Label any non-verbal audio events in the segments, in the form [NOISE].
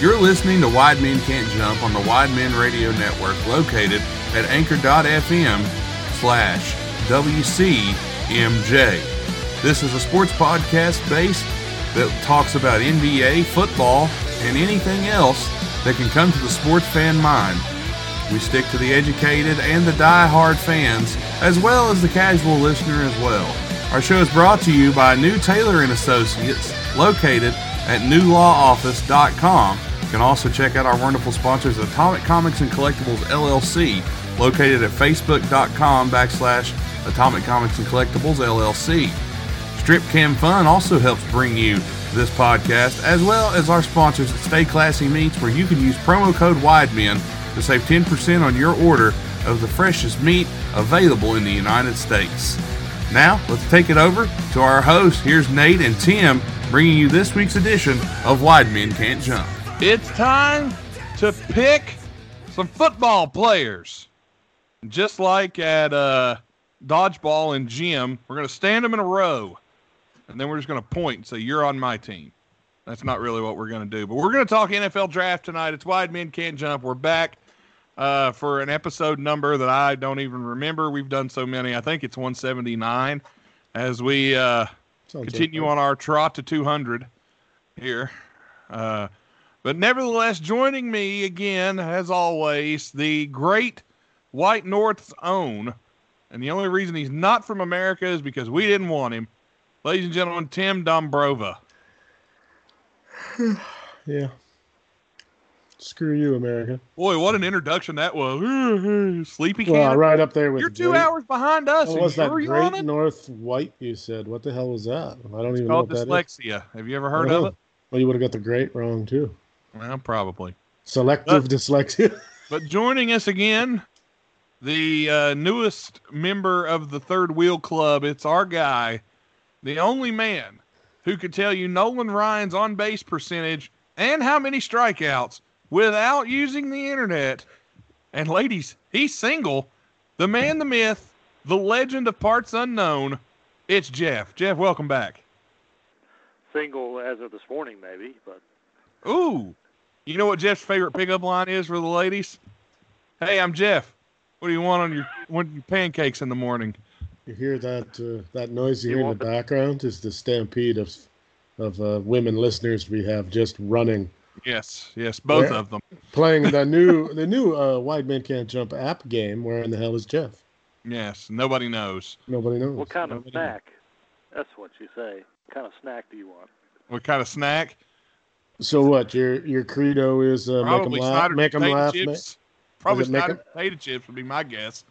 You're listening to Wide Men Can't Jump on the Wide Men Radio Network located at anchor.fm slash WCMJ. This is a sports podcast based that talks about NBA, football, and anything else that can come to the sports fan mind. We stick to the educated and the die-hard fans, as well as the casual listener as well. Our show is brought to you by New Taylor and Associates, located at newlawoffice.com. You can also check out our wonderful sponsors, Atomic Comics and Collectibles LLC, located at facebook.com backslash Atomic Comics and Collectibles LLC. Strip Cam Fun also helps bring you this podcast, as well as our sponsors at Stay Classy Meats, where you can use promo code WIDEMEN to save 10% on your order of the freshest meat available in the United States. Now, let's take it over to our hosts. Here's Nate and Tim bringing you this week's edition of Wide Men Can't Jump. It's time to pick some football players. Just like at uh, dodgeball and gym, we're going to stand them in a row, and then we're just going to point and say, You're on my team. That's not really what we're going to do. But we're going to talk NFL draft tonight. It's Wide Men Can't Jump. We're back uh, for an episode number that I don't even remember. We've done so many. I think it's 179 as we uh, continue on our trot to 200 here. Uh, but nevertheless, joining me again, as always, the great White North's own. And the only reason he's not from America is because we didn't want him. Ladies and gentlemen, Tim Dombrova. [SIGHS] yeah. Screw you, America. Boy, what an introduction that was. [SIGHS] Sleepy Well, Canada. right up there with You're two great- hours behind us. What was that Great? North White you said? What the hell was that? I don't even know Called what that is. dyslexia. Have you ever heard oh. of it? Well, you would have got the great wrong too. Well, probably. Selective dyslexia. [LAUGHS] But joining us again, the uh, newest member of the Third Wheel Club, it's our guy, the only man who could tell you Nolan Ryan's on base percentage and how many strikeouts without using the internet. And ladies, he's single. The man, the myth, the legend of parts unknown. It's Jeff. Jeff, welcome back. single as of this morning, maybe. But Ooh, you know what Jeff's favorite pickup line is for the ladies? Hey, I'm Jeff. What do you want on your want your pancakes in the morning? you hear that uh, that noise you You hear in the the- background is the stampede of of uh, women listeners we have just running, Yes, yes, both Where- of them. playing the [LAUGHS] new the new uh, Wide Men Can't Jump app game. Where in the hell is Jeff? Yes, nobody knows Nobody knows. what kind of Nobody knows. snack? That's what you say. What kind of snack do you want? what kind of snack. So what? Your your credo is uh, make them Probably laugh, make them laugh. ma- chips. Probably Does it make potato chips would be my guess.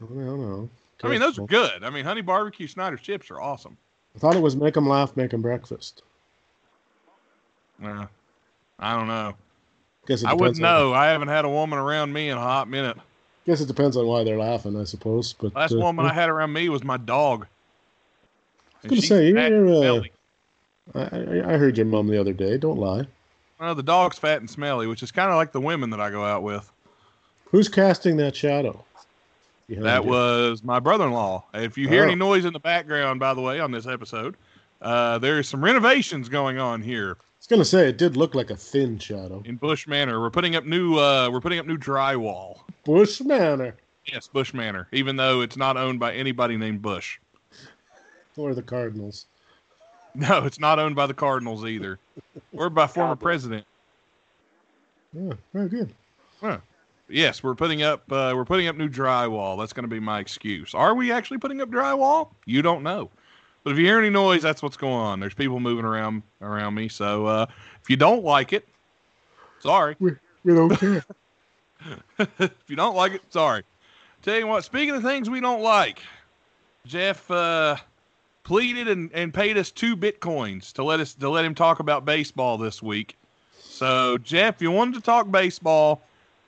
I don't know. I mean, those are good. I mean, honey barbecue Snyder chips are awesome. I thought it was make them laugh, make them breakfast. Uh, I don't know. Guess it I wouldn't on- know. I haven't had a woman around me in a hot minute. Guess it depends on why they're laughing, I suppose. But Last uh, woman I had around me was my dog. I was gonna say you're. Uh. I, I I heard your mom the other day. Don't lie. Well, the dog's fat and smelly, which is kind of like the women that I go out with. Who's casting that shadow? That you? was my brother-in-law. If you hear Oh. any noise in the background, by the way, on this episode, uh, there's some renovations going on here I was gonna say it did look like a thin shadow. in Bush Manor. We're putting up new. Uh, we're putting up new drywall. Bush Manor Yes, Bush Manor, even though it's not owned by anybody named Bush. or the Cardinals. [LAUGHS] No, it's not owned by the Cardinals either, or by former Cowboys. president. Yeah, very good. Yes, we're putting up. Uh, we're putting up new drywall. That's going to be my excuse. Are we actually putting up drywall? You don't know. But if you hear any noise, that's what's going on. There's people moving around around me. So uh, if you don't like it, sorry. We don't care. [LAUGHS] if you don't like it, sorry. Tell you what. Speaking of things we don't like, Jeff uh, pleaded and, and paid us two bitcoins to let us to let him talk about baseball this week. So Jeff, you wanted to talk baseball,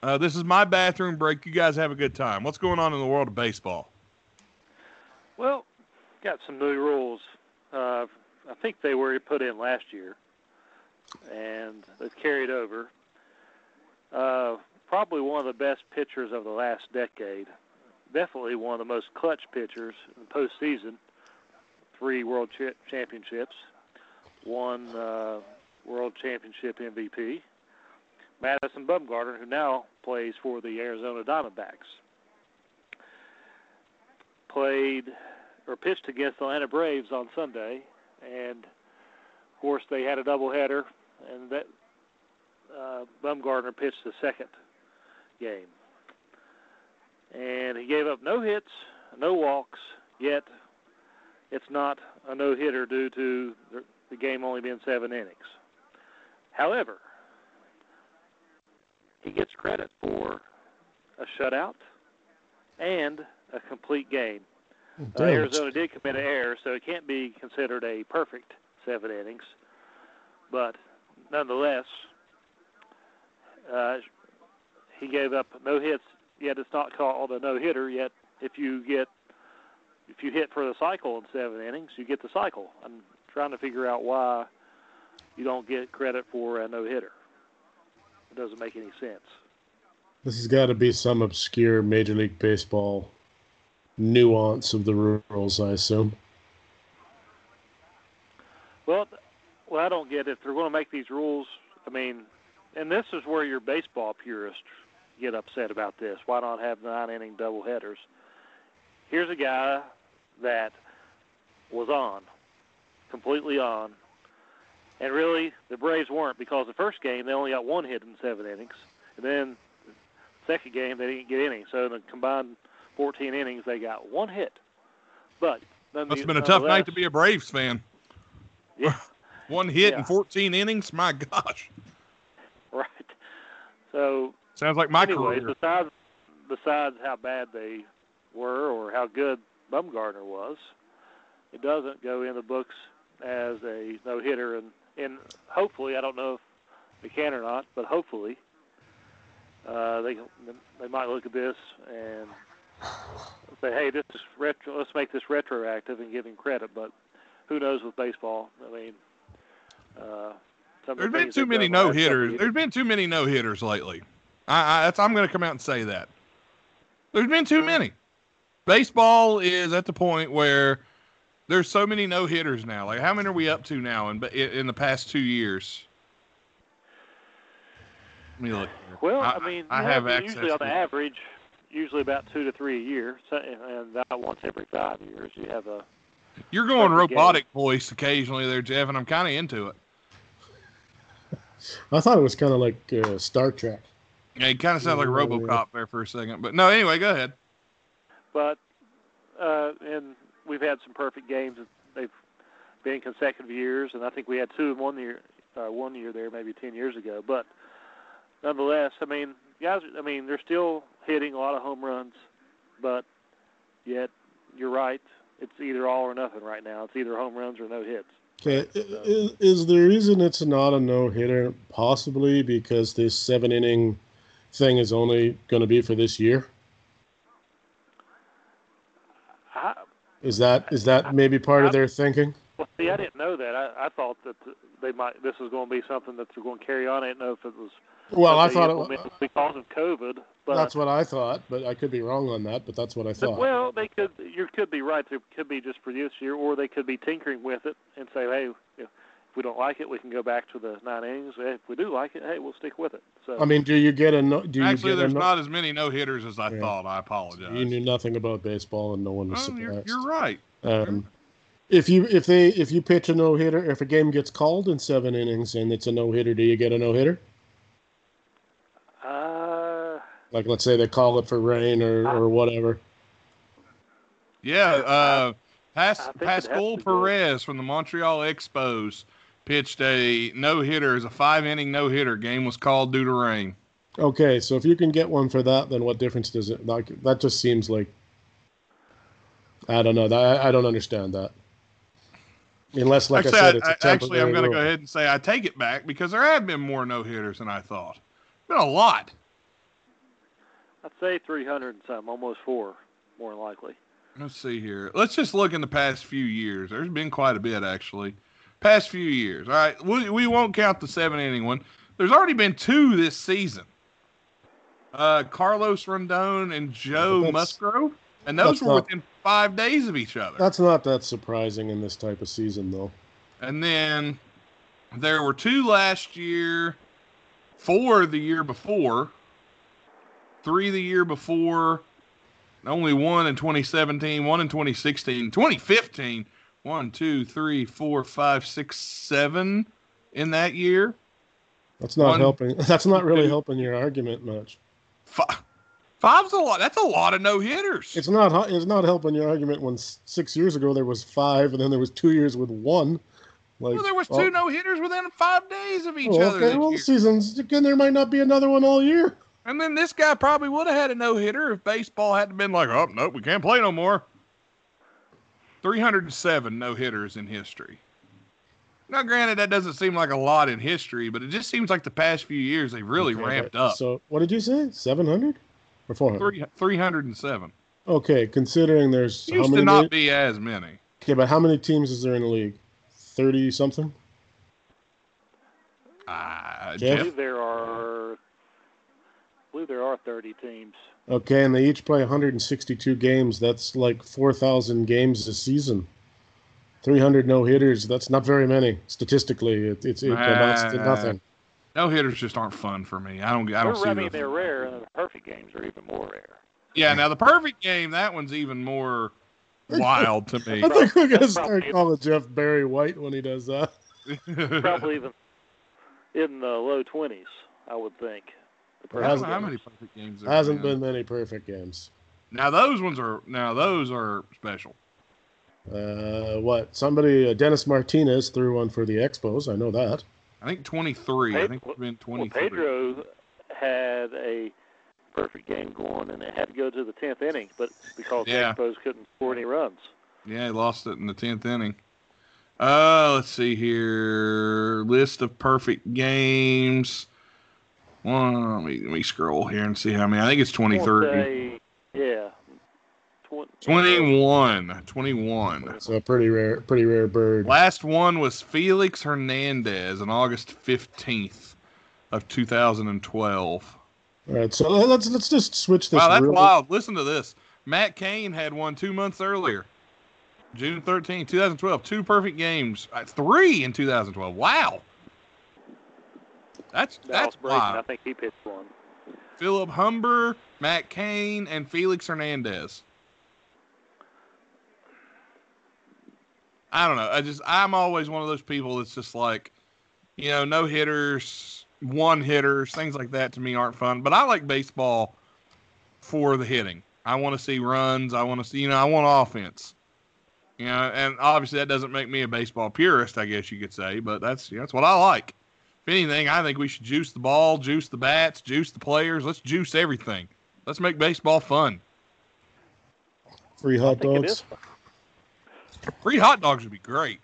uh, this is my bathroom break. You guys have a good time. What's going on in the world of baseball? Well, got some new rules. Uh, I think they were put in last year, and they've carried over. Uh, probably one of the best pitchers of the last decade. Definitely one of the most clutch pitchers in the postseason. Three World cha- Championships, one uh, World Championship MVP, Madison Bumgarner, who now plays for the Arizona Diamondbacks. Played or pitched against the Atlanta Braves on Sunday, and of course they had a doubleheader, and that uh, Bumgarner pitched the second game, and he gave up no hits, no walks. Yet it's not a no hitter due to the game only being seven innings. However, he gets credit for a shutout and a complete game. Uh, Arizona did commit an error, so it can't be considered a perfect seven innings. But nonetheless, uh, he gave up no hits. Yet it's not called a no hitter. Yet if you get if you hit for the cycle in seven innings, you get the cycle. I'm trying to figure out why you don't get credit for a no hitter. It doesn't make any sense. This has got to be some obscure Major League Baseball nuance of the rules, I assume. Well, well, I don't get it. If they're going to make these rules, I mean, and this is where your baseball purists get upset about this. Why not have nine inning double headers? Here's a guy that was on, completely on, and really the Braves weren't because the first game they only got one hit in seven innings, and then the second game they didn't get any. So in the combined 14 innings they got one hit. But must have been a uh, tough night to be a Braves fan. [LAUGHS] Yeah. [LAUGHS] one hit Yeah. in 14 innings. My gosh, [LAUGHS] right. So sounds like my anyways, career. besides besides how bad they were or how good Bumgarner was, it doesn't go in the books as a no hitter, and and hopefully I don't know if they can or not, but hopefully uh, they they might look at this and say, hey, this is retro. Let's make this retroactive and give him credit, but who knows with baseball? I mean. Uh, There's been too many done the last no hitters. There's been too many no hitters lately. I, I that's, I'm going to come out and say that. There's been too many. Baseball is at the point where there's so many no hitters now. Like how many are we up to now in in the past two years? Let me look. Here. Well, I, I, mean, I have have access. usually on the average, usually about two to three a year, so, and about once every five years, you have a. You're going every game. robotic voice occasionally there, Jeff, and I'm kind of into it. I thought it was kind of like uh, Star Trek. Yeah, you kind of sound like Yeah. RoboCop there for a second, but no. Anyway, go ahead. But, uh, and we've had some perfect games. They've been consecutive years, and I think we had two in one year, uh, one year there, maybe ten years ago. But nonetheless, I mean, guys, I mean, they're still hitting a lot of home runs, but yet you're right. It's either all or nothing right now. It's either home runs or no hits. Okay, is, is the reason it's not a no hitter possibly because this seven inning thing is only going to be for this year? I, Is that is that maybe part of their thinking? Well, see, I didn't know that. I, I thought that they might. This was going to be something that they're going to carry on. I didn't know if it was. Well, I thought they it, implemented because of COVID. But that's what I thought, but I could be wrong on that. But that's what I but, thought. well, they could. You could be right. It could be just for this year, or they could be tinkering with it and say, hey, if we don't like it, we can go back to the nine innings. If we do like it, hey, we'll stick with it. So I mean, do you get a no? Do you Actually, get there's no, not as many no hitters as I Yeah. thought. I apologize. You knew nothing about baseball, and no one was Oh, you're, surprised. you're right. Um, if you if they if you pitch a no hitter, if a game gets called in seven innings and it's a no hitter, do you get a no hitter? uh, Like let's say they call it for rain or or whatever. Yeah, uh, Pas- I think it has Pascual. Perez from the Montreal Expos pitched a no hitter as a five inning no hitter. Game was called due to rain. Okay, so if you can get one for that, then what difference does it? Like that just seems like I don't know. That I, I don't understand that. Unless, like actually, I said, I- it's a I- actually, I'm going to go ahead and say I take it back because there have been more no hitters than I thought. Been a lot. I'd say 300 and some, almost four, more likely. Let's see here. Let's just look in the past few years. There's been quite a bit actually. Past few years. All right, we, we won't count the seven inning one. There's already been two this season. Uh, Carlos Rodón and Joe That's- Musgrove, and those were not- within five days of each other. That's not that surprising in this type of season, though. And then there were two last year. four the year before, three the year before, only one in 2017, one in 2016, 2015, one, two, three, four, five, six, seven in that year. That's not One, helping. [LAUGHS] That's not really two. helping your argument much. Five, five's a lot. That's a lot of no hitters. It's not. It's not helping your argument when six years ago there was five, and then there was two years with one. Like Well, there was oh, two no hitters within five days of each oh, other. okay, well, year. seasons again. There might not be another one all year. And then this guy probably would have had a no hitter if baseball hadn't been like, oh nope, we can't play no more. 307 no hitters in history. Now, granted, that doesn't seem like a lot in history, but it just seems like the past few years they've really Okay, ramped up. So what did you say? Seven hundred or four hundred? Three, 307. Okay, considering there's how Used many? to not ma- be as many. okay, but how many teams is there in the league? Thirty something. Uh, Jeff? I believe there are, I believe there are 30 teams. Okay, and they each play 162 games. That's like 4,000 games a season. 300 no hitters. That's not very many statistically. It, it's it amounts to Uh, nothing. no hitters just aren't fun for me. I don't. I don't They're- see. I mean, they're rare, and the perfect games are even more rare. Yeah, now the perfect game, that one's even more [LAUGHS] wild to me. I think we're gonna That's start probably- calling Jeff Barry White when he does that. [LAUGHS] Probably even in the low 20s, I would think. The Hasn't know how been- many perfect games there Hasn't been many perfect games. Now those ones are now those are special. Uh, what? Somebody, uh, Dennis Martinez threw one for the Expos. I know that. I think 23. I think it's been Well, 23. Pedro had a perfect game going, and it had to go to the 10th inning, but because Yeah. the Expos couldn't score any runs. Yeah, he lost it in the 10th inning. Uh, let's see here. List of perfect games. One, let me, let me scroll here and see how many. I think it's I wanna 23. say, yeah. Twen- 21. 21. So a pretty rare, pretty rare bird. Last one was Felix Hernandez on August 15th of 2012. All right, so let's let's just switch this. Wow, that's real- wild. Listen to this. Matt Cain had one two months earlier, June 13, 2012. Two perfect games. Uh, Three in 2012. Wow. That's that's Braden, I think he pitched one. Philip Humber, Matt Cain, and Felix Hernandez. I don't know. I just I'm always one of those people that's just like, you know, no hitters, one hitters, things like that to me aren't fun. But I like baseball for the hitting. I want to see runs. I want to see, you know, I want offense. You know, and obviously that doesn't make me a baseball purist, I guess you could say, but that's that's what I like. If anything, I think we should juice the ball, juice the bats, juice the players. Let's juice everything. Let's make baseball fun. Free hot dogs. Free hot dogs would be great.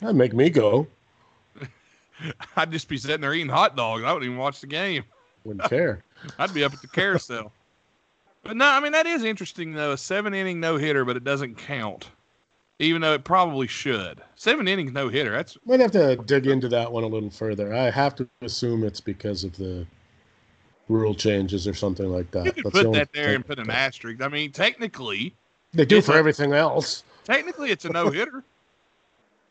That'd make me go. [LAUGHS] I'd just be sitting there eating hot dogs. I wouldn't even watch the game. Wouldn't care. [LAUGHS] I'd be up at the carousel. But no, I mean that is interesting though. A seven inning no hitter, but it doesn't count, even though it probably should. Seven innings no hitter. That's Might have to dig into that one a little further. I have to assume it's because of the rule changes or something like that. you could That's put only that there and put an asterisk. I mean, technically, They do for a- everything else. technically it's a no hitter.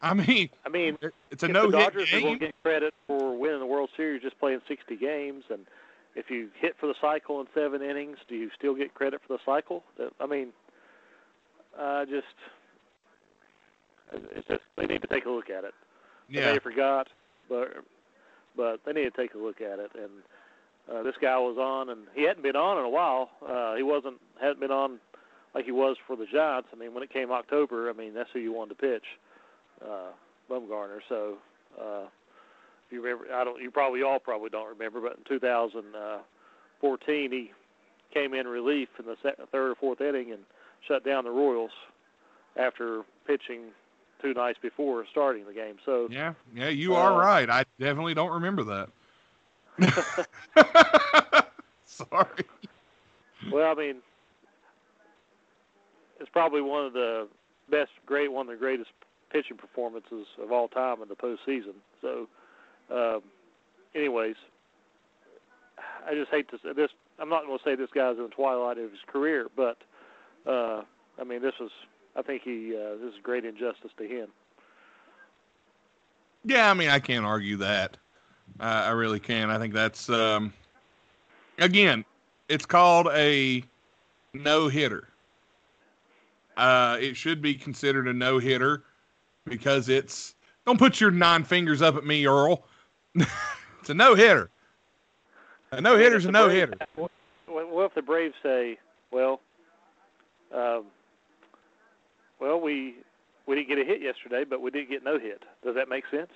I mean, I mean, it's a if no the Dodgers game. to get credit for winning the World Series just playing 60 games, and if you hit for the cycle in seven innings, do you still get credit for the cycle? I mean, uh, just it's just they need to take a look at it. They Yeah, have forgot, but but they need to take a look at it. And uh, this guy was on, and he hadn't been on in a while. Uh, he wasn't hadn't been on like he was for the Giants. I mean, when it came October, I mean that's who you wanted to pitch, uh, Bumgarner. So uh, if you remember, I don't. You probably all probably don't remember, but in 2014 he came in relief in the se- third or fourth inning and shut down the Royals after pitching two nights before starting the game. So yeah, yeah. You are Uh, right. I definitely don't remember that. [LAUGHS] [LAUGHS] Sorry. Well, I mean, it's probably one of the best, great, one of the greatest pitching performances of all time in the postseason. So, um, anyways, I just hate to say this. I'm not going to say this guy's in the twilight of his career, but uh, I mean, this was. I think he. Uh, this is great injustice to him. Yeah, I mean, I can't argue that. I really can. I think that's um, again, it's called a no hitter. Uh, it should be considered a no hitter because it's don't put your nine fingers up at me, Earl. [LAUGHS] it's a no hitter. A no hitter's a no hitter. What if the Braves say, well, um, well, we we didn't get a hit yesterday, but we did get no hit. Does that make sense?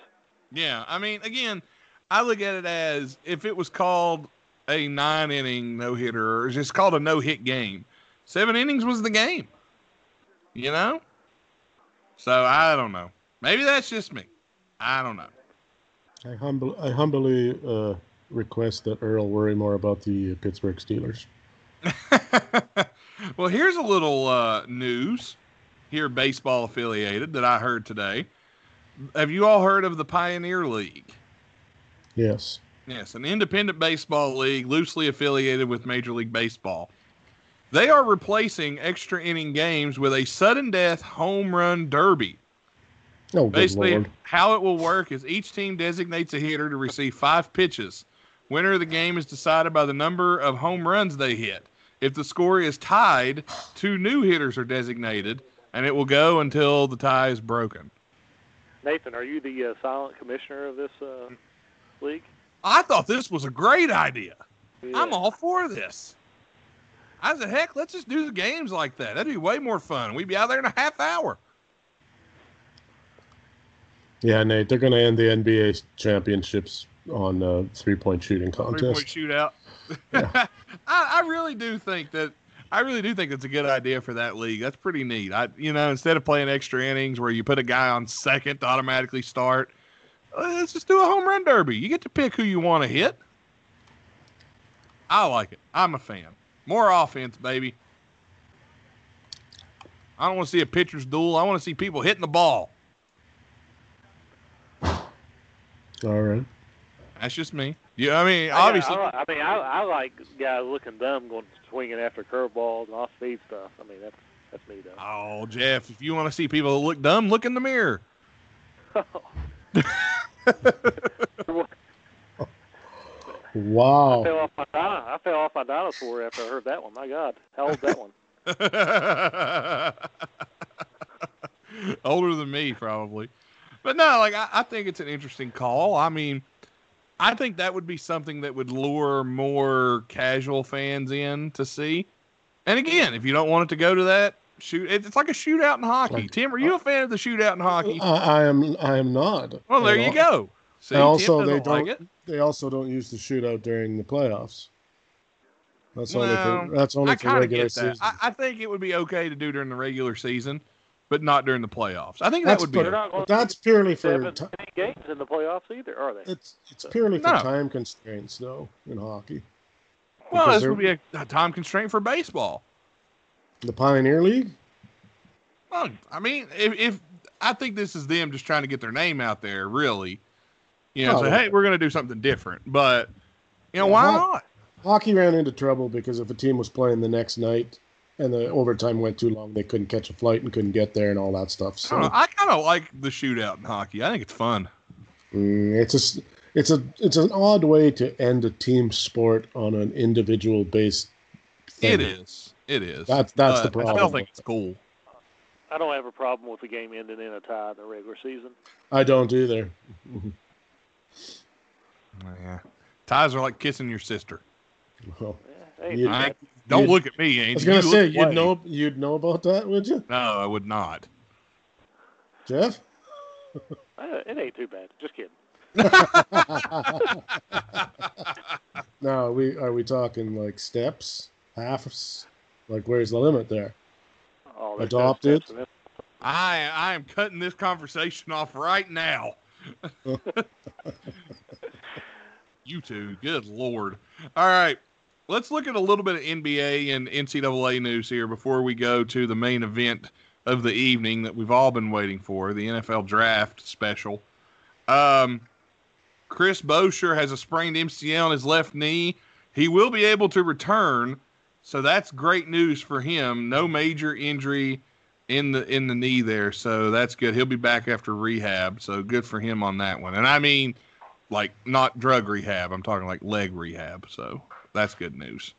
Yeah, I mean, again, I look at it as if it was called a nine inning no hitter or just called a no hit game, seven innings was the game. You know? So I don't know. Maybe that's just me. I don't know. I humble I humbly uh, request that Earl worry more about the Pittsburgh Steelers. [LAUGHS] well, here's a little uh, news here, baseball affiliated, that I heard today. Have you all heard of the Pioneer League? Yes. Yes, an independent baseball league loosely affiliated with Major League Baseball. They are replacing extra inning games with a sudden death home run derby. Oh, Basically, Lord. how it will work is each team designates a hitter to receive five pitches. Winner of the game is decided by the number of home runs they hit. If the score is tied, two new hitters are designated, and it will go until the tie is broken. Nathan, are you the uh, silent commissioner of this uh, league? I thought this was a great idea. Yeah. I'm all for this. I said, heck, let's just do the games like that. That'd be way more fun. We'd be out there in a half hour. Yeah, Nate, they're going to end the NBA championships on uh, three point shooting contest. Three point contest. shootout. Yeah. [LAUGHS] I, I really do think that I really do think it's a good idea for that league. That's pretty neat. I you know, instead of playing extra innings where you put a guy on second to automatically start, uh, let's just do a home run derby. You get to pick who you want to hit. I like it. I'm a fan. More offense, baby. I don't want to see a pitcher's duel. I want to see people hitting the ball. All right. That's just me. Yeah, I mean, oh, I- obviously, I, I, mean, I, I like guys looking dumb, going swinging after curveballs and off speed stuff. I mean, that's that's me though. Oh, Jeff, if you want to see people look dumb, look in the mirror. [LAUGHS] Wow. I fell off my dino- I fell off my dinosaur after I heard that one. My God, how old's that one? [LAUGHS] Older than me, probably. But no, like I, I think it's an interesting call. I mean, I think that would be something that would lure more casual fans in to see. And again, if you don't want it to go to that, shoot. It's like a shootout in hockey. Like- Tim, are you uh, a fan of the shootout in hockey? I, I am. I am not. Well, there you go. See, And also, they doesn't like it. They also don't use the shootout during the playoffs. That's only for. That's only I for regular season. I, I think it would be okay to do during the regular season, but not during the playoffs. I think that would be. but- They're not that's purely for. seven ti- games in the playoffs either, are they? it's it's purely for No. time constraints, though, in hockey. well, because this would be a, a time constraint for baseball. The Pioneer League. Well, I mean, if, if I think this is them just trying to get their name out there, really, you know, Oh, say, yeah. hey, we're going to do something different. But you know, Yeah, why ho- not? Hockey ran into trouble because if a team was playing the next night and the overtime went too long, they couldn't catch a flight and couldn't get there and all that stuff. I, So don't I kind of like the shootout in hockey. I think it's fun. mm, it's a s- it's a it's an odd way to end a team sport on an individual based. Thing. It is. It is. That's- that's the But I don't think it's cool. I don't have a problem with the game ending in a tie in the regular season. I don't either. [LAUGHS] Yeah. Ties are like kissing your sister. Well, Yeah, ain't You- too I, bad. Don't You'd- look at me, I was gonna you say you'd away. know you'd know about that, would you, No, I would not. Jeff? Uh, it ain't too bad. Just kidding. [LAUGHS] now, are we are we talking like steps, halves? Like, where's the limit there? Oh, Adopted. no steps in this. I I am cutting this conversation off right now. [LAUGHS] [LAUGHS] you two, good lord. All right, let's look at a little bit of NBA and NCAA news here before we go to the main event of the evening that we've all been waiting for, the NFL Draft Special. Um, Chris Boucher has a sprained MCL in his left knee. He will be able to return, so that's great news for him. No major injury in the in the knee there, so that's good. He'll be back after rehab, so good for him on that one. And I mean, like not drug rehab. I'm talking like leg rehab. So that's good news.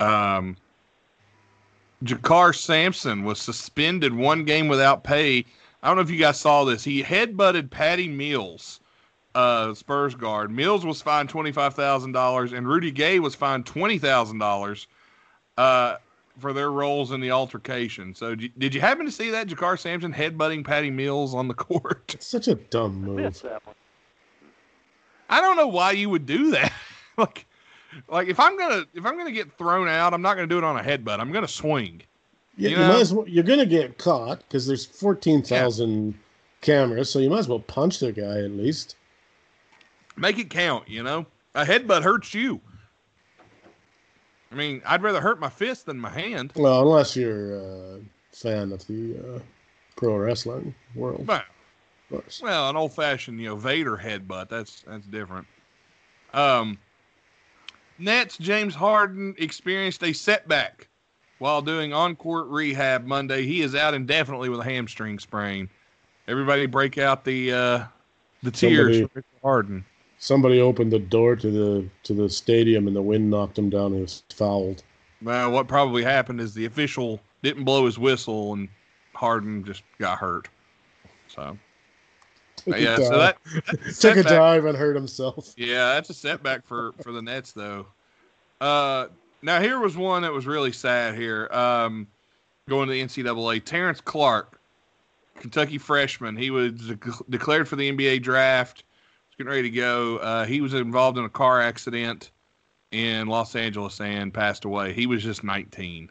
Um, JaKarr Sampson was suspended one game without pay. I don't know if you guys saw this. He headbutted Patty Mills, uh, Spurs guard. Mills was fined twenty five thousand dollars, and Rudy Gay was fined twenty thousand uh, dollars for their roles in the altercation. So, did you, did you happen to see that JaKarr Sampson headbutting Patty Mills on the [LAUGHS] court? It's such a dumb move. Missed that one. I don't know why you would do that. [LAUGHS] like, like if I'm gonna if I'm gonna get thrown out, I'm not gonna do it on a headbutt. I'm gonna swing. Yeah, You you, know? might as well, you're gonna get caught because there's fourteen thousand cameras, so you might as well punch the guy at least. Make it count. You know, a headbutt hurts you. I mean, I'd rather hurt my fist than my hand. Well, unless you're a fan of the uh, pro wrestling world, But. Well, an old fashioned, you know, Vader headbutt. That's that's different. Um, Nets James Harden experienced a setback while doing on court rehab Monday. He is out indefinitely with a hamstring sprain. Everybody break out the uh, the tears Somebody- for Mr. Harden. Somebody opened the door to the to the stadium and the wind knocked him down. He was fouled. Well, what probably happened is the official didn't blow his whistle and Harden just got hurt. So Took a yeah, so that, [LAUGHS] that's a took a dive and hurt himself. Yeah, that's a setback for for the Nets though. Uh, now here was one that was really sad here. Um, going to the NCAA, Terrence Clarke, Kentucky freshman. He was de- declared for the NBA draft. Was getting ready to go. Uh, he was involved in a car accident in Los Angeles and passed away. He was just 19,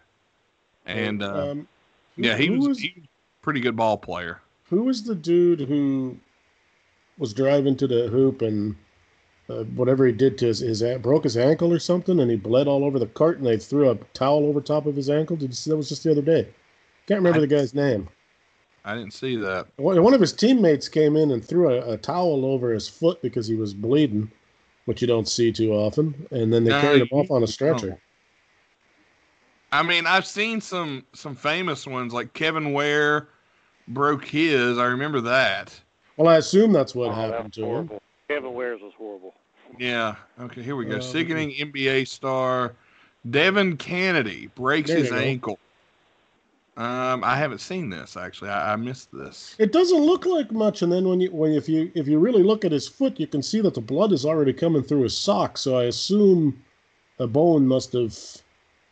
and uh, um, yeah, he was, was he was a pretty good ball player. who was the dude who was driving to the hoop and uh, whatever he did to his, his broke his ankle or something and he bled all over the cart and they threw a towel over top of his ankle. Did you see that was just the other day? Can't remember I- the guy's name. I didn't see that. One of his teammates came in and threw a, a towel over his foot because he was bleeding, which you don't see too often. And then they No, carried him off on a stretcher. I mean, I've seen some some famous ones like Kevin Ware broke his. I remember that. Well, I assume that's what Oh, happened was to him. horrible. Kevin Wares was horrible. Yeah. Okay, here we go. Uh, Sickening NBA star Devin Cannady breaks There his go. ankle. Um, I haven't seen this actually. I, I missed this. It doesn't look like much, and then when you when if you if you really look at his foot, you can see that the blood is already coming through his sock. So I assume a bone must have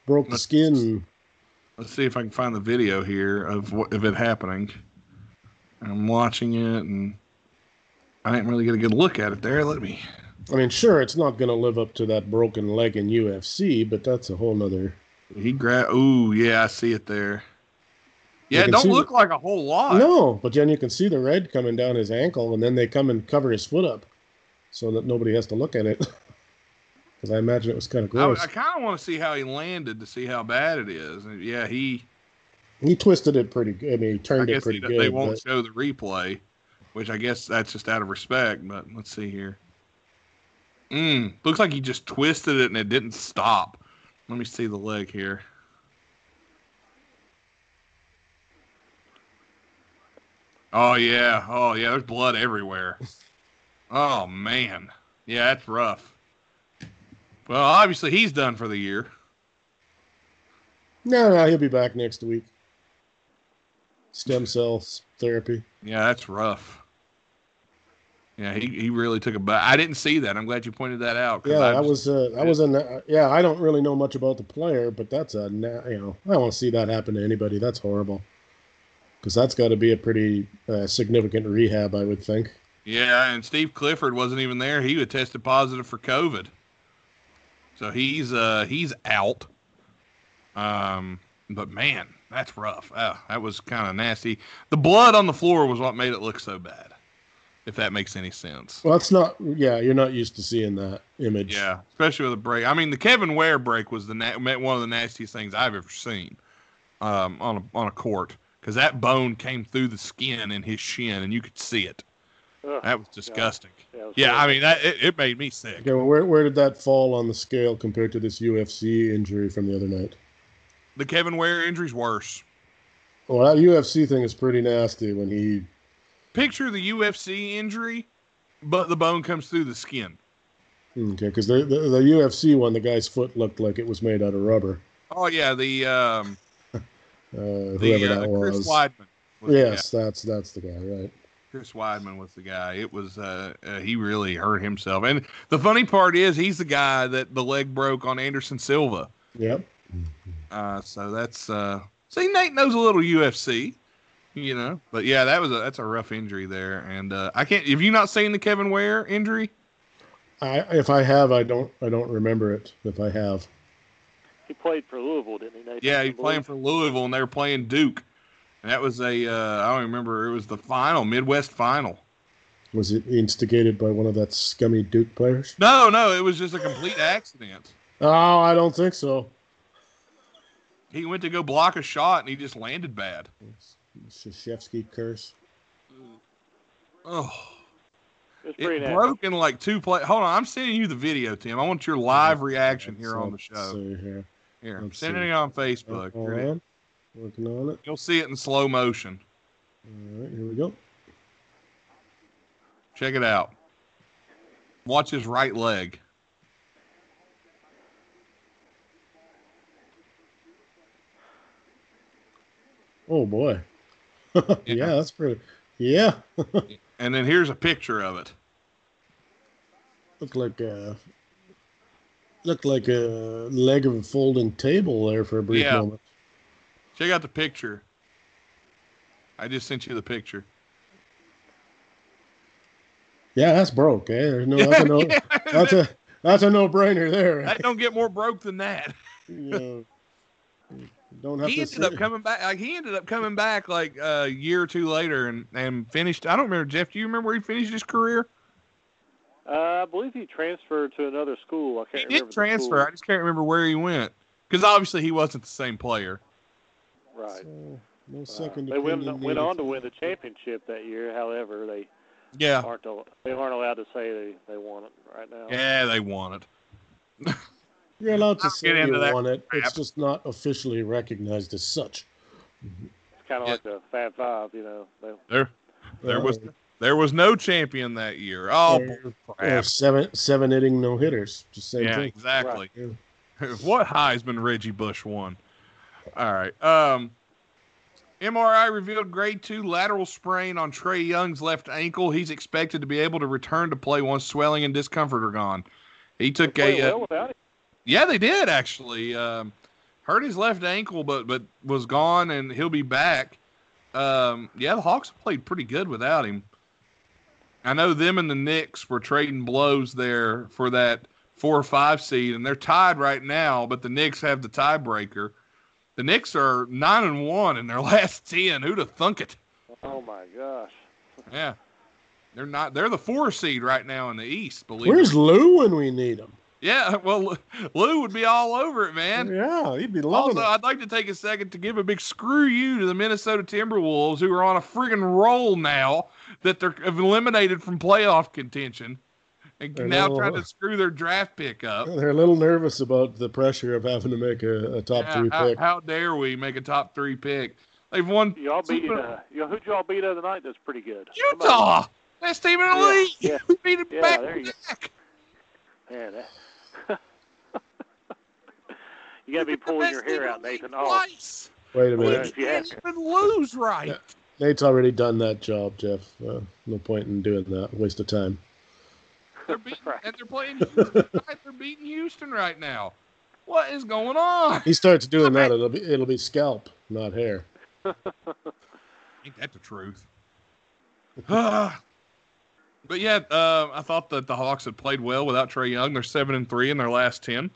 broke the Let's- skin. Let's see if I can find the video here of what of it happening. I'm watching it and I didn't really get a good look at it there. Let me I mean, sure, it's not going to live up to that broken leg in UFC, but that's a whole nother. he grab ooh, yeah, I see it there. Yeah, it don't look the- like a whole lot. No, but then you can see the red coming down his ankle, and then they come and cover his foot up, so that nobody has to look at it. [LAUGHS] Because I imagine it was kind of gross. I kind of want to see how he landed to see how bad it is. And Yeah, he. He twisted it pretty good. I mean, he turned it pretty they, good. they won't but- show the replay, which I guess that's just out of respect. But let's see here. Mm, looks like he just twisted it and it didn't stop. Let me see the leg here. Oh yeah, oh yeah. There's blood everywhere. Oh man, yeah, that's rough. Well, obviously he's done for the year. No, no, he'll be back next week. Stem cells therapy. Yeah, that's rough. Yeah, he, he really took a bite. I didn't see that. I'm glad you pointed that out. Yeah, I that was uh, that was a na- yeah. I don't really know much about the player, but that's a you know I don't want to see that happen to anybody. That's horrible. Because that's got to be a pretty uh, significant rehab, I would think. Yeah, and Steve Clifford wasn't even there. He had tested positive for COVID, so he's uh he's out. Um, but man, that's rough. Ah, that was kind of nasty. The blood on the floor was what made it look so bad. If that makes any sense. Well, it's not. Yeah, you're not used to seeing that image. Yeah, especially with a break. I mean, the Kevin Ware break was the na- one of the nastiest things I've ever seen um, on a on a court because that bone came through the skin in his shin, and you could see it. Ugh, That was disgusting. that was Yeah, I mean that it, it made me sick. Okay, well, where where did that fall on the scale compared to this UFC injury from the other night? The Kevin Ware injury's worse. Well, that UFC thing is pretty nasty when he. Picture the UFC injury but the bone comes through the skin. Okay, because the, the the UFC one, the guy's foot looked like it was made out of rubber. Oh yeah, the um, [LAUGHS] Uh, whoever the uh, that Chris was. Weidman. was yes, that's that's the guy, right? Chris Weidman was the guy. It was uh, uh, he really hurt himself. And the funny part is he's the guy that the leg broke on Anderson Silva. Yep. Uh, so that's uh, see Nate knows a little UFC, you know. But yeah, that was a that's a rough injury there. And uh, I can't. Have you not seen the Kevin Ware injury? I if I have, I don't I don't remember it. If I have, He played for Louisville, didn't he? Nathan? Yeah, he he's playing for Louisville, and they were playing Duke. And that was a uh, I don't remember. It was the final, Midwest final. was it instigated by one of that scummy Duke players? No, no, it was just a complete accident. Oh, I don't think so. He went to go block a shot, and he just landed bad. Krzyzewski curse. Oh. It was pretty It nasty. broke in like two play. Hold on, I'm sending you the video, Tim. I want your live reaction here on the show. see here. Here, I'm sending see. it on Facebook. hold Here on. Working on it. You'll see it in slow motion. All right, here we go. Check it out. Watch his right leg. Oh boy. [LAUGHS] yeah. Yeah. that's pretty. Yeah, [LAUGHS] And then here's a picture of it. looked like a looked like a leg of a folding table there for a brief Yeah. moment. Check out the picture. I just sent you the picture. Yeah, that's broke. Eh? There's no, [LAUGHS] that's a no, Yeah, that's a that's a no brainer there. I don't get more broke than that. know, don't have He to. ended up sit- coming back. Like he ended up coming back like a year or two later and and finished. I don't remember Jeff. Do you remember where he finished his career? Uh, I believe he transferred to another school. I He can't did remember. the transfer. I just can't remember where he went because obviously he wasn't the same player. Right. So, no Uh, they went, went needed. on to win the championship that year. However, they Yeah, aren't al- they aren't allowed to say they, they won it right now. yeah, they won it. [LAUGHS] You're allowed to I'll say you that won it. It's just not officially recognized as such. It's kind of Yeah. like the Fab Five, you know. They, There, there was Uh, there was no champion that year. Oh, or- or crap. seven seven inning no hitters. Just same yeah, thing. exactly. Yeah. [LAUGHS] what Heisman Reggie Bush won? All right. Um, MRI revealed grade two lateral sprain on Trae Young's left ankle. He's expected to be able to return to play once swelling and discomfort are gone. He took played a uh, well without it. Yeah, they did actually. Um, hurt his left ankle, but but was gone, and he'll be back. Um, yeah, the Hawks played pretty good without him. I know them and the Knicks were trading blows there for that four or five seed, and they're tied right now. But the Knicks have the tiebreaker. The Knicks are nine and one in their [LAUGHS] last ten. Who'd have thunk it? Oh my gosh. Yeah, they're not. They're the four seed right now in the East. Believe Where's me. Lou when we need him? Yeah, [LAUGHS] well, Lou would be all over it, man. Yeah, he'd be loving Also, it. I'd like to take a second to give a big screw you to the Minnesota Timberwolves, who are on a friggin' roll now that they're eliminated from playoff contention, and They're now little- trying to screw their draft pick up. They're a little nervous about the pressure of having to make a, a top Yeah, three how, pick. how dare we make a top three pick? They've won Y'all beat Super- uh, y'all, who'd y'all beat the other night? That's pretty good. Utah, best team in the Yeah, league. yeah, we [LAUGHS] beat it yeah, back there you to go. back. Man, that... [LAUGHS] you gotta be pulling your hair out, the league Nathan. Oh, Wait a minute. if you Can't even lose right. Yeah. Nate's already done that job, Jeff. Uh, no point in doing that. Waste of time. They're beating, [LAUGHS] Right. and they're playing [LAUGHS] Houston. right? They're beating Houston right now. What is going on? He starts doing that, it'll be it'll be scalp, not hair. Ain't that the truth? [SIGHS] but yeah, uh, I thought that the Hawks had played well without Trae Young. They're seven and three in their last ten.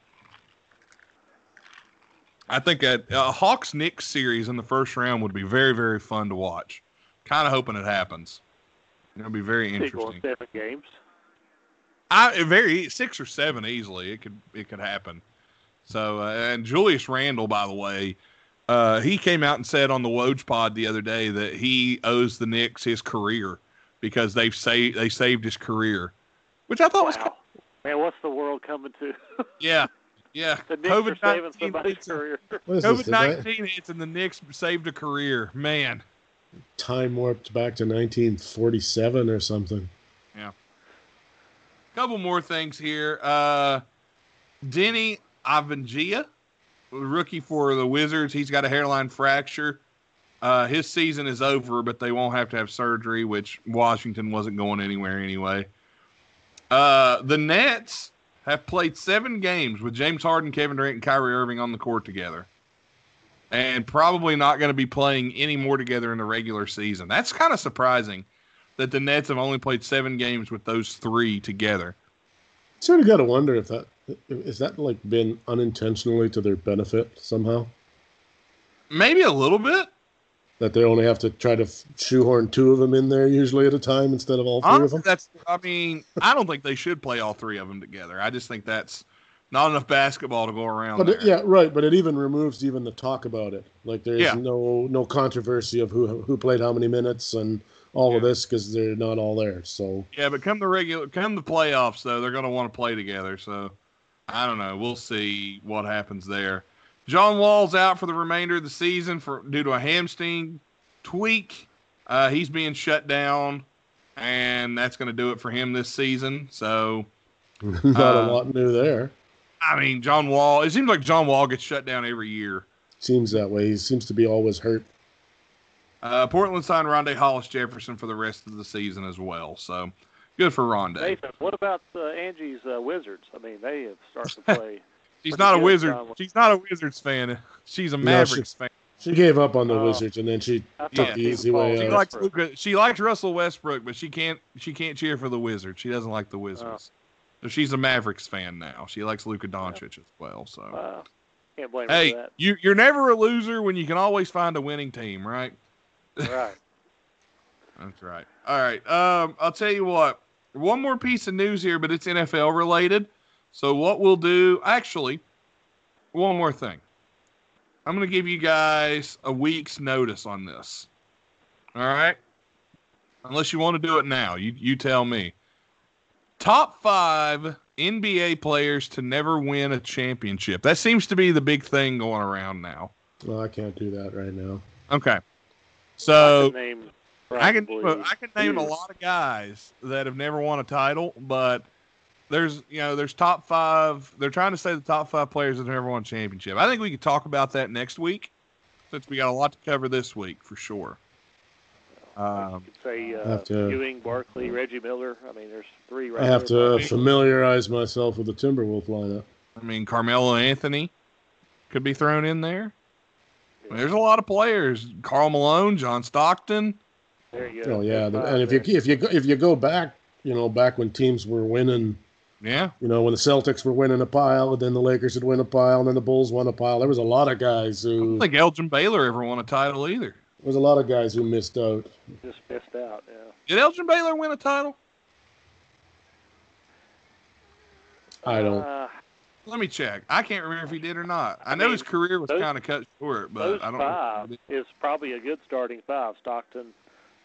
I think a, a Hawks Knicks series in the first round would be very very fun to watch. Kind of hoping it happens. It'll be very interesting. seven games. I very six or seven easily. It could it could happen. So uh, and Julius Randle, by the way, uh, he came out and said on the Woj Pod the other day that he owes the Knicks his career because they've saved they saved his career, which I thought was Wow. Man, what's the world coming to? [LAUGHS] yeah yeah. the Knicks are saving COVID somebody's nineteen career. What is? COVID the ni- nineteen hits and the Knicks saved a career. Man, time warped back to 1947 or something. Yeah. Couple more things here. Uh, Deni Avdija, rookie for the Wizards. He's got a hairline fracture. Uh, his season is over, but they won't have to have surgery, which Washington wasn't going anywhere anyway. Uh, the Nets have played seven games with James Harden, Kevin Durant, and Kyrie Irving on the court together, and probably not going to be playing any more together in the regular season. That's kind of surprising that the Nets have only played seven games with those three together. Sort of got to wonder if that is that like been unintentionally to their benefit somehow. Maybe a little bit. That they only have to try to shoehorn two of them in there usually at a time instead of all three Honestly, of them. that's. I mean, I don't think they should play all three of them together. I just think that's not enough basketball to go around. But it, yeah, right. But it even removes even the talk about it. Like there's Yeah. no no controversy of who who played how many minutes and all of this because they're not all there. So Yeah, but come the regular, come the playoffs though, they're going to want to play together. So I don't know. We'll see what happens there. John Wall's out for the remainder of the season for due to a hamstring tweak. Uh, he's being shut down, and that's going to do it for him this season. So [LAUGHS] not Uh, a lot new there. I mean, John Wall. It seems like John Wall gets shut down every year. Seems that way. He seems to be always hurt. Uh, Portland signed Rondae Hollis Jefferson for the rest of the season as well. So good for Rondae. Nathan, what about uh, Angie's uh, Wizards? I mean, they have started to [LAUGHS] play. She's not a Wizard. She's not a Wizards fan. She's a No, Mavericks fan. She gave up on the Oh. Wizards and then she took thought the easy way Paul She out. likes Luka. She likes Russell Westbrook, but she can't. She can't cheer for the Wizards. She doesn't like the Wizards. So she's a Mavericks fan now. She likes Luka Doncic as well. So Uh, can't blame her hey, for that. you you're never a loser when you can always find a winning team, right? Right. [LAUGHS] That's right. All right. Um, I'll tell you what. One more piece of news here, but it's NFL related. So what we'll do, actually, one more thing. I'm going to give you guys a week's notice on this. All right. Unless you want to do it now, you you tell me. Top five NBA players to never win a championship. That seems to be the big thing going around now. No, I can't do that right now. Okay. I So can name I can probably I can name a lot of guys that have never won a title, but there's you know there's top five. They're trying to say the top five players that have never won a championship. I think we could talk about that next week, since we got a lot to cover this week for sure. Um, You could say uh, to- Ewing, Barkley, Reggie Miller. I mean, there's three right I have there, to probably. familiarize myself with the Timberwolf lineup. I mean, Carmelo Anthony could be thrown in there. I mean, there's a lot of players: Karl Malone, John Stockton. There you go. Oh yeah, There's and if you if you go, if you go back, you know, back when teams were winning, Yeah, you know, when the Celtics were winning a pile, and then the Lakers would win a pile, and then the Bulls won a pile. There was a lot of guys I who don't think Elgin Baylor ever won a title either. there was a lot of guys who missed out. just missed out. Yeah. Did Elgin Baylor win a title? I don't. Uh, Let me check. I can't remember if he did or not. I, know mean, his career was kind of cut short, but those I don't. five know. is probably a good starting five: Stockton,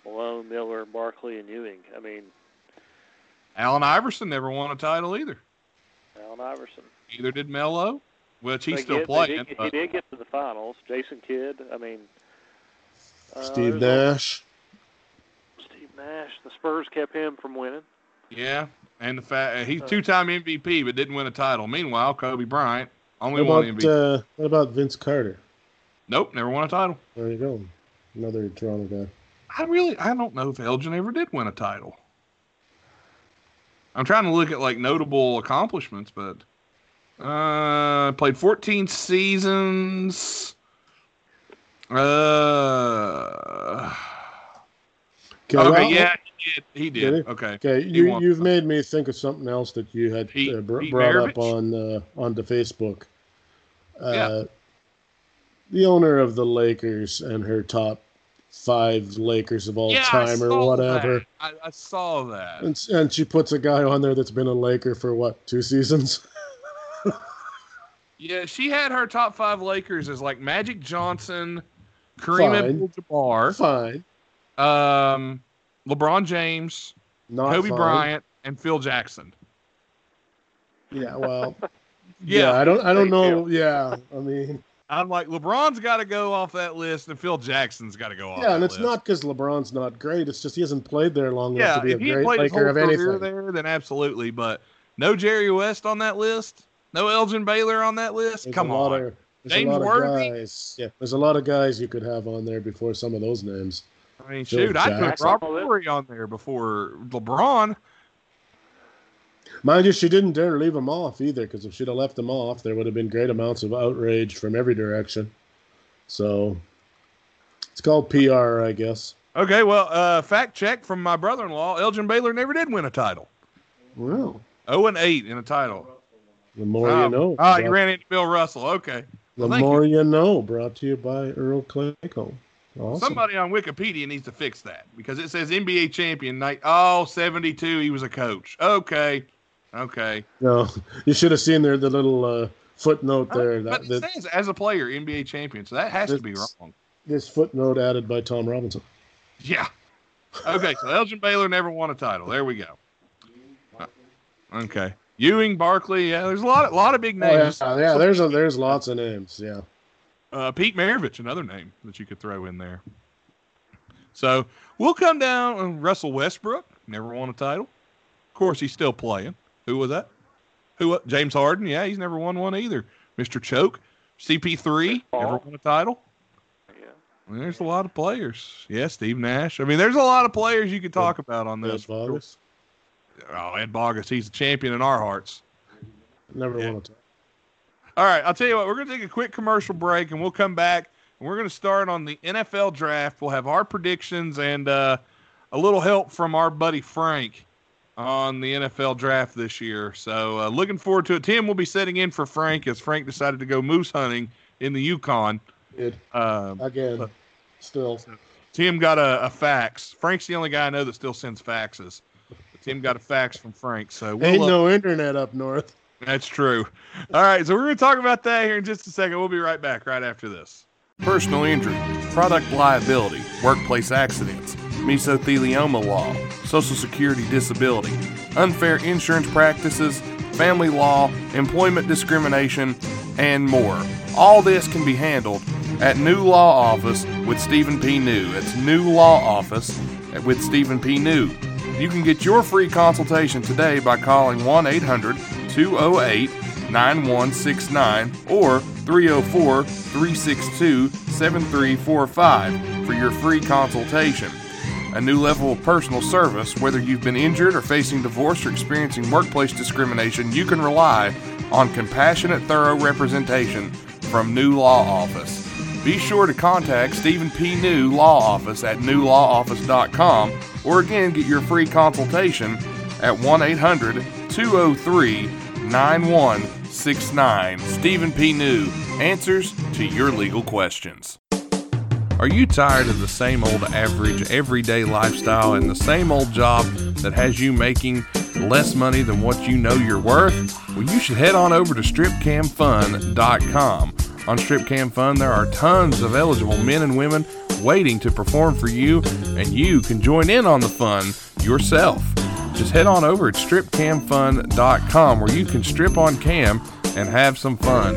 Malone, Miller, Barkley, and Ewing. I mean, Allen Iverson never won a title either. Allen Iverson. Either did Melo, which he's They still get- playing. did but- he did get to the finals. Jason Kidd. I mean, uh, Steve a- Nash. Steve Nash. The Spurs kept him from winning. yeah, and the fact he's Uh, two-time MVP but didn't win a title. Meanwhile, Kobe Bryant only What won MVP. uh, what about Vince Carter? nope, never won a title. There you go, another Toronto guy. I really, I don't know if Elgin ever did win a title. I'm trying to look at like notable accomplishments, but uh, played 14 seasons. Uh, Okay, okay, well, yeah, he did. He did. Did he? Okay, Okay, He you, you've made me think of something else that you had Pete- uh, br- Pete brought up on uh, on the Facebook. Uh, Yeah. The owner of the Lakers and her top five Lakers of all yeah, time or whatever. I, I saw that. and and she puts a guy on there that's been a Laker for what two seasons. [LAUGHS] Yeah, she had her top five Lakers as like Magic Johnson, Kareem Abdul-Jabbar, Fine, um, LeBron James, not Kobe fine. Bryant, and Phil Jackson. Yeah, well, [LAUGHS] Yeah, yeah, I don't I don't know. Yeah, I mean, I'm like, LeBron's got to go off that list, and Phil Jackson's got to go off. Yeah, and it's list. not because LeBron's not great. It's just he hasn't played there long enough to be a he great played Laker of anything. there, then absolutely. But no Jerry West on that list. No Elgin Baylor on that list. There's Come on. Of, there's James a lot of Worthy? guys. Yeah, there's a lot of guys you could have on there before some of those names. I mean, Phil shoot, I'd put Jackson. Robert Horry on there before LeBron. Mind you, she didn't dare leave him off either, because if she'd have left him off, there would have been great amounts of outrage from every direction. So it's called PR, I guess. Okay, well, uh, fact check from my brother-in-law: Elgin Baylor never did win a title. Well, 0 and 8 in a title. the more oh, you know. Oh, you ran into Bill Russell. Okay. the well, thank more you. know. Brought to you by Earl Clayco. Awesome. Somebody on Wikipedia needs to fix that because it says NBA champion night. Oh, 72, he was a coach. Okay. Okay. No, you should have seen there the little uh, footnote there. but That, it that says as a player, NBA champion. So that has to be wrong. this footnote added by Tom Robinson. Yeah. Okay, so Elgin Baylor never won a title. There we go. Uh, Okay. Ewing, Barkley, yeah, there's a lot, a lot of big Oh, yeah, names. yeah, there's a, there's lots of names. Yeah. Uh, Pete Maravich, another name that you could throw in there. So we'll come down. and Russell Westbrook never won a title. Of course, he's still playing. Who was that? Who? James Harden? Yeah, he's never won one either. Mr. Choke, CP3 never won a title. Yeah. I mean, there's a lot of players. Yeah, Steve Nash. I mean, there's a lot of players you could talk about on Ed this. Bogus. Oh, Ed Bogus, he's a champion in our hearts. Never Yeah. won a title. All right, I'll tell you what, we're going to take a quick commercial break and we'll come back and we're going to start on the NFL draft. We'll have our predictions and uh, a little help from our buddy Frank on the NFL draft this year. So, uh, looking forward to it. Tim will be sitting in for Frank as Frank decided to go moose hunting in the Yukon. It, Um, again, still. Tim got a, a fax. Frank's the only guy I know that still sends faxes. But Tim got a fax from Frank. So, we'll, Ain't no internet up north. That's true. All right, so we're going to talk about that here in just a second. We'll be right back right after this. personal injury, product liability, workplace accidents, mesothelioma law, Social Security disability, unfair insurance practices, family law, employment discrimination, and more. All this can be handled at New Law Office with Stephen P. New. It's New Law Office with Stephen P. New. You can get your free consultation today by calling 1 800 208 9169 or 304 362 7345 for your free consultation. A new level of personal service, whether you've been injured or facing divorce or experiencing workplace discrimination, you can rely on compassionate, thorough representation from New Law Office. Be sure to contact Stephen P. New Law Office at newlawoffice.com or again get your free consultation at 1 800 203 9169. Stephen P. New answers to your legal questions. Are you tired of the same old average everyday lifestyle and the same old job that has you making less money than what you know you're worth? Well, you should head on over to stripcamfun.com. On Stripcam Fun, there are tons of eligible men and women waiting to perform for you, and you can join in on the fun yourself. Just head on over at stripcamfun.com where you can strip on cam and have some fun.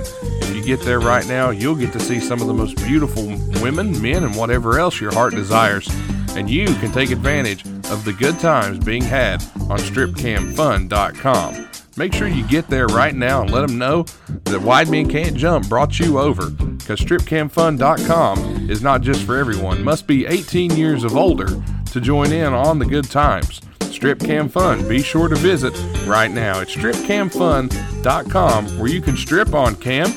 Get there right now, you'll get to see some of the most beautiful women, men, and whatever else your heart desires. And you can take advantage of the good times being had on stripcamfun.com. Make sure you get there right now and let them know that Wide Men Can't Jump brought you over. Because stripcamfun.com is not just for everyone. Must be 18 years of older to join in on the good times. Strip Cam Fun. Be sure to visit right now at stripcamfun.com where you can strip on cam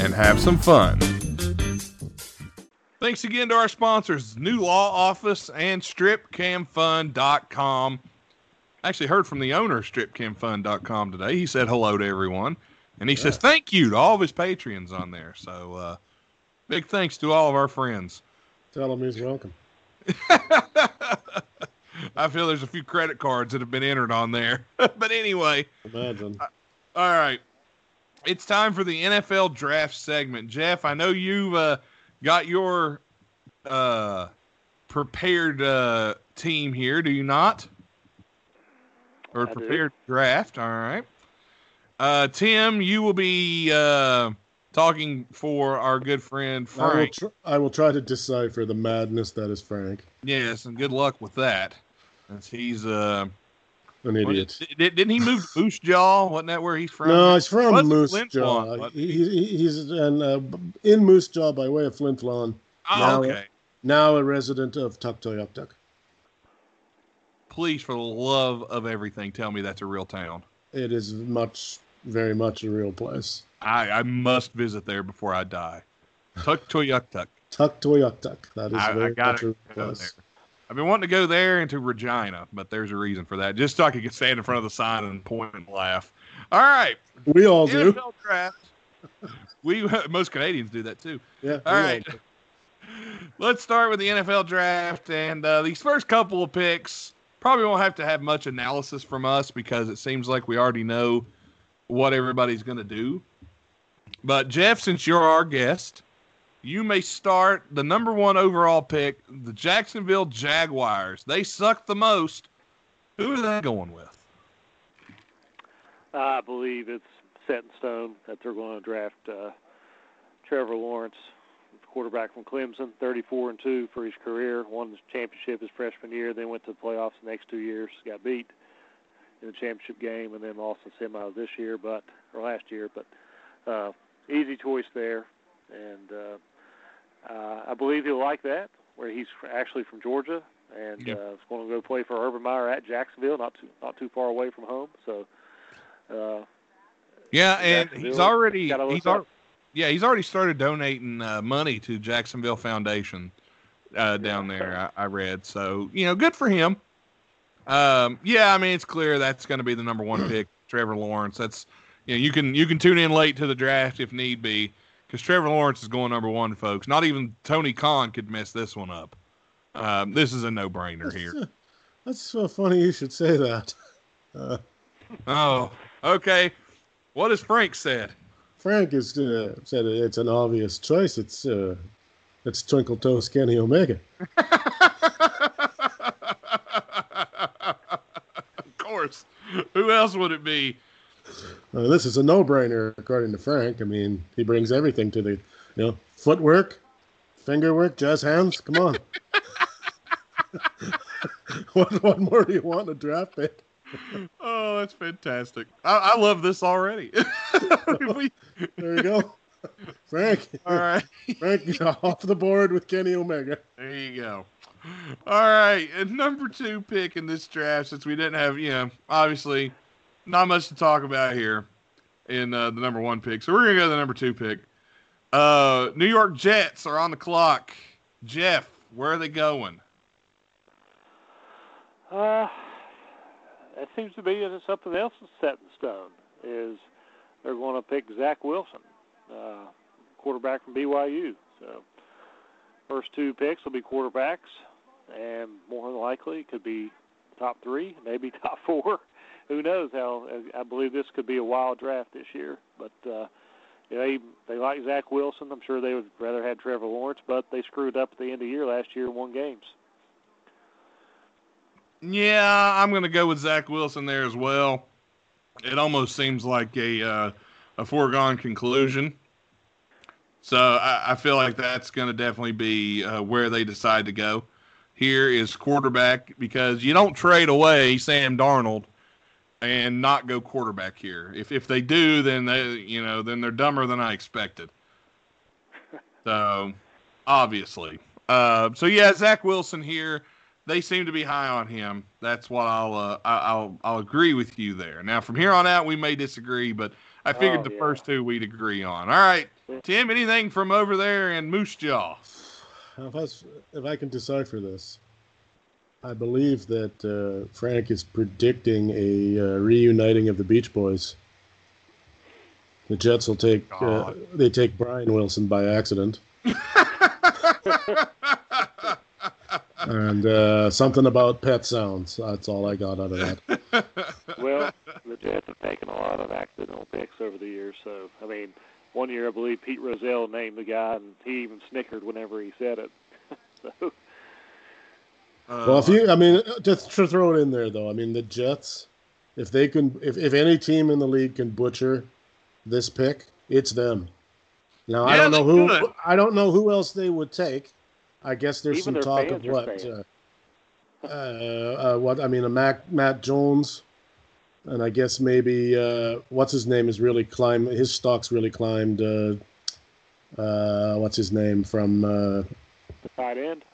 and have some fun. Thanks again to our sponsors, New Law Office and StripCamFun.com. Actually, heard from the owner of StripCamFun.com today. He said hello to everyone, and he says thank you to all of his patrons on there. So, uh, big thanks to all of our friends. Tell him he's welcome. [LAUGHS] I feel there's a few credit cards that have been entered on there. [LAUGHS] but anyway, Imagine. all right. It's time for the NFL draft segment. Jeff, I know you've uh, got your uh, prepared uh, team here, do you not? Or I do. prepared draft, all right. Uh, Tim, you will be uh, talking for our good friend I will, Frank. tr- I will try to decipher the madness that is Frank. yes, and good luck with that. As he's uh, An idiot. Did, didn't he move to Moose Jaw? Wasn't that where he's from? No, he's from Moose Flint Jaw. Lawn, He, he, he's an, uh, in Moose Jaw by way of Flin Flon. Oh, now- okay. Now a resident of Tuktoyaktuk. Please, for the love of everything, tell me that's a real town. It is much, very much a real place. I, I must visit there before I die. Tuktoyaktuk. Tuktoyaktuk. That is I, I very much a real place. there. I've been wanting to go there and to Regina, but there's a reason for that. Just so I could stand in front of the sign and point and laugh. All right, We all do. Draft. We [LAUGHS] most Canadians do that too. Yeah. All right. do. Let's start with the NFL draft, and uh, these first couple of picks probably won't have to have much analysis from us because it seems like we already know what everybody's going to do. But Jeff, since you're our guest, you may start the number one overall pick, the Jacksonville Jaguars. They suck the most. Who are they going with? I believe it's set in stone that they're going to draft uh, Trevor Lawrence, quarterback from Clemson, 34 and two for his career. Won the championship his freshman year, then went to the playoffs the next two years. Got beat in the championship game, and then lost the semis this year, but or last year. But uh, easy choice there, and uh, uh, I believe he'll like that. Where he's actually from Georgia, and Yeah. uh, is going to go play for Urban Meyer at Jacksonville, not too not too far away from home. So. Uh, Yeah, and he's already he's al- yeah he's already started donating uh, money to Jacksonville Foundation uh, down there. I, I read so you know good for him. Um, yeah, I mean it's clear that's going to be the number one [CLEARS THROAT] pick, Trevor Lawrence. That's you know you can you can tune in late to the draft if need be because Trevor Lawrence is going number one, folks. Not even Tony Khan could mess this one up. Um, this is a no brainer here. [LAUGHS] That's so funny you should say that. [LAUGHS] Uh, Oh, okay. What has Frank said? Frank has uh, said it's an obvious choice. It's uh, it's Twinkle Toes Kenny Omega. [LAUGHS] of course. Who else would it be? Uh, this is a no-brainer, according to Frank. I mean, he brings everything to the, you know, footwork, finger work, jazz hands. Come on. [LAUGHS] what, what more do you want in a draft pick? Oh, that's fantastic. I, I love this already. [LAUGHS] We- There you go. Frank, all right. Frank, off the board with Kenny Omega. There you go. All right. And number two pick in this draft, since we didn't have, you know, obviously not much to talk about here in uh, the number one pick. So we're to go to the number two pick. Uh, New York Jets are on the clock. Jeff, where are they going? Uh, that seems to be something else is set in stone. Is they're going to pick Zach Wilson, uh, quarterback from BYU. So first two picks will be quarterbacks, and more than likely it could be top three, maybe [LAUGHS] top four. Who knows how? I believe this could be a wild draft this year, but. Uh, they they like Zach Wilson. I'm sure they would rather have Trevor Lawrence, but they screwed up at the end of the year last year won games. Yeah, I'm going to go with Zach Wilson there as well. It almost seems like a uh, a foregone conclusion. So I, I feel like that's going to definitely be uh, where they decide to go. Here is quarterback because you don't trade away Sam Darnold and not go quarterback here. If if they do, then they you know then they're dumber than I expected. So obviously, uh, so yeah, Zach Wilson here they seem to be high on him. That's what I'll uh, I- I'll I'll agree with you there. Now from here on out we may disagree, but I figured Oh, the yeah. first two we'd agree on. All right, Tim, anything from over there in Moose Jaw? If I, s- if I can decipher this, I believe that uh, Frank is predicting a uh, reuniting of the Beach Boys. The Jets will take uh, they take Brian Wilson by accident, [LAUGHS] and uh, something about pet sounds. That's all I got out of that. [LAUGHS] Well, the Jets have taken a lot of accidental picks over the years. So, I mean, one year I believe Pete Rozelle named the guy, and he even snickered whenever he said it. [LAUGHS] so, Well, if you, I mean, just to throw it in there though, I mean the Jets, if they can, if, if any team in the league can butcher this pick, it's them. Now I don't know who could. I don't know who else they would take. I guess there's Even some talk of what uh, uh, uh, what I mean a Mac Matt Jones, and I guess maybe uh, what's his name is really climbed. His stock's really climbed. Uh, uh, what's his name from? Uh, The tight end.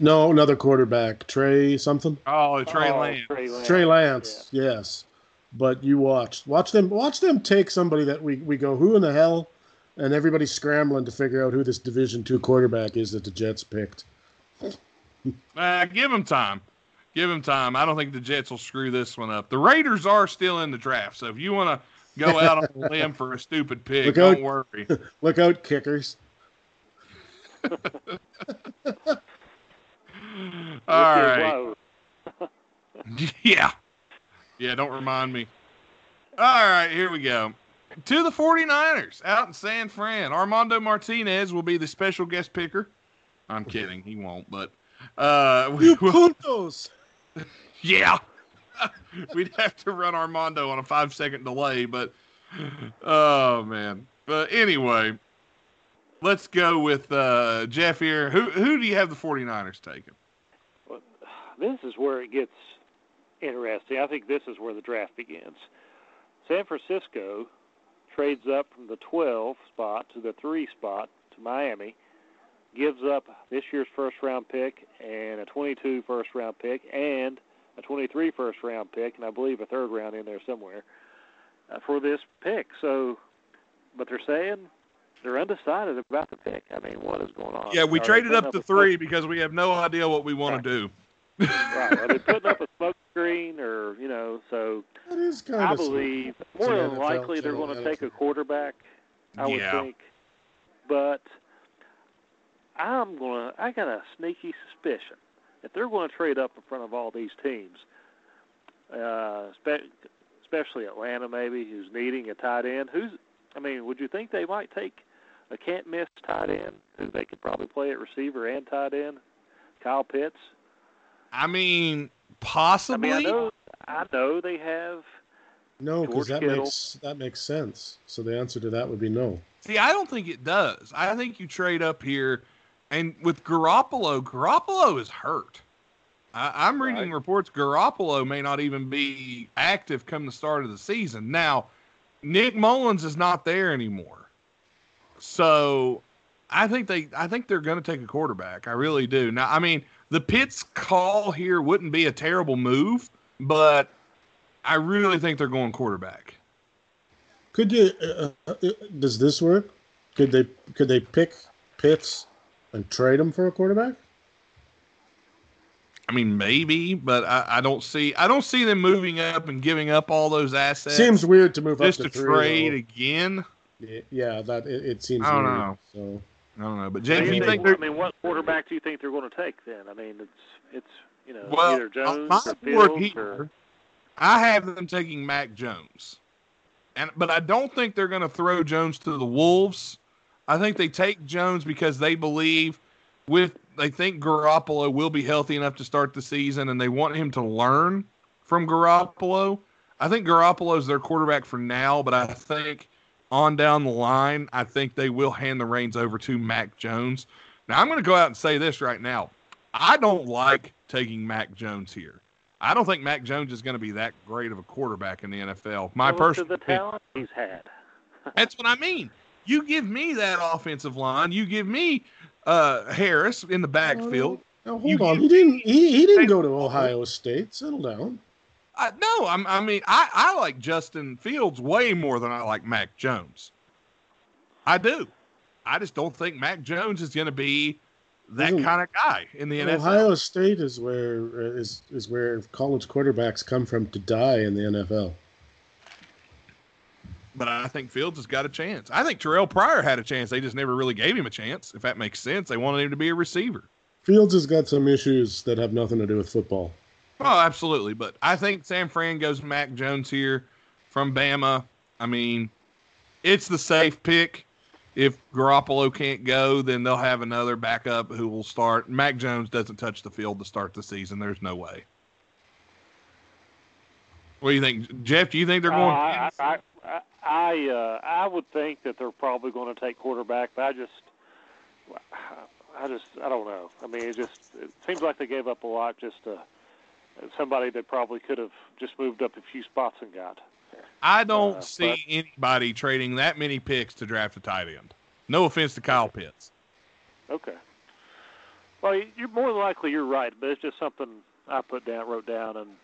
No, another quarterback, Trey something. Oh, Trey Oh, Lance. Trey Lance. Trey Lance, yes. But you watch, watch them, watch them take somebody that we, we go, who in the hell? And everybody's scrambling to figure out who this Division two quarterback is that the Jets picked. [LAUGHS] Uh, give him time. Give him time. I don't think the Jets will screw this one up. The Raiders are still in the draft, so if you want to go [LAUGHS] out on a limb for a stupid pick, Look don't out. worry. [LAUGHS] Look out, kickers! All Look right. at Lowe. [LAUGHS] Yeah. Yeah, don't remind me. All right, here we go. To the 49ers out in San Fran. Armando Martinez will be the special guest picker. I'm kidding. He won't, but uh we You will, puntos! [LAUGHS] yeah. [LAUGHS] We'd have to run Armando on a 5 second delay, but oh man. But anyway, let's go with uh Jeff here. Who who do you have the 49ers taking? This is where it gets interesting. I think this is where the draft begins. San Francisco trades up from the 12 spot to the 3 spot to Miami, gives up this year's first round pick and a 22 first round pick and a 23 first round pick, and I believe a third round in there somewhere uh, for this pick. So, but they're saying they're undecided about the pick. I mean, what is going on? Yeah, we Are traded up to three because we have no idea what we want Right. to do. Right. Are they putting up a smoke screen or you know? So That is kind I of believe it's more than likely they're going to take a quarterback. I would Yeah. think, but I'm going to. I got a sneaky suspicion if they're going to trade up in front of all these teams, uh, spe- especially Atlanta, maybe who's needing a tight end. Who's? I mean, would you think they might take a can't miss tight end who they could probably play at receiver and tight end? Kyle Pitts. I mean, I possibly. mean, I know, I know they have. no, because that Kittle. makes that makes sense. So the answer to that would be no. See, I don't think it does. I think you trade up here, and with Garoppolo, Garoppolo is hurt. I, I'm reading Right. reports Garoppolo may not even be active come the start of the season. Now, Nick Mullens is not there anymore, so I think they I think they're going to take a quarterback. I really do. Now, I mean, the Pitts call here wouldn't be a terrible move, but I really think they're going quarterback. Could you? Uh, uh, does this work? Could they? Could they pick Pitts and trade him for a quarterback? I mean, maybe, but I, I don't see I don't see them moving up and giving up all those assets. Seems weird to move just up to to, three, trade though. again. Yeah, that it, it seems. I don't weird, know. So I don't know, but Do you think, think I mean, what quarterback do you think they're going to take then? I mean, it's it's you know well? either Jones my or Fields here, or I have them taking Mac Jones, and but I don't think they're going to throw Jones to the wolves. I think they take Jones because they believe with they think Garoppolo will be healthy enough to start the season, and they want him to learn from Garoppolo. I think Garoppolo's their quarterback for now, but I think on down the line, I think they will hand the reins over to Mac Jones. Now, I'm going to go out and say this right now. I don't like taking Mac Jones here. I don't think Mac Jones is going to be that great of a quarterback in the NFL. My Well, look at personal the opinion. talent he's had. [LAUGHS] That's what I mean. You give me that offensive line. You give me uh, Harris in the backfield. now hold You- on. you- He didn't. He, he didn't go to Ohio State. Settle down. I, no, I'm, I mean, I, I like Justin Fields way more than I like Mac Jones. I do. I just don't think Mac Jones is going to be that Isn't- kind of guy in the NFL. Ohio State is where uh, is is where college quarterbacks come from to die in the NFL. But I think Fields has got a chance. I think Terrelle Pryor had a chance. They just never really gave him a chance, if that makes sense. They wanted him to be a receiver. Fields has got some issues that have nothing to do with football. Oh, absolutely. But I think San Fran goes Mac Jones here from Bama. I mean, it's the safe pick. If Garoppolo can't go, then they'll have another backup who will start. Mac Jones doesn't touch the field to start the season. There's no way. What do you think, Jeff? Do you think they're Uh, going? I, I, I, I uh, I would think that they're probably going to take quarterback, but I just I just I don't know. I mean, it just it seems like they gave up a lot just to somebody that probably could have just moved up a few spots and got. I don't Uh, see but- anybody trading that many picks to draft a tight end. No offense to Kyle Pitts. Okay. Well, you- you're more than likely you're right, but it's just something I put down, wrote down, and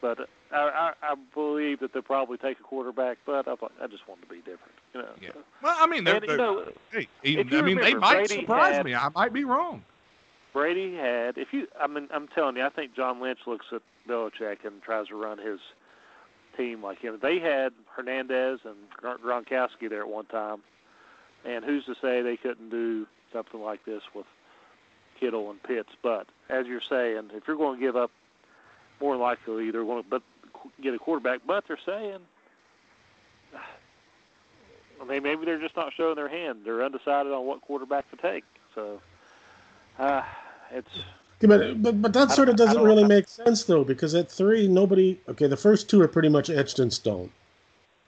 but I I, I believe that they'll probably take a quarterback, but I, I just wanted to be different, you know. Yeah. so. Well, I mean, they're, And, they're- know, hey, even, I mean, they might Brady surprise had- me. I might be wrong. Brady had, if you, I mean, I'm telling you, I think John Lynch looks at Belichick and tries to run his team like him. They had Hernandez and Gronkowski there at one time, and who's to say they couldn't do something like this with Kittle and Pitts? But as you're saying, if you're going to give up, more likely they're going to but get a quarterback. But they're saying, [SIGHS] I mean, maybe they're just not showing their hand. They're undecided on what quarterback to take. So. Uh, it's Yeah, but, but but that sort of doesn't really make sense though, because at three, nobody. Okay, the first two are pretty much etched in stone.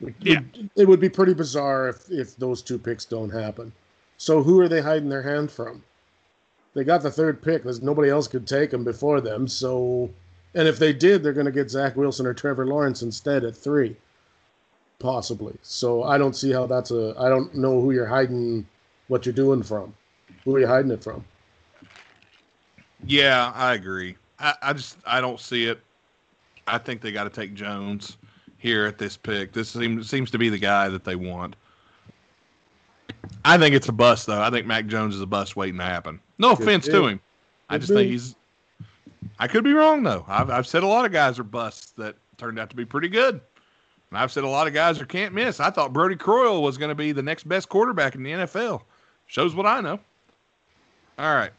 It, Yeah. would- it would be pretty bizarre if if those two picks don't happen. So who are they hiding their hand from? They got the third pick because nobody else could take them before them. So, and if they did, they're going to get Zach Wilson or Trevor Lawrence instead at three, possibly. So I don't see how that's a. I don't know who you're hiding what you're doing from. Who are you hiding it from? Yeah, I agree. I, I just I don't see it. I think they got to take Jones here at this pick. This seems seems to be the guy that they want. I think it's a bust though. I think Mac Jones is a bust waiting to happen. No offense to him. I just think he's. I could be wrong though. I've I've said a lot of guys are busts that turned out to be pretty good. And I've said a lot of guys are can't miss. I thought Brodie Croyle was going to be the next best quarterback in the NFL. Shows what I know. All right.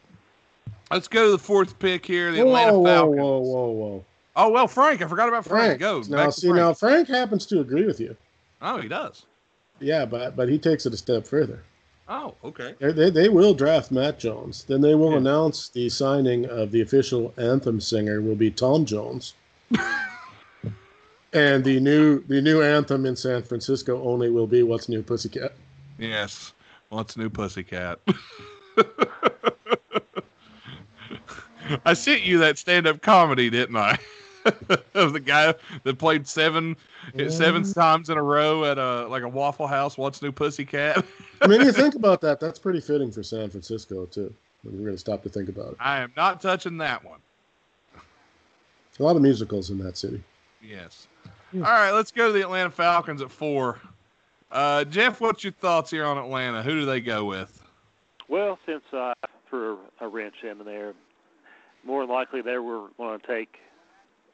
Let's go to the fourth pick here, the Atlanta whoa, whoa, Falcons. whoa, whoa, whoa. Oh well, Frank. I forgot about Frank. Frank. Go now, see, Frank. now Frank happens to agree with you. Oh, he does. Yeah, but but he takes it a step further. Oh, okay. They they, they will draft Matt Jones. Then they will Yeah. announce the signing of the official anthem singer will be Tom Jones. [LAUGHS] and the new the new anthem in San Francisco only will be "What's New, Pussycat." Yes. What's new, Pussycat? [LAUGHS] I sent you that stand-up comedy, didn't I? [LAUGHS] of the guy that played seven seven times in a row at a like a Waffle House. What's new, Pussycat? I mean, you [LAUGHS] think about that. That's pretty fitting for San Francisco too. When you're going to stop to think about it. I am not touching that one. A lot of musicals in that city. Yes. Yeah. All right, let's go to the Atlanta Falcons at four. Uh, Jeff, what's your thoughts here on Atlanta? Who do they go with? well since I threw a wrench in there. More than likely, they were going to take.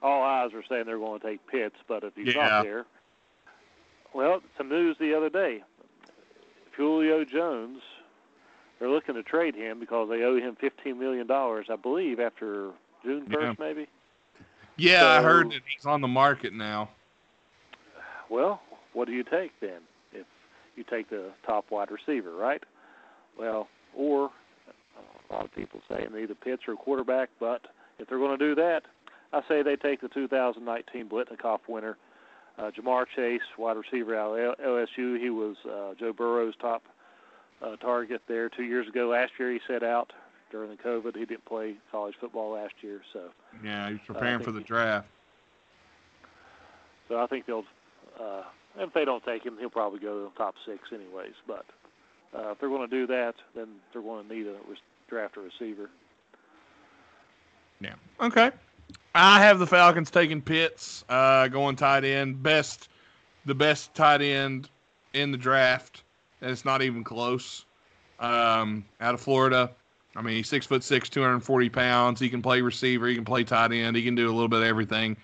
All eyes are saying they're going to take Pitts, but if he's Yeah. not there, well, some news the other day. Julio Jones, they're looking to trade him because they owe him fifteen million dollars, I believe, after June Yeah. first, maybe. Yeah, I heard that he's on the market now. Well, what do you take then? If you take the top wide receiver, right? Well, or a lot of people saying either Pitts or quarterback, but if they're going to do that, I say they take the 2019 Biletnikoff winner, uh, Ja'Marr Chase, wide receiver out of LSU. He was uh, Joe Burrow's top uh, target there two years ago. Last year he set out during the COVID. He didn't play college football last year, so Yeah, he's preparing for the he- draft. So I think they'll, uh, if they don't take him, he'll probably go to the top six anyways. But uh, if they're going to do that, then they're going to need a draft a receiver. Yeah. Okay. I have the Falcons taking Pitts, uh, going tight end, best, the best tight end in the draft, and it's not even close. Um, out of Florida, I mean, he's six foot six, two hundred and forty pounds. He can play receiver, he can play tight end, he can do a little bit of everything,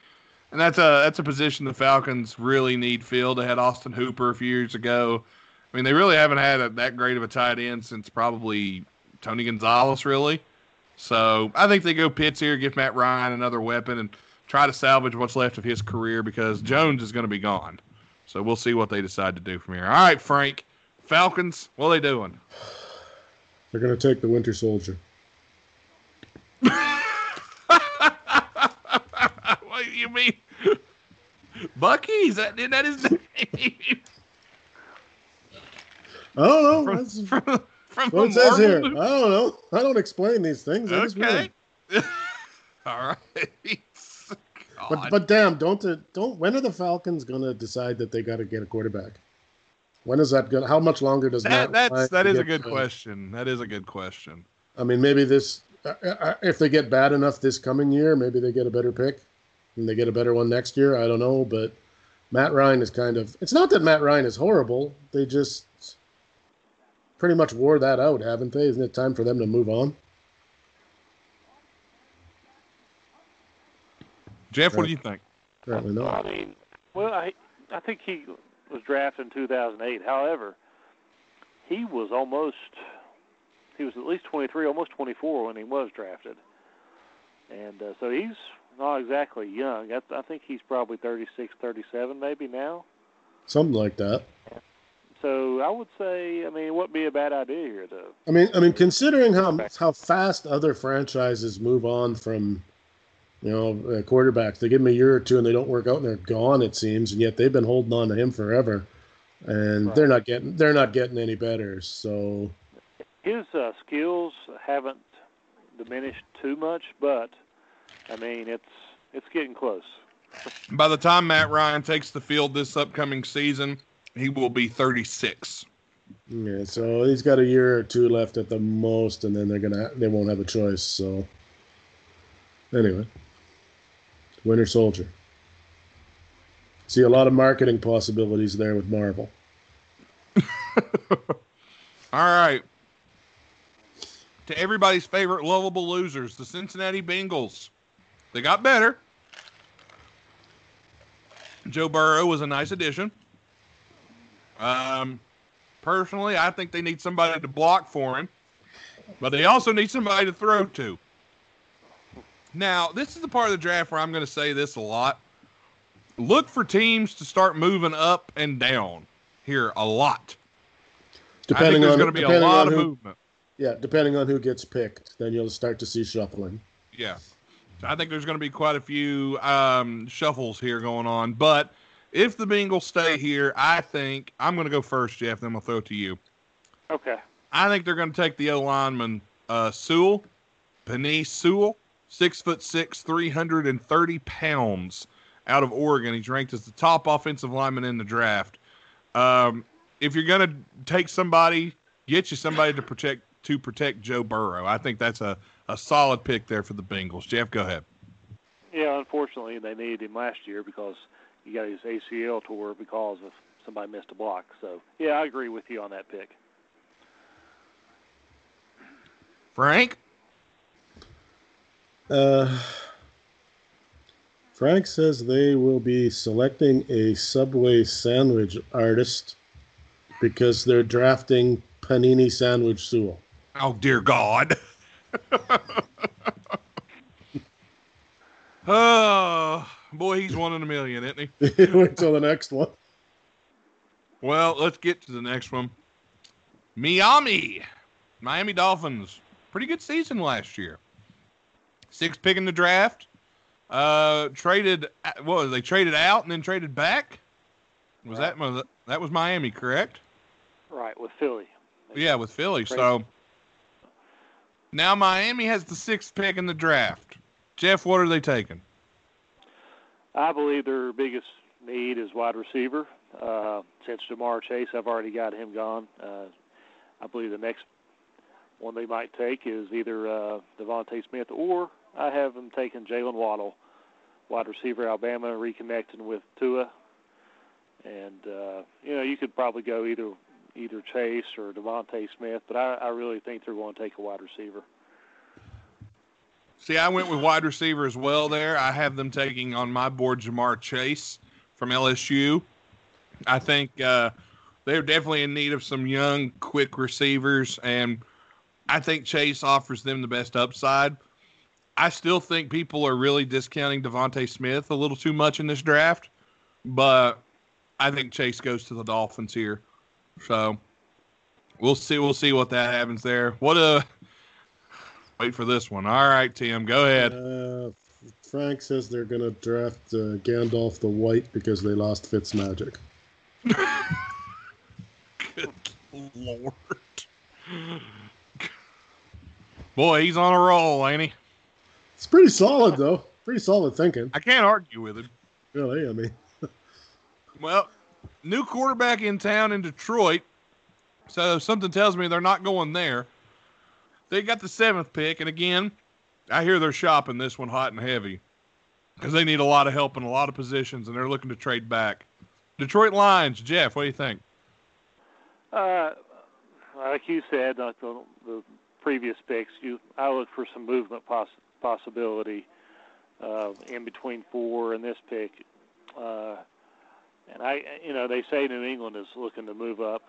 and that's a that's a position the Falcons really need filled. They had Austin Hooper a few years ago. I mean, they really haven't had a, that great of a tight end since probably Tony Gonzalez, really. So I think they go Pitts here, give Matt Ryan another weapon, and try to salvage what's left of his career because Jones is going to be gone. So we'll see what they decide to do from here. All right, Frank. Falcons, what are they doing? They're going to take the Winter Soldier. [LAUGHS] what do you mean? Bucky? Is that, isn't that his name? I don't know. From- from, from what it says here. I don't know. I don't explain these things. Okay. [LAUGHS] All right. But God. but damn, don't don't. When are the Falcons gonna decide that they got to get a quarterback? When is that gonna? How much longer does that, Matt that's that is a good question. That is a good question. I mean, maybe this. Uh, uh, if they get bad enough this coming year, maybe they get a better pick, and they get a better one next year. I don't know, but Matt Ryan is kind of. It's not that Matt Ryan is horrible. They just pretty much wore that out, haven't they? Isn't it time for them to move on? Jeff, what do you think? Apparently not. I mean, well, I I think he was drafted in 2008. However, he was almost he was at least 23, almost 24 when he was drafted, and uh, so he's not exactly young. I, I think he's probably 36, 37 maybe now. Something like that. So I would say, I mean, it wouldn't be a bad idea here though. I mean, I mean, considering how how fast other franchises move on from, you know, uh, quarterbacks, they give them a year or two and they don't work out and they're gone. It seems, and yet they've been holding on to him forever, and Right. they're not getting they're not getting any better. So his uh, skills haven't diminished too much, but I mean, it's it's getting close. By the time Matt Ryan takes the field this upcoming season, he will be 36. yeah, so he's got a year or two left at the most, and then they're gonna they won't have a choice. So anyway, Winter Soldier. See a lot of marketing possibilities there with Marvel. [LAUGHS] All right. To everybody's favorite lovable losers, the Cincinnati Bengals. They got better. Joe Burrow was a nice addition. Um, personally, I think they need somebody to block for him, but they also need somebody to throw to. Now, this is the part of the draft where I'm going to say this a lot. Look for teams to start moving up and down here a lot. I think there's going to be a depending lot on of who- movement. Yeah, depending on who gets picked, then you'll start to see shuffling. Yeah. I think there's going to be quite a few um, shuffles here going on. But if the Bengals stay here, I think I'm going to go first, Jeff. Then we'll throw it to you. Okay. I think they're going to take the O lineman uh, Sewell, Penei Sewell, six foot six, 330 pounds, out of Oregon. He's ranked as the top offensive lineman in the draft. Um, if you're going to take somebody, get you somebody to protect to protect Joe Burrow. I think that's a, a solid pick there for the Bengals. Jeff, go ahead. Yeah, unfortunately, they needed him last year because he got his ACL tore because of somebody missed a block. So, yeah, I agree with you on that pick. Frank? Uh, Frank says they will be selecting a Subway sandwich artist because they're drafting Panini Sandwich Sewell. Oh, dear God. [LAUGHS] [LAUGHS] oh, boy, he's one in a million, isn't he? [LAUGHS] Wait till the next one. Well, let's get to the next one. Miami. Miami Dolphins. Pretty good season last year. Six pick in the draft. Uh, traded. What was they traded out and then traded back? Was that was that was Miami, correct? Right, with Philly. Yeah, with Philly. Crazy. So now Miami has the sixth pick in the draft. Jeff, what are they taking? I believe their biggest need is wide receiver. Uh, since Ja'Marr Chase, I've already got him gone. Uh, I believe the next one they might take is either uh, DeVonta Smith or I have them taking Jaylen Waddle, wide receiver, Alabama, reconnecting with Tua. And uh, you know, you could probably go either either Chase or DeVonta Smith, but I, I really think they're going to take a wide receiver. See, I went with wide receiver as well there. I have them taking on my board Ja'Marr Chase from LSU. I think uh, they're definitely in need of some young, quick receivers, and I think Chase offers them the best upside. I still think people are really discounting DeVonta Smith a little too much in this draft, but I think Chase goes to the Dolphins here. So we'll see. We'll see what that happens there. What a wait for this one. All right, Tim, go ahead. Uh, Frank says they're going to draft uh, Gandalf the White because they lost Fitzmagic. [LAUGHS] Good Lord. Boy, he's on a roll, ain't he? It's pretty solid though. Pretty solid thinking. I can't argue with him. Really, I mean, [LAUGHS] Well, new quarterback in town in Detroit. So something tells me they're not going there. They got the seventh pick, and again, I hear they're shopping this one hot and heavy because they need a lot of help in a lot of positions, and they're looking to trade back. Detroit Lions, Jeff, what do you think? Uh, like you said, like the, the previous picks, you I look for some movement poss- possibility uh, in between four and this pick. Uh, and I, you know, they say New England is looking to move up.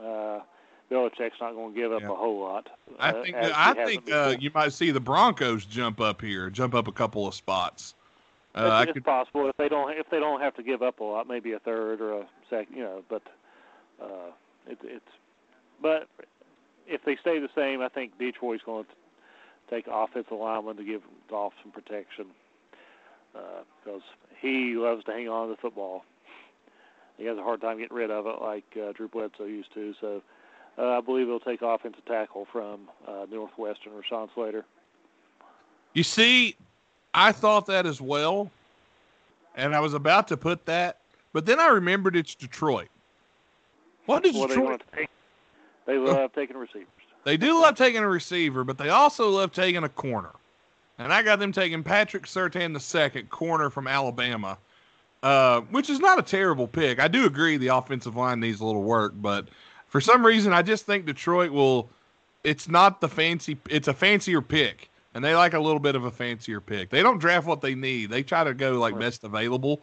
Uh, Belichick's not going to give up Yeah. a whole lot. I uh, think as I think uh, you might see the Broncos jump up here, jump up a couple of spots. Uh, it's, it's could, possible if they don't if they don't have to give up a lot, maybe a third or a second, you know. But uh, it, it's but if they stay the same, I think Detroit's going to take offensive lineman to give Dolph some protection because he loves to hang on to the football. He has a hard time getting rid of it, like uh, Drew Bledsoe used to. So uh, I believe he'll take offensive tackle from uh, Northwestern or Sean Slater. you see, I thought that as well, and I was about to put that, but then I remembered it's Detroit. What does Well, they Detroit? to take. They love taking receivers. They do love taking a receiver, but they also love taking a corner. And I got them taking Patrick Surtain the second corner from Alabama, uh, which is not a terrible pick. I do agree the offensive line needs a little work, but for some reason I just think Detroit will. It's not the fancy. It's a fancier pick, and they like a little bit of a fancier pick. They don't draft what they need. They try to go like Right. best available,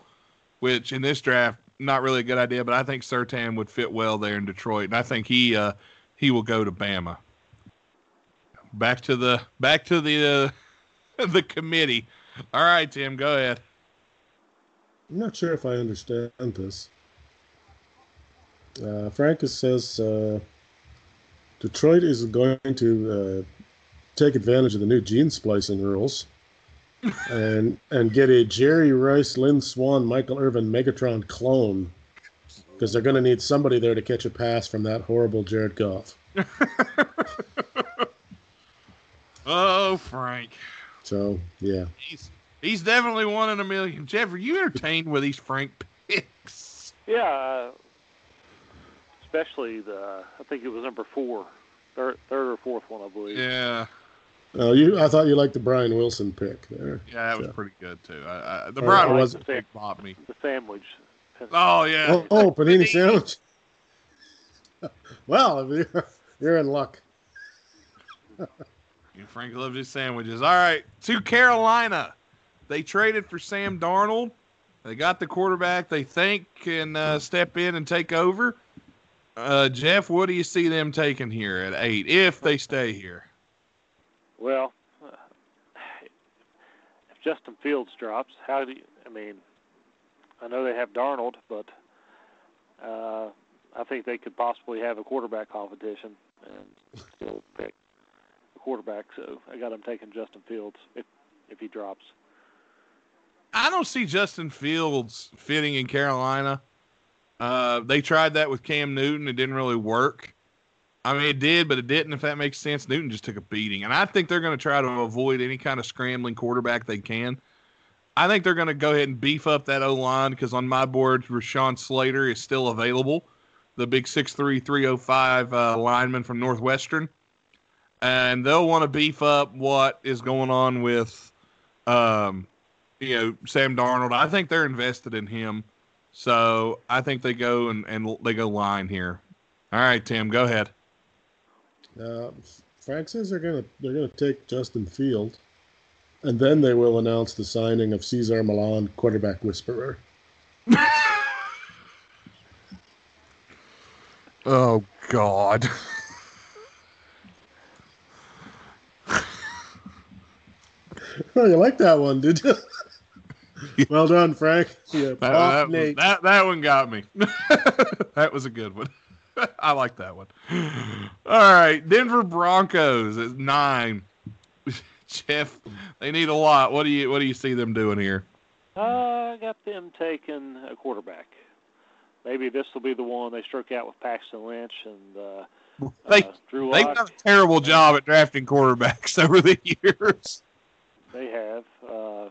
which in this draft not really a good idea. But I think Surtain would fit well there in Detroit, and I think he uh, he will go to Bama. Back to the back to the uh, [LAUGHS] the committee. All right, Tim, go ahead. I'm not sure if I understand this. Uh, Francis says uh, Detroit is going to uh, take advantage of the new gene splicing rules and and get a Jerry Rice, Lynn Swann, Michael Irvin Megatron clone because they're going to need somebody there to catch a pass from that horrible Jared Goff. [LAUGHS] Oh, Frank. So yeah, He's he's definitely one in a million. Jeff, are you entertained with these Frank picks? Yeah, uh, especially the I think it was number four, third, third or fourth one, I believe. Yeah, uh, you I thought you liked the Brian Wilson pick there. yeah, that was pretty good too. I, I, the Uh, Brian I Wilson wasn't- pick bopped me. The sandwich. Oh yeah. Oh, oh panini sandwich. [LAUGHS] well, you're, you're in luck. Frank loves his sandwiches. All right, to Carolina. They traded for Sam Darnold. They got the quarterback they think can uh, step in and take over. Uh, Jeff, what do you see them taking here at eight if they stay here? Well, uh, if Justin Fields drops, how do you? I mean, I know they have Darnold, but uh, I think they could possibly have a quarterback competition and still pick a quarterback. So I got them taking Justin Fields if if he drops. I don't see Justin Fields fitting in Carolina. Uh, they tried that with Cam Newton. It didn't really work. I mean, it did, but it didn't, if that makes sense. Newton just took a beating. And I think they're going to try to avoid any kind of scrambling quarterback they can. I think they're going to go ahead and beef up that O line because on my board, Rashawn Slater is still available, the big 6'3, 305 uh, lineman from Northwestern. And they'll want to beef up what is going on with um, you know, Sam Darnold. I think they're invested in him. So I think they go and, and they go line here. All right, Tim, go ahead. Uh, Frank says they're gonna they're gonna take Justin Field, and then they will announce the signing of Cesar Millan, quarterback whisperer. [LAUGHS] Oh God. [LAUGHS] Oh, you like that one, did you? [LAUGHS] [LAUGHS] well done, Frank. Yeah, That, that, Nate. that, that one got me. [LAUGHS] that was a good one. [LAUGHS] I like that one. All right, Denver Broncos at nine. Jeff, they need a lot. What do you what do you see them doing here? Uh, I got them taking a quarterback. Maybe this will be the one they struck out with Paxton Lynch, and uh, They- uh, Drew They've Lock, done a terrible job at drafting quarterbacks over the years. they have. Uh,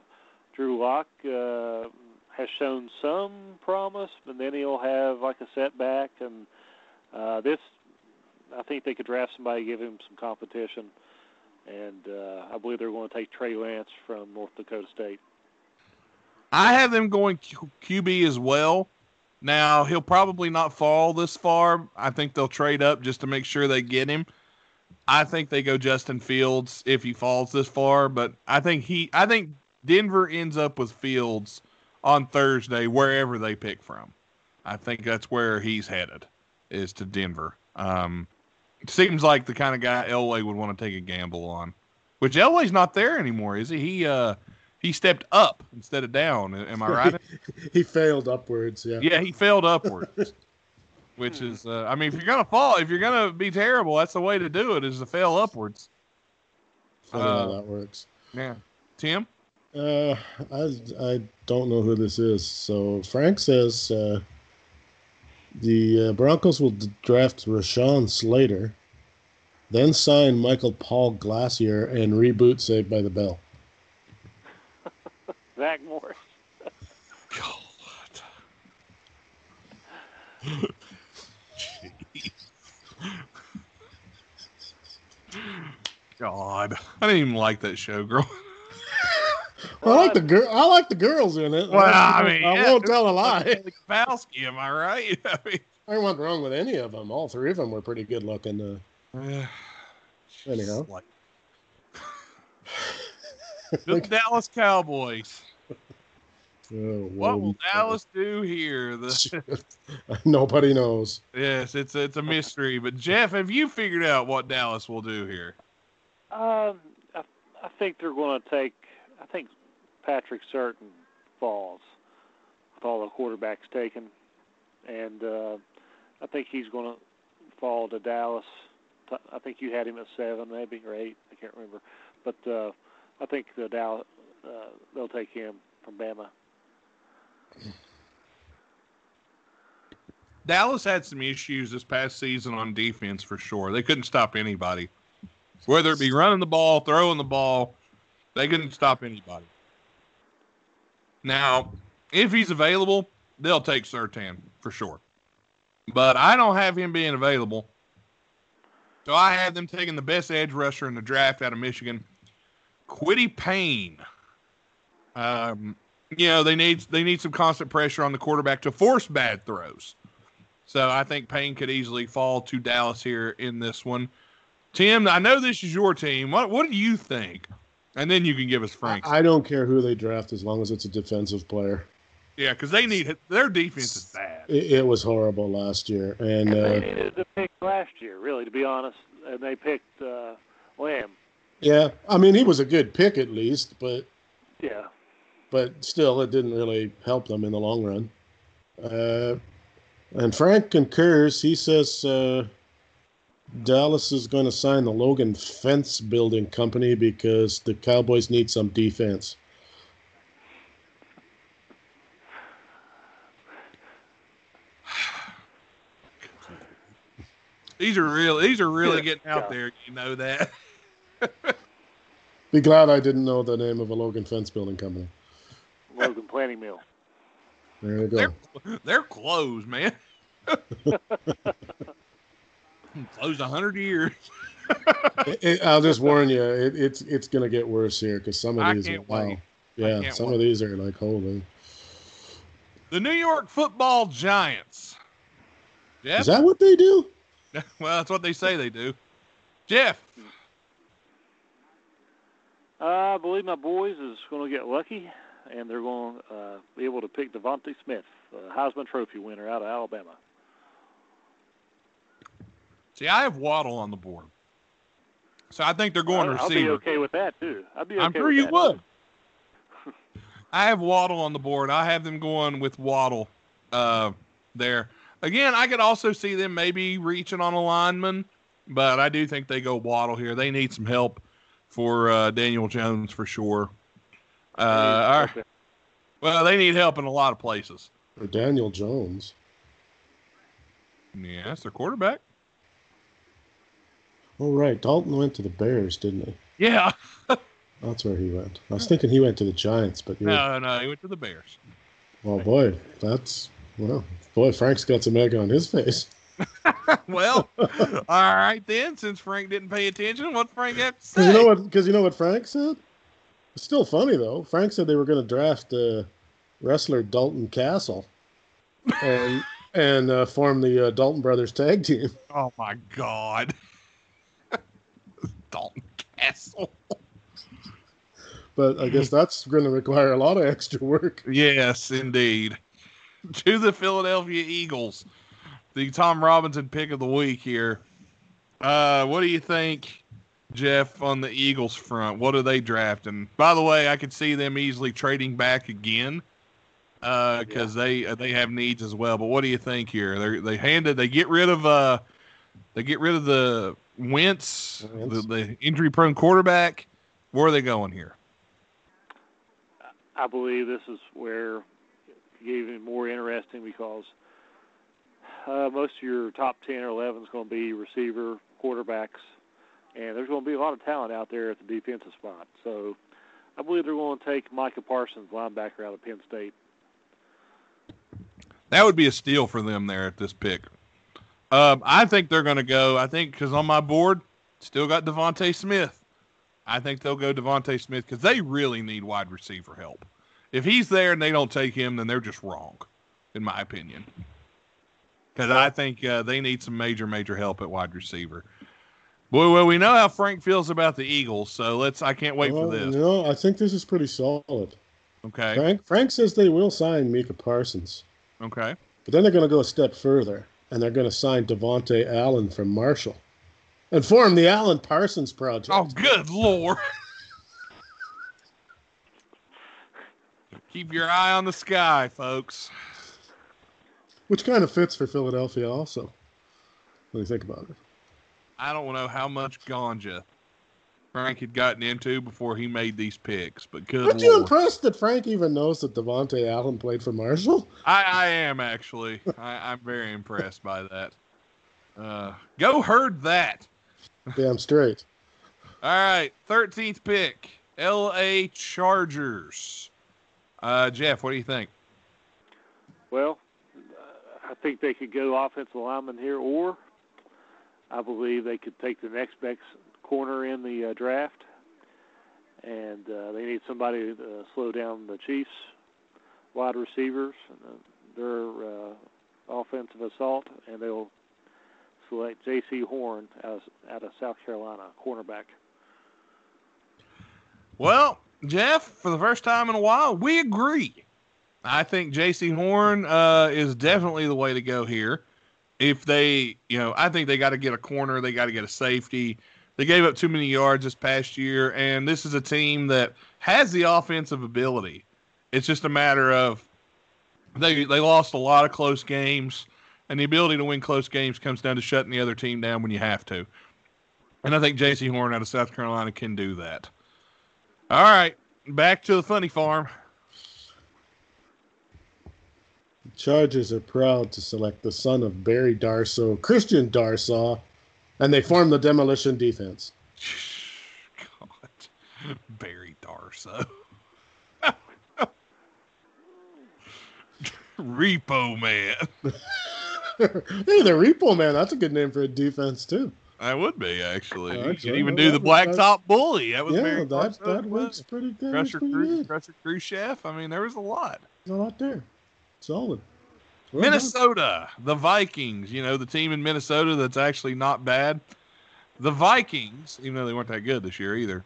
Drew Lock uh, has shown some promise, but then he'll have like a setback. And uh, this, I think they could draft somebody, give him some competition. And uh, I believe they're going to take Trey Lance from North Dakota State. I have them going Q- QB as well. Now he'll probably not fall this far. I think they'll trade up just to make sure they get him. I think they go Justin Fields if he falls this far, but I think he I think Denver ends up with Fields on Thursday wherever they pick from. I think that's where he's headed is to Denver. Um seems like the kind of guy Elway would want to take a gamble on. Which Elway's not there anymore, is he? He uh he stepped up instead of down. Am I right? [LAUGHS] he failed upwards. Yeah. yeah, he failed upwards. [LAUGHS] Which is, uh, I mean, if you're gonna fall, if you're gonna be terrible, that's the way to do it is to fail upwards. Funny how Uh, that works. Yeah, Tim. Uh, I I don't know who this is. So Frank says uh, the uh, Broncos will d- draft Rashawn Slater, then sign Michael Paul Glacier and reboot Saved by the Bell. [LAUGHS] Zach Morris. God. Jeez. God, I didn't even like that show, [LAUGHS] girl. I like the girl. I like the girls in it. Well, [LAUGHS] I mean, I yeah, won't tell a lie. Kapowski, am I right? [LAUGHS] I mean, I wasn't wrong with any of them. All three of them were pretty good looking. Uh, [SIGHS] Anyhow. Like, [LAUGHS] the Dallas Cowboys. oh, What will. Dallas do here? The, Nobody knows. yes, it's it's a mystery. But Jeff, have you figured out what Dallas will do here? Um, I, I think they're going to take. I think Patrick Surtain falls with all the quarterbacks taken, and uh, I think he's going to fall to Dallas. I think you had him at seven, maybe or eight. I can't remember, but uh, I think the Dallas uh, they'll take him from Bama. Dallas had some issues this past season on defense for sure. They couldn't stop anybody, whether it be running the ball, throwing the ball. They couldn't stop anybody. Now, if he's available, they'll take Surtain for sure. But I don't have him being available. So I have them taking the best edge rusher in the draft out of Michigan, Kwity Payne. Um, you know, they need they need some constant pressure on the quarterback to force bad throws. So I think Payne could easily fall to Dallas here in this one. Tim, I know this is your team. What what do you think? And then you can give us Frank's. I, I don't care who they draft as long as it's a defensive player. yeah, because they need their defense is bad. It, it was horrible last year, and they uh, needed to pick last year, really, to be honest, and they picked uh, Lamb. yeah, I mean he was a good pick at least, but Yeah. but still it didn't really help them in the long run. Uh, and Frank concurs. He says uh, Dallas is going to sign the Logan Fence Building Company because the Cowboys need some defense. [SIGHS] These are real. These are really getting out there. You know that. Be glad I didn't know the name of a Logan Fence Building Company. Logan Planning Mill. There you go. They're they're closed, man. [LAUGHS] [LAUGHS] closed a hundred years. [LAUGHS] It- it- I'll just warn you, it, it's it's going to get worse here because some of I these can't are wow. wait. Yeah, can't some wait. of these are like holy. The New York Football Giants. Jeff. Is that what they do? [LAUGHS] well, that's what they say they do. Jeff. Uh, I believe my boys is going to get lucky, and they're going to uh, be able to pick DeVonta Smith, uh, Heisman Trophy winner out of Alabama. See, I have Waddle on the board. So I think they're going I'll, I'll be okay with that too. I'd be okay I'm sure with you that, would. [LAUGHS] I have Waddle on the board. I have them going with Waddle uh, there. Again, I could also see them maybe reaching on a lineman, but I do think they go Waddle here. They need some help for uh, Daniel Jones for sure. Uh, all right. Well, they need help in a lot of places. Or Daniel Jones? Yeah, that's their quarterback. Oh right, Dalton went to the Bears, didn't he? Yeah. [LAUGHS] That's where he went. I was thinking he went to the Giants, but No, no, he went to the Bears. well, boy, that's well, boy, Frank's got some egg on his face. [LAUGHS] well, all right then. Since Frank didn't pay attention, what Frank have to say? you know what? Because you know what Frank said. It's still funny though. Frank said they were going to draft uh, wrestler Dalton Castle, and and uh, form the uh, Dalton Brothers tag team. Oh my God. Dalton Castle. But I guess that's going to require a lot of extra work. Yes, indeed. To the Philadelphia Eagles, the Tom Robinson pick of the week here. Uh, what do you think, Jeff, on the Eagles front? What are they drafting? By the way, I could see them easily trading back again because they they have needs as well. But what do you think here? They they handed they get rid of uh they get rid of the Wentz, Wentz. the, the injury prone quarterback. Where are they going here? I believe this is where it get even more interesting because uh, most of your top 10 or 11 is going to be receiver, quarterbacks, and there's going to be a lot of talent out there at the defensive spot. So I believe they're going to take Micah Parsons, linebacker out of Penn State. That would be a steal for them there at this pick. Um, I think they're going to go. I think because on my board, still got DeVonta Smith. I think they'll go DeVonta Smith because they really need wide receiver help. If he's there and they don't take him, then they're just wrong, in my opinion. Because I think uh, they need some major, major help at wide receiver. Boy, well, we know how Frank feels about the Eagles, so let's. I can't wait Well, for this. No, I think this is pretty solid. Okay, Frank Frank says they will sign Micah Parsons, okay. but then they're going to go a step further and they're going to sign Devonte Allen from Marshall and form the Allen Parsons Project. Oh, good lord! [LAUGHS] Keep your eye on the sky, folks. Which kind of fits for Philadelphia also. When you think about it. I don't know how much ganja Frank had gotten into before he made these picks, but good Aren't you impressed that Frank even knows that Devonte Allen played for Marshall? I, I am actually. I, I'm very impressed by that. Uh, go herd that. Damn straight. [LAUGHS] All right, 13th pick, L.A. Chargers. Uh, Jeff, what do you think? Well, uh, I think they could go offensive lineman here, or I believe they could take the next best corner in the uh, draft, and uh, they need somebody to uh, slow down the Chiefs' wide receivers, and, uh, their uh, offensive assault, and they'll select J.C. Horn out of, out of South Carolina, cornerback. Well, Jeff, for the first time in a while, we agree. I think J.C. Horn uh, is definitely the way to go here. If they, you know, I think they got to get a corner, they got to get a safety. They gave up too many yards this past year, and this is a team that has the offensive ability. It's just a matter of they they lost a lot of close games, and the ability to win close games comes down to shutting the other team down when you have to. And I think J.C. Horn out of South Carolina can do that. All right, back to the funny farm. Chargers are proud to select the son of Barry Darsow, Christian Darrisaw, and they form the demolition defense. God, Barry Darsow. Repo Man. [LAUGHS] hey, the Repo Man. That's a good name for a defense too. I would be actually. All right, you could even do the Blacktop Bully. That was yeah, that that works pretty good. Crusher, pretty Cru- good. Crusher Khrushchev. I mean, there was a lot. There's a lot there. Solid. Well done. Minnesota, the Vikings. You know, the team in Minnesota that's actually not bad. The Vikings, even though they weren't that good this year either.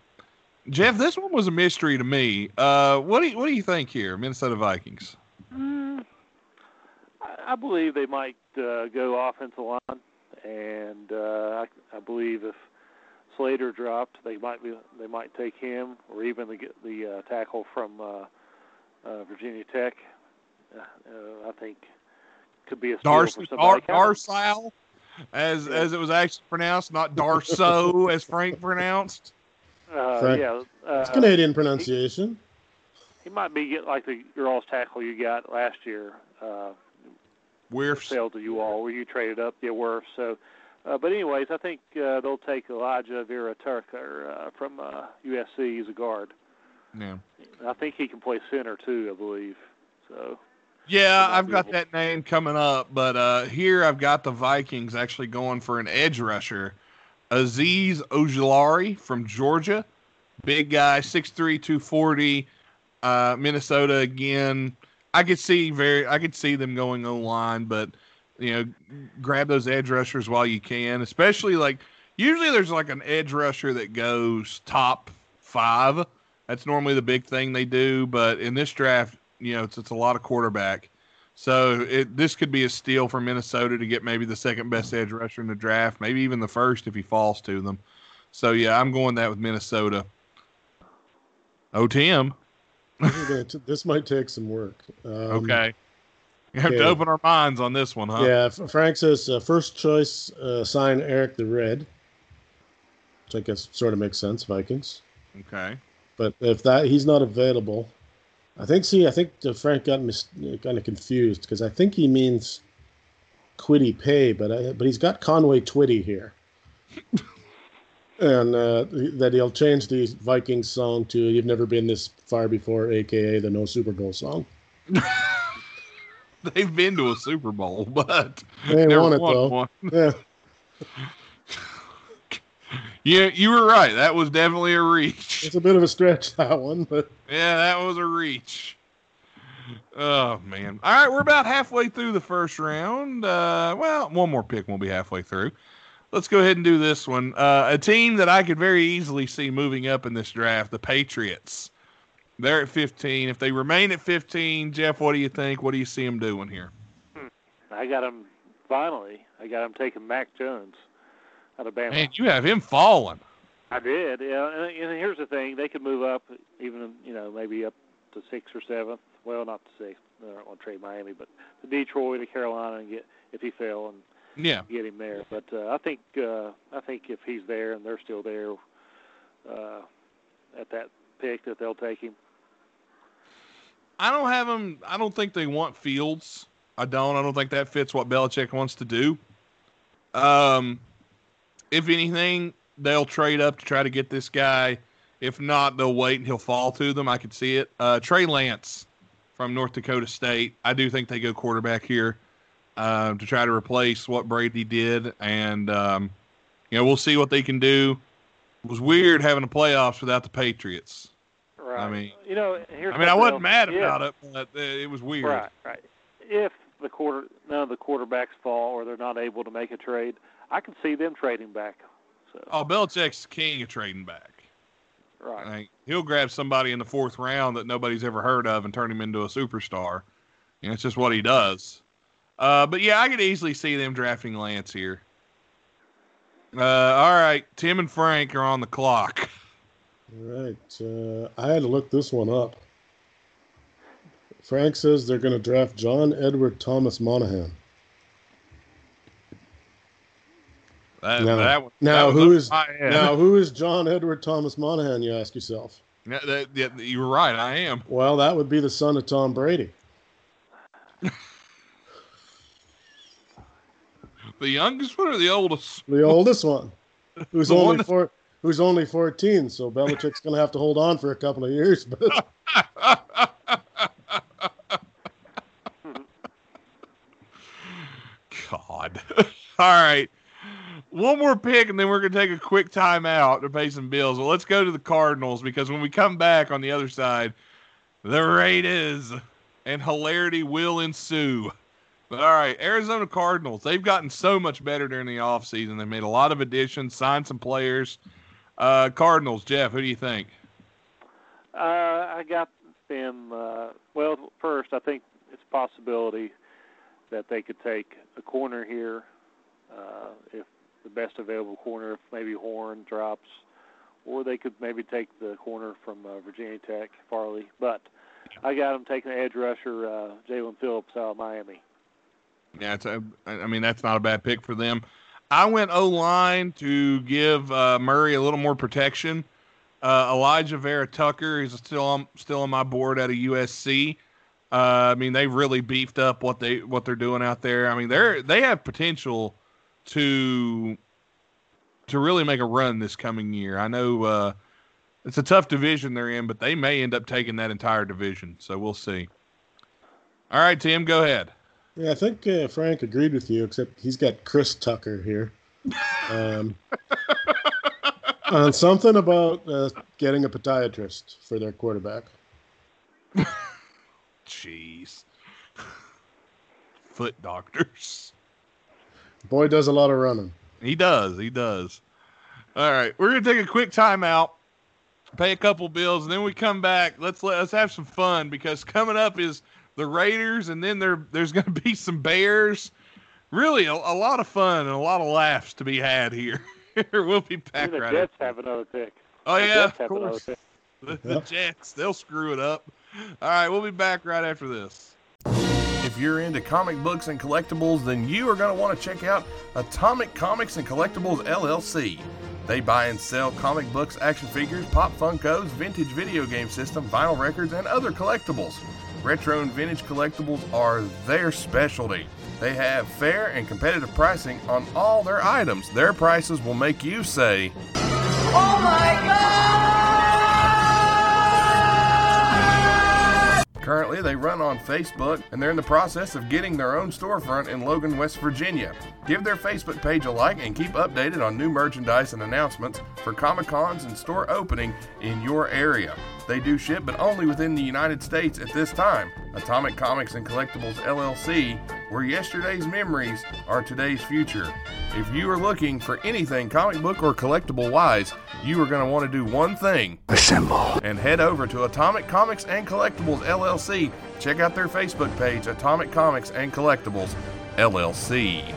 Jeff, this one was a mystery to me. Uh, what do you, what do you think here, Minnesota Vikings? Mm, I, I believe they might uh, go offensive line, and uh, I, I believe if Slater dropped, they might be they might take him, or even the the uh, tackle from uh, uh, Virginia Tech. Uh, uh, I think could be a steal Darcy, for Dar, somebody. Darsal, as Yeah. as it was actually pronounced, not Darso [LAUGHS] as Frank pronounced. uh, Frank- yeah, uh, It's Canadian pronunciation. he might be like the girls tackle you got last year. Uh, Wirfs. sale to you all where you traded up the worth. So Uh, but anyways, I think uh, they'll take Alijah Vera Tucker uh, from uh, USC. He's a guard. Yeah. I think he can play center too. I believe. So. Yeah, I've got that name coming up, but uh, here I've got the Vikings actually going for an edge rusher, Azeez Ojulari from Georgia, big guy, 6'3", 240, uh, Minnesota again. I could see very, I could see them going O line, but you know, grab those edge rushers while you can, especially like usually there's like an edge rusher that goes top five. That's normally the big thing they do, but in this draft, you know, it's, it's a lot of quarterback. So it this could be a steal for Minnesota to get maybe the second best edge rusher in the draft, maybe even the first if he falls to them. So yeah, I'm going that with Minnesota. Oh, Tim. This, t- this might take some work. Um, Okay. You have to open our minds on this one, huh? Yeah, Frank says uh, first choice uh, sign Eric the Red, which I guess sort of makes sense, Vikings. Okay. But if that he's not available, I think see I think Frank got mis- kind of confused because I think he means Kwity Paye, but I, but he's got Conway Twitty here, [LAUGHS] and uh, that he'll change the Vikings song to "You've Never Been This Far Before," aka the No Super Bowl song. [LAUGHS] They've been to a Super Bowl, but They never won it though. one. Yeah. [LAUGHS] Yeah, you were right. That was definitely a reach. It's a bit of a stretch [LAUGHS] that one, but Yeah, that was a reach. Oh man! All right, we're about halfway through the first round. Uh, well, one more pick, and we'll be halfway through. Let's go ahead and do this one. Uh, a team that I could very easily see moving up in this draft, the Patriots. They're at 15. If they remain at 15, Jeff, what do you think? What do you see them doing here? I got them. finally. I got them taking Mac Jones out of Bama. Man, you have him falling. I did, yeah. And, and here's the thing: they could move up, even you know, maybe up to sixth or seventh. Well, not to sixth. I don't want to trade Miami, but to Detroit or Carolina and get if he fell and Yeah. get him there. But uh, I think uh, I think if he's there and they're still there uh, at that pick, that they'll take him. I don't have them. I don't think they want Fields. I don't. I don't think that fits what Belichick wants to do. Um, if anything, they'll trade up to try to get this guy. If not, they'll wait and he'll fall to them. I could see it. Uh, Trey Lance from North Dakota State. I do think they go quarterback here uh, to try to replace what Brady did, and um, you know we'll see what they can do. It was weird having the playoffs without the Patriots. Right. mean- you know, here's I mean, I wasn't else. mad about it, but uh, it was weird. Right, right. If the quarter none of the quarterbacks fall or they're not able to make a trade, I can see them trading back. So Oh, Belichick's king of trading back. right. Like, he'll grab somebody in the fourth round that nobody's ever heard of and turn him into a superstar. And it's just what he does. Uh, but yeah, I could easily see them drafting Lance here. Uh, all right, Tim and Frank are on the clock. All right. Uh, I had to look this one up. Frank says they're going to draft John Edward Thomas Moynahan. That, Now- that one- now that was who up is- my head. Now, who is John Edward Thomas Moynahan, you ask yourself? Yeah, that- yeah, you're right. I am. Well, that would be the son of Tom Brady. [LAUGHS] The youngest one or the oldest? The oldest one, [LAUGHS] who's The one only that- four, who's only 14. So Belichick's going to have to hold on for a couple of years. But [LAUGHS] God. All right. One more pick, and then we're going to take a quick timeout to pay some bills. Well, let's go to the Cardinals because when we come back on the other side, the Raiders and hilarity will ensue. But all right, Arizona Cardinals, they've gotten so much better during the offseason. They made a lot of additions, signed some players. Uh, Cardinals, Jeff, who do you think? Uh, I got them. Uh, well, first, I think it's a possibility that they could take a corner here uh, if the best available corner, maybe Horn drops, or they could maybe take the corner from uh, Virginia Tech, Farley. But I got them taking the edge rusher, uh, Jaelan Phillips out of Miami. Yeah, it's a, I mean that's not a bad pick for them. I went O line to give uh, Murray a little more protection. Uh, Alijah Vera Tucker is still on still on my board at a USC. Uh, I mean they really beefed up what they what they're doing out there. I mean they're they have potential to to really make a run this coming year. I know uh, it's a tough division they're in, but they may end up taking that entire division. So we'll see. All right, Tim, go ahead. Yeah, I think uh, Frank agreed with you, except he's got Chris Tucker here. Um, [LAUGHS] on something about uh, getting a podiatrist for their quarterback. Jeez. [LAUGHS] Foot doctors. Boy does a lot of running. He does. He does. All right, we're gonna take a quick timeout, pay a couple bills, and then we come back. Let's let let's have some fun because coming up is the Raiders, and then there there's [LAUGHS] gonna be some Bears. Really, a, a lot of fun and a lot of laughs to be had here. [LAUGHS] we'll be back Even the right. Jets after. have another pick. Oh The yeah, Jets of course. pick. The, [LAUGHS] the Jets, they'll screw it up. All right, we'll be back right after this. If you're into comic books and collectibles, then you are going to want to check out Atomic Comics and Collectibles LLC. They buy and sell comic books, action figures, pop Funkos, vintage video game system, vinyl records, and other collectibles. Retro and vintage collectibles are their specialty. They have fair and competitive pricing on all their items. Their prices will make you say, oh Currently, they run on Facebook and they're in the process of getting their own storefront in Logan, West Virginia. Give their Facebook page a like and keep updated on new merchandise and announcements for Comic Cons and store opening in your area. They do ship, but only within the United States at this time. Atomic Comics and Collectibles LLC, where yesterday's memories are today's future. If you are looking for anything comic book or collectible wise, you are going to want to do one thing assemble and head over to Atomic Comics and Collectibles LLC. Check out their Facebook page, Atomic Comics and Collectibles LLC.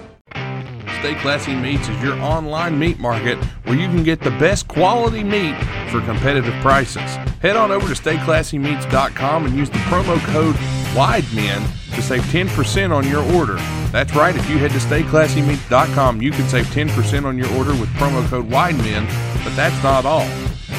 Stay Classy Meats is your online meat market where you can get the best quality meat for competitive prices. Head on over to stayclassymeats.com and use the promo code WIDEMEN to save 10% on your order. That's right, if you head to stayclassymeats.com, you can save 10% on your order with promo code WIDEMEN, but that's not all.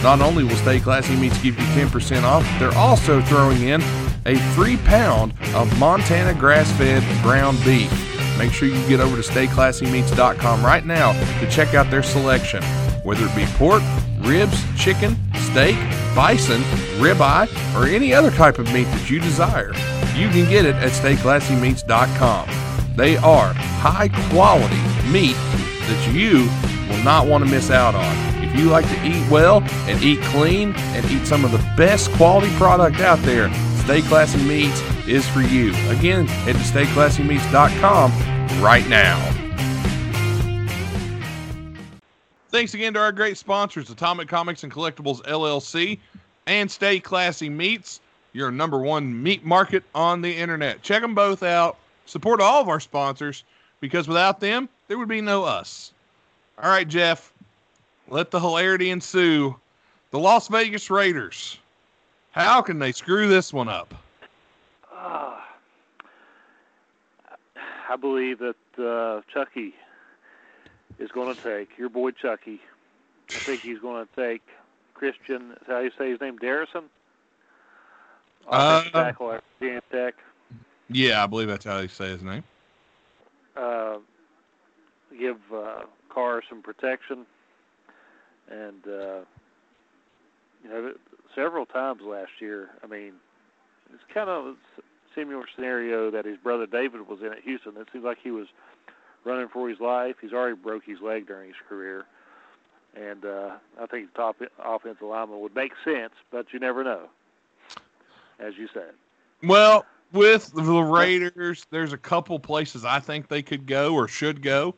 Not only will Stay Classy Meats give you 10% off, they're also throwing in a free pound of Montana grass fed ground beef. Make sure you get over to stayclassymeats.com right now to check out their selection. Whether it be pork, ribs, chicken, steak, bison, ribeye, or any other type of meat that you desire, you can get it at stayclassymeats.com. They are high quality meat that you will not want to miss out on. If you like to eat well and eat clean and eat some of the best quality product out there, Stay Classy Meats is for you. Again, head to stayclassymeats.com right now. Thanks again to our great sponsors, Atomic Comics and Collectibles LLC and Stay Classy Meats, your number one meat market on the internet. Check them both out. Support all of our sponsors because without them, there would be no us. All right, Jeff, let the hilarity ensue. The Las Vegas Raiders. How can they screw this one up? Ah, I believe that uh, Chucky is going to take your boy Chucky. I think he's going to take Christian. Is how you say his name? Darrison. Uh, tackle at Virginia Tech. Yeah, I believe that's how you say his name. Uh, give uh, Carr some protection, and uh, you know several times last year. I mean, it's kind of a similar scenario that his brother David was in at Houston. It seems like he was running for his life. He's already broke his leg during his career, and uh, I think the top offensive lineman would make sense, but you never know, as you said. Well, with the Raiders, there's a couple places I think they could go or should go.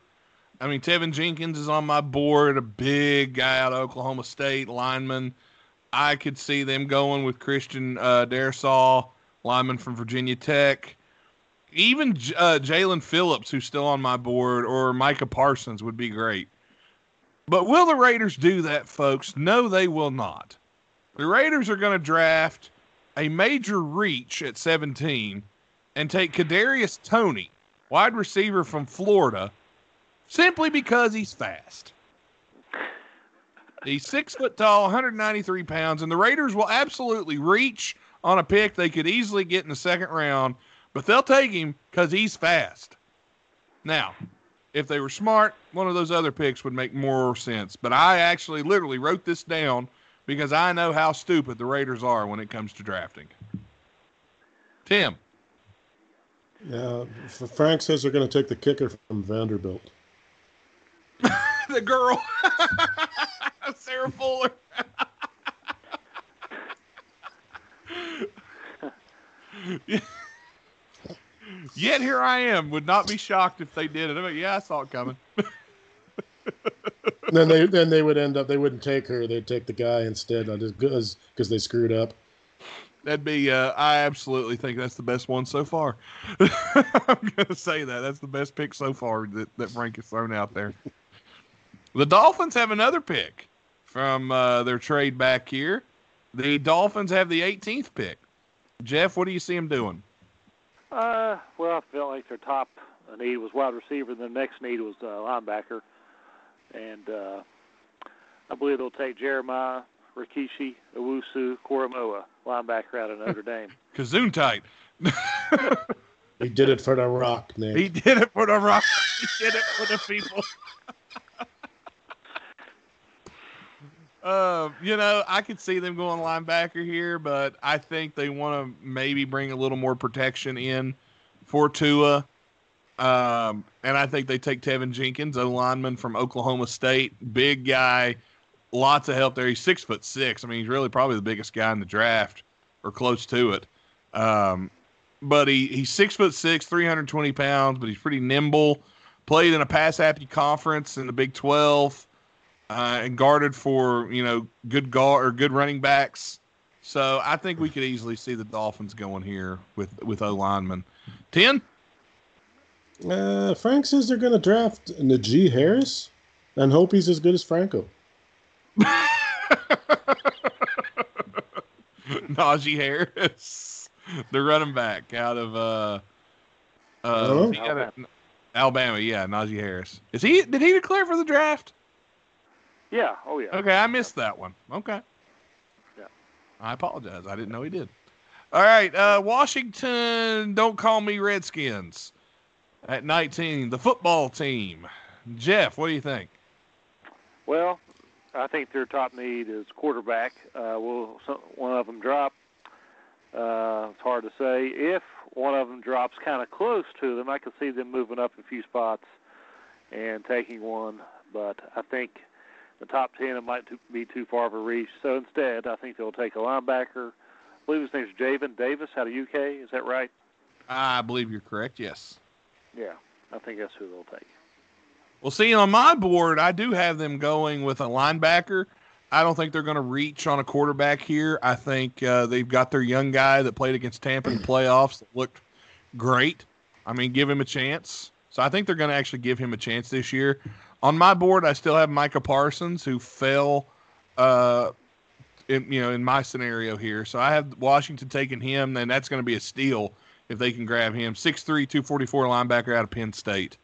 I mean, Teven Jenkins is on my board, a big guy out of Oklahoma State, lineman. I could see them going with Christian uh, Darrisaw, lineman from Virginia Tech. Even uh, Jaelan Phillips, who's still on my board, or Micah Parsons would be great. But will the Raiders do that, folks? No, they will not. The Raiders are going to draft a major reach at 17 and take Kadarius Toney, wide receiver from Florida, simply because he's fast. He's six foot tall, 193 pounds, and the Raiders will absolutely reach on a pick they could easily get in the second round, but they'll take him because he's fast. Now, if they were smart, one of those other picks would make more sense. But I actually literally wrote this down because I know how stupid the Raiders are when it comes to drafting. Tim. Yeah, Frank says they're going to take the kicker from Vanderbilt. [LAUGHS] the girl, [LAUGHS] [LAUGHS] Sarah Fuller. [LAUGHS] Yet here I am. Would not be shocked if they did it. I'm like, yeah, I saw it coming. [LAUGHS] then they then they would end up they wouldn't take her. They'd take the guy instead because because they screwed up. That'd be. Uh, I absolutely think that's the best one so far. I'm gonna say that that's the best pick so far that, that Frank has thrown out there. the Dolphins have another pick from uh, their trade back here. The Dolphins have the 18th pick. Jeff, what do you see them doing? Uh, well, I felt like their top need was wide receiver. and The next need was uh, linebacker, and uh, I believe they'll take Jeremiah Rikishi Owusu Koramoah, linebacker out of Notre [LAUGHS] Dame. Kazoon tight. [LAUGHS] he did it for the rock, Nick. He did it for the rock. He did it for the people. [LAUGHS] Uh, you know, I could see them going linebacker here, but I think they want to maybe bring a little more protection in for Tua. Um, and I think they take Teven Jenkins, a lineman from Oklahoma State, big guy, lots of help there. He's six foot six. I mean, he's really probably the biggest guy in the draft or close to it. Um, but he, he's six foot six, 320 pounds, but he's pretty nimble. Played in a pass happy conference in the Big 12 uh, and guarded for you know good guard or good running backs. So I think we could easily see the Dolphins going here with with O lineman. Ten. Uh, Frank says they're going to draft Najee Harris and hope he's as good as Franco. [LAUGHS] Najee Harris, the running back out of uh, uh, Alabama. Alabama. Yeah, Najee Harris. Is he? Did he declare for the draft? Yeah. Oh yeah. Okay, I missed that one. Okay. Yeah. I apologize. I didn't know he did. All right, uh, Washington. Don't call me Redskins. At 19, the football team. Jeff, what do you think? Well, I think their top need is quarterback. Uh, will one of them drop? Uh, it's hard to say. If one of them drops kind of close to them, I could see them moving up a few spots and taking one. But I think the top 10, it might be too far of a reach. So instead, I think they'll take a linebacker. I believe his name's Javen Davis out of UK. Is that right? I believe you're correct, yes. Yeah, I think that's who they'll take. Well, see, on my board, I do have them going with a linebacker. I don't think they're going to reach on a quarterback here. I think uh, they've got their young guy that played against Tampa in the playoffs that looked great. I mean, give him a chance. So I think they're going to actually give him a chance this year. On my board, I still have Micah Parsons, who fell, uh, in you know, in my scenario here. So I have Washington taking him, and that's going to be a steal if they can grab him. 6'3", 244 linebacker out of Penn State.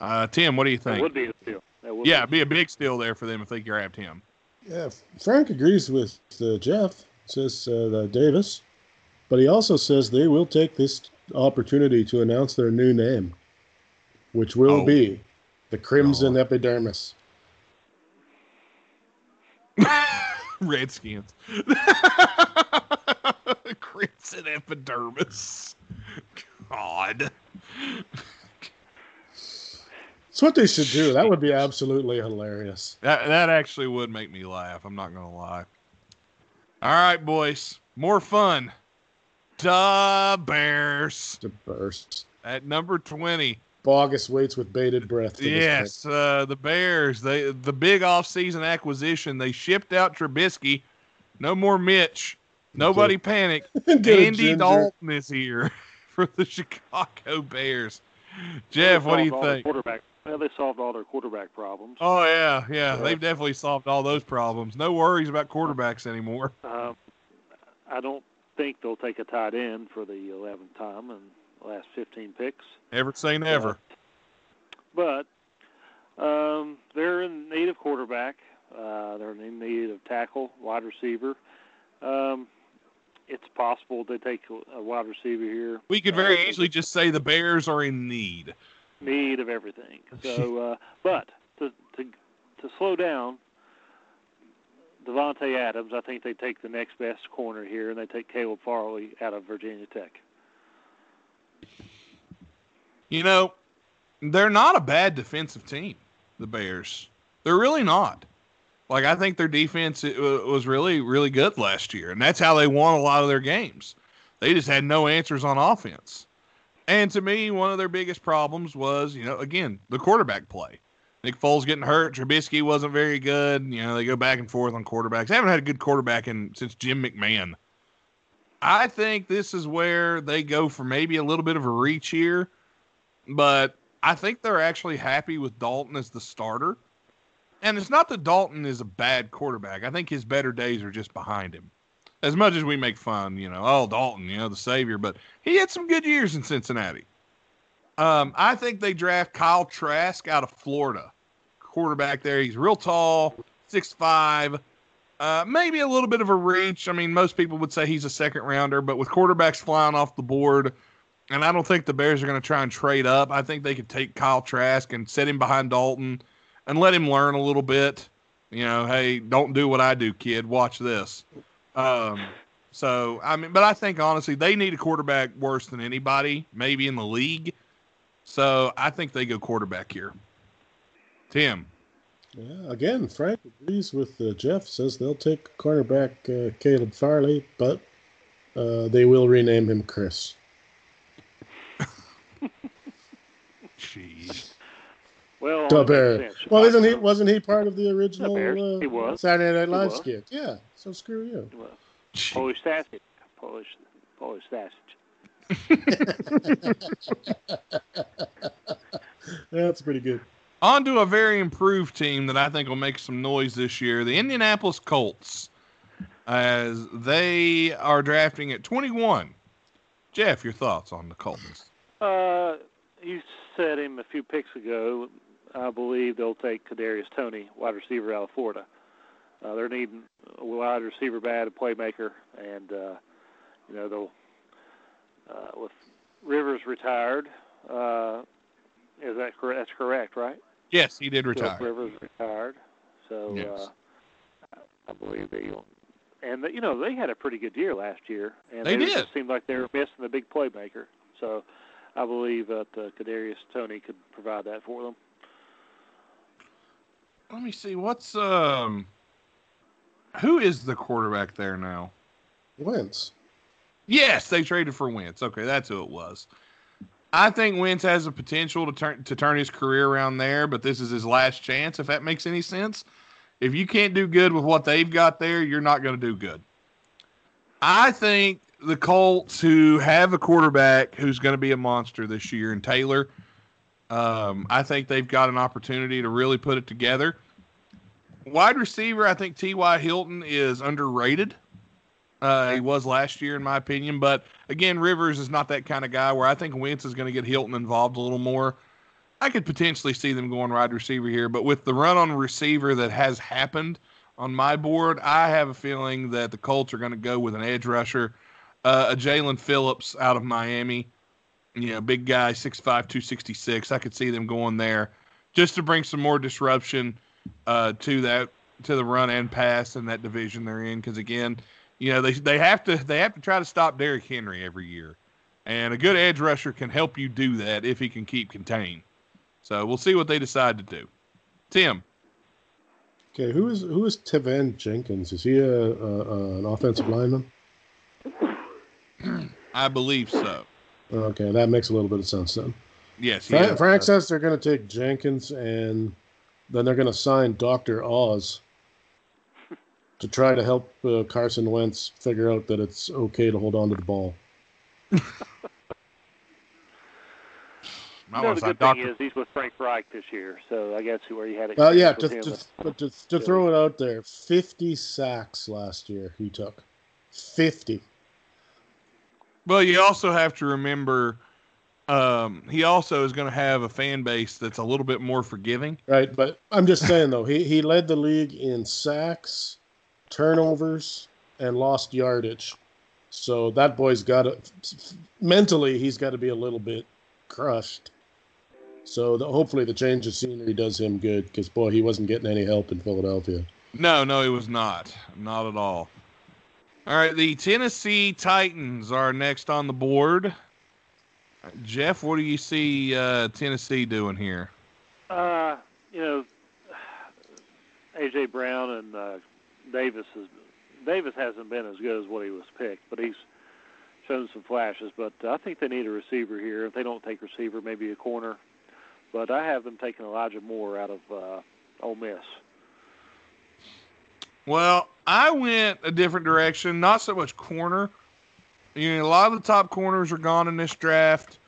Uh, Tim, what do you think? That would be a steal. yeah, be. be a big steal there for them if they grabbed him. Yeah, Frank agrees with uh, Jeff. Says uh, Davis, but he also says they will take this opportunity to announce their new name, which will oh. be the crimson oh. epidermis. [LAUGHS] Redskins. [LAUGHS] crimson epidermis. God. It's what they should do. That would be absolutely hilarious. That that actually would make me laugh. I'm not gonna lie. All right, boys. More fun. The Bears. The Bears. At number 20. Bogus waits with bated breath. Yes, uh, the Bears. They the big offseason acquisition. They shipped out Trubisky. No more Mitch. Nobody okay. panic. [LAUGHS] Andy Dalton is here [LAUGHS] for the Chicago Bears. Jeff, what do you think? Quarterback. Well, they solved all their quarterback problems. Oh yeah, yeah, they've definitely solved all those problems. No worries about quarterbacks anymore. Uh, I don't think they'll take a tight end for the eleventh time in the last fifteen picks. Never say never. But, but um, they're in need of quarterback. Uh, they're in need of tackle, wide receiver. Um, it's possible they take a wide receiver here. We could very uh, easily just say the Bears are in need. need of everything. [LAUGHS] So, uh, but to to to slow down, Davante Adams, I think they take the next best corner here, and they take Caleb Farley out of Virginia Tech. You know, they're not a bad defensive team, the Bears. They're really not. Like I think their defense uh, was really really good last year, and that's how they won a lot of their games. They just had no answers on offense. And to me, one of their biggest problems was, you know, again, the quarterback play. Nick Foles getting hurt, Trubisky wasn't very good. You know, they go back and forth on quarterbacks. They haven't had a good quarterback in since Jim McMahon. I think this is where they go for maybe a little bit of a reach here, but I think they're actually happy with Dalton as the starter. And it's not that Dalton is a bad quarterback. I think his better days are just behind him. As much as we make fun, you know, oh Dalton, you know, the savior, but he had some good years in Cincinnati. Um, I think they draft Kyle Trask out of Florida, quarterback there. He's real tall, six five, uh, maybe a little bit of a reach. I mean, most people would say he's a second rounder, but with quarterbacks flying off the board, and I don't think the Bears are going to try and trade up. I think they could take Kyle Trask and set him behind Dalton and let him learn a little bit. You know, hey, don't do what I do, kid. Watch this. Um, so I mean, but I think honestly, they need a quarterback worse than anybody, maybe in the league. So I think they go quarterback here. Tim. Yeah, again, Frank agrees with uh, Jeff. Says they'll take cornerback uh, Caleb Farley, but uh, they will rename him Chris. Jeez. Well, The Bear. sense. Well, isn't he? Wasn't he part of the original Bears. uh, He was. Saturday Night He Live was. skit? Yeah. So screw you. Polish sausage. Polish, Polish sausage. [LAUGHS] That's pretty good. On to a very improved team that I think will make some noise this year the Indianapolis Colts, as they are drafting at 21. Jeff, your thoughts on the Colts? Uh, you said him a few picks ago. I believe they'll take Kadarius Toney, wide receiver out of Florida. Uh, they're needing a wide receiver bad, a playmaker, and uh, you know they'll uh, with Rivers retired. Uh, is that correct? That's correct, right? Yes, he did Philip retire. Rivers retired, so Yes. uh, I- I believe they. And you know they had a pretty good year last year, and They just did. seemed like they were missing the big playmaker. So I believe that uh, Kadarius Toney could provide that for them. Let me see. What's um, who is the quarterback there now? Wentz. Yes, they traded for Wentz. Okay, that's who it was. I think Wentz has the potential to turn to turn his career around there, but this is his last chance. If that makes any sense, if you can't do good with what they've got there, you're not going to do good. I think the Colts, who have a quarterback who's going to be a monster this year, and Taylor, um, I think they've got an opportunity to really put it together. Wide receiver, I think T.Y. Hilton is underrated. Uh, he was last year, in my opinion. But again, Rivers is not that kind of guy where I think Wentz is going to get Hilton involved a little more. I could potentially see them going wide receiver here, but with the run on receiver that has happened on my board, I have a feeling that the Colts are going to go with an edge rusher, uh, a Jaelan Phillips out of Miami. You know, big guy, 6'5, 266. I could see them going there just to bring some more disruption uh, to that to the run and pass in that division they're in. Because again, you know they they have to they have to try to stop Derrick Henry every year, and a good edge rusher can help you do that if he can keep contained. So we'll see what they decide to do. Tim, Okay, who is who is Teven Jenkins? Is he a, a, an offensive lineman? I believe so. Okay, that makes a little bit of sense then. Yes, Frank, yeah. Frank says they're going to take Jenkins and then they're going to sign Doctor Oz to try to help uh, Carson Wentz figure out that it's okay to hold on to the ball. My you know, the good thing Doctor. is he's with Frank Reich this year, so I guess where you had it. Well, yeah, to, to, but to, to throw it out there, 50 sacks last year he took. 50. Well, you also have to remember, um, he also is going to have a fan base that's a little bit more forgiving. Right, but I'm just saying though, he he led the league in sacks, turnovers, and lost yardage. So that boy's got to mentally, he's got to be a little bit crushed. So the, hopefully the change of scenery does him good because boy, he wasn't getting any help in Philadelphia. No, no, he was not. Not at all. All right, the Tennessee Titans are next on the board. Jeff, what do you see uh, Tennessee doing here? Uh, you know, AJ Brown and uh, Davis is Davis hasn't been as good as what he was picked, but he's shown some flashes. But I think they need a receiver here. If they don't take receiver, maybe a corner. But I have them taking Elijah Moore out of uh, Ole Miss. Well, I went a different direction, not so much corner. You know, a lot of the top corners are gone in this draft.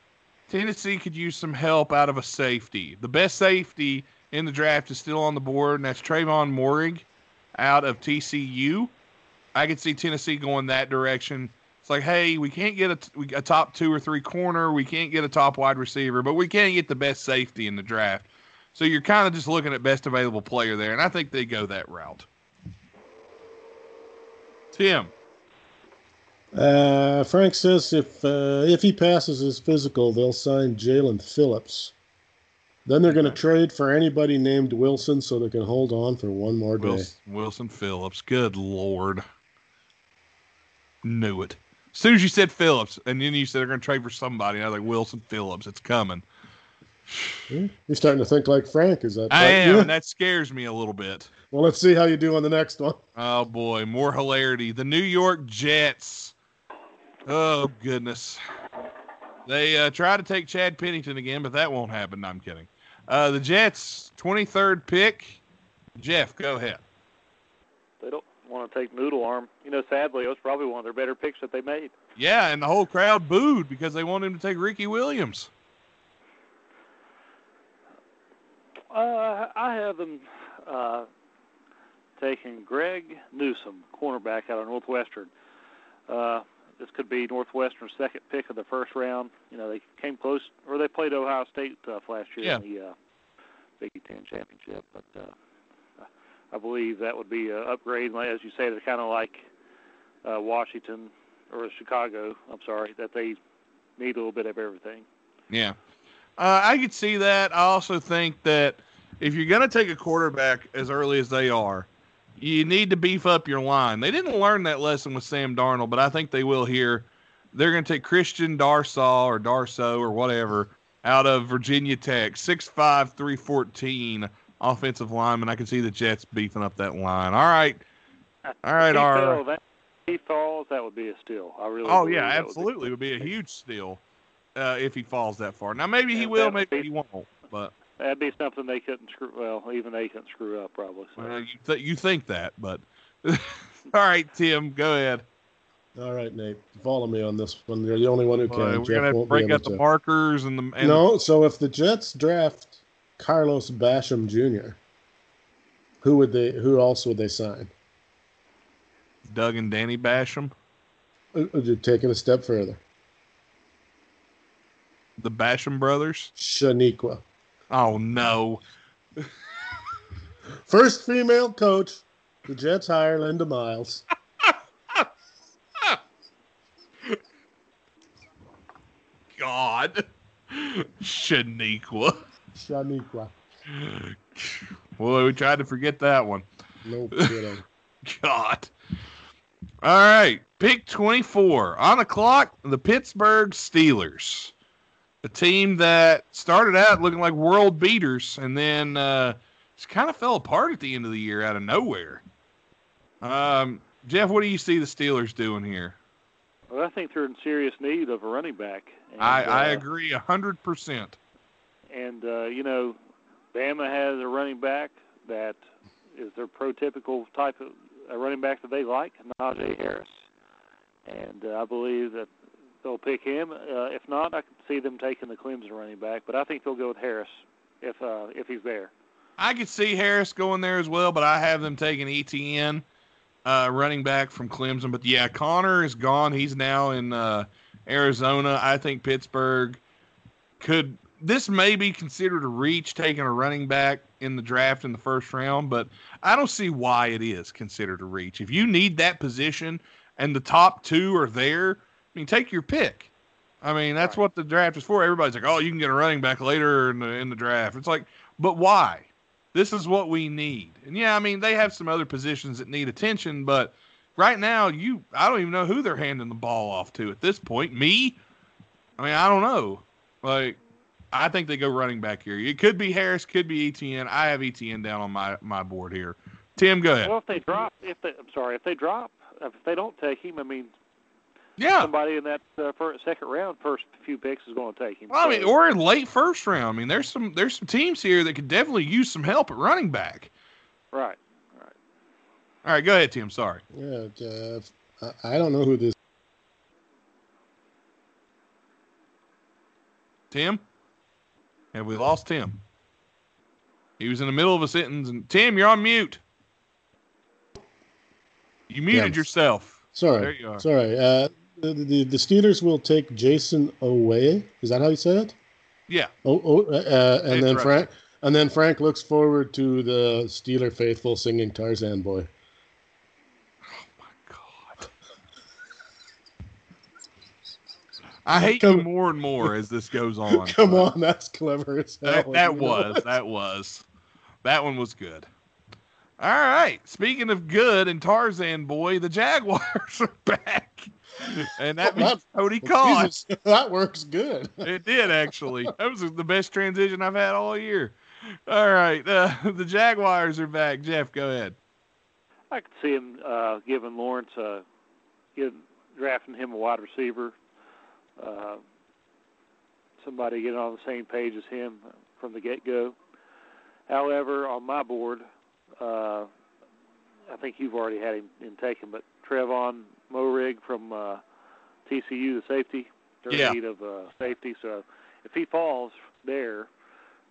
Tennessee could use some help out of a safety. The best safety in the draft is still on the board, and that's Trevon Moehrig out of TCU. I could see Tennessee going that direction. It's like, hey, we can't get a, a top two or three corner, we can't get a top wide receiver, but we can't get the best safety in the draft. So you're kind of just looking at best available player there, and I think they go that route. Tim. Uh, Frank says if uh, if he passes his physical, they'll sign Jaelan Phillips. Then they're going to trade for anybody named Wilson so they can hold on for one more day. Wilson, Wilson Phillips. Good lord. Knew it. As soon as you said Phillips, and then you said they're going to trade for somebody, and I was like, Wilson Phillips, it's coming. Hmm. You're starting to think like Frank, is that? I right? am, Yeah. [LAUGHS] and that scares me a little bit. Well, let's see how you do on the next one. Oh boy, more hilarity. The New York Jets. Oh goodness. They uh, try to take Chad Pennington again, but that won't happen. No, I'm kidding. Uh, the Jets, 23rd pick. Jeff, go ahead. They don't want to take Noodle Arm. You know, sadly, it was probably one of their better picks that they made. Yeah, and the whole crowd booed because they wanted him to take Ricky Williams. Uh, I have them uh, taking Greg Newsome, cornerback out of Northwestern. Uh, this could be Northwestern's second pick of the first round. You know, they came close, or they played Ohio State tough last year Yeah. in the uh, Big Ten championship. But uh, I believe that would be an upgrade. As you say, they're kind of like uh, Washington or Chicago. I'm sorry that they need a little bit of everything. Yeah. Uh, I could see that. I also think that if you're going to take a quarterback as early as they are, you need to beef up your line. They didn't learn that lesson with Sam Darnold, but I think they will here. They're going to take Christian Darsaw or Darso or whatever out of Virginia Tech, 6'5, 314 offensive lineman. I can see the Jets beefing up that line. All right. All right, if he our. fell, that, he falls, that would be a steal. I really. Oh yeah, that would be- absolutely. It would be a huge steal uh, if he falls that far. Now maybe he will, maybe be- he won't. But That'd be something they couldn't screw. Well, even they couldn't screw up probably. So. well, you th- you think that, but [LAUGHS] all right, Tim, go ahead. All right, Nate, follow me on this one. You're the only one who can. Uh, we're Jeff gonna have to won't break out the to. markers and the and no, so if the Jets draft Carlos Basham Jr., who would they? Who else would they sign? Doug and Danny Basham, Uh, uh, you're taking a step further. the Basham brothers. Shaniqua, Oh no, first female coach. The Jets hire Linda Miles. God, Shaniqua. Shaniqua. Boy, we tried to forget that one. No [LAUGHS] kidding. God. All right. Pick 24. On the clock, the Pittsburgh Steelers. A team that started out looking like world beaters and then uh, just kind of fell apart at the end of the year out of nowhere. Um, Jeff, what do you see the Steelers doing here? Well, I think they're in serious need of a running back. And, I, I uh, agree 100%. And uh, you know, Bama has a running back that is their prototypical type of a running back that they like, Najee Harris. And uh, I believe that they'll pick him. Uh, if not, I could see them taking the Clemson running back, but I think they'll go with Harris if uh, if he's there. I could see Harris going there as well, but I have them taking Etienne, uh, running back from Clemson. But yeah, Connor is gone. He's now in uh, Arizona. I think Pittsburgh could. This may be considered a reach taking a running back in the draft in the first round, but I don't see why it is considered a reach. If you need that position and the top two are there, I mean, take your pick. I mean, that's Right. what the draft is for. Everybody's like, "Oh, you can get a running back later in the in the draft." It's like, but why? This is what we need. And yeah, I mean, they have some other positions that need attention, but right now, you I don't even know who they're handing the ball off to at this point. Me? I mean, I don't know. Like, I think they go running back here. It could be Harris, could be Etienne. I have Etienne down on my my board here. Tim, go ahead. Well, if they drop, if they, I'm sorry, if they drop, if they don't take him, I mean, Yeah. somebody in that uh, first, second round, first few picks is going to take him. Well, I mean, or in late first round. I mean, there's some there's some teams here that could definitely use some help at running back. right. Right. All right, go ahead, Tim. Sorry. Yeah, uh, I, I don't know who this. Tim? Have we lost Tim? He was in the middle of a sentence, and Tim, you're on mute. You muted Yeah. yourself. Sorry, There you are. sorry. Uh, the, the the Steelers will take Jason away. Is that how you say it? Yeah. Oh, oh uh, uh, and then. Frank, and then Frank looks forward to the Steeler faithful singing Tarzan boy. Oh my god. I hate you more and more as this goes [LAUGHS] on. Come on, that's clever as hell. That, that know? was that was that one was good. All right. Speaking of good and Tarzan boy, the Jaguars [LAUGHS] are back, [LAUGHS] and that Well, means Cody Well, Cost. Jesus, [LAUGHS] that works good. [LAUGHS] It did actually. That was the best transition I've had all year. All right, uh, the Jaguars are back. Jeff, go ahead. I could see him uh, giving Lawrence uh, give, drafting him a wide receiver. Uh, somebody getting on the same page as him from the get go. However, on my board, I think you've already had him in taken, but Trevon Moehrig from uh, TCU, the safety, they're Yeah. need of uh, safety. So if he falls there,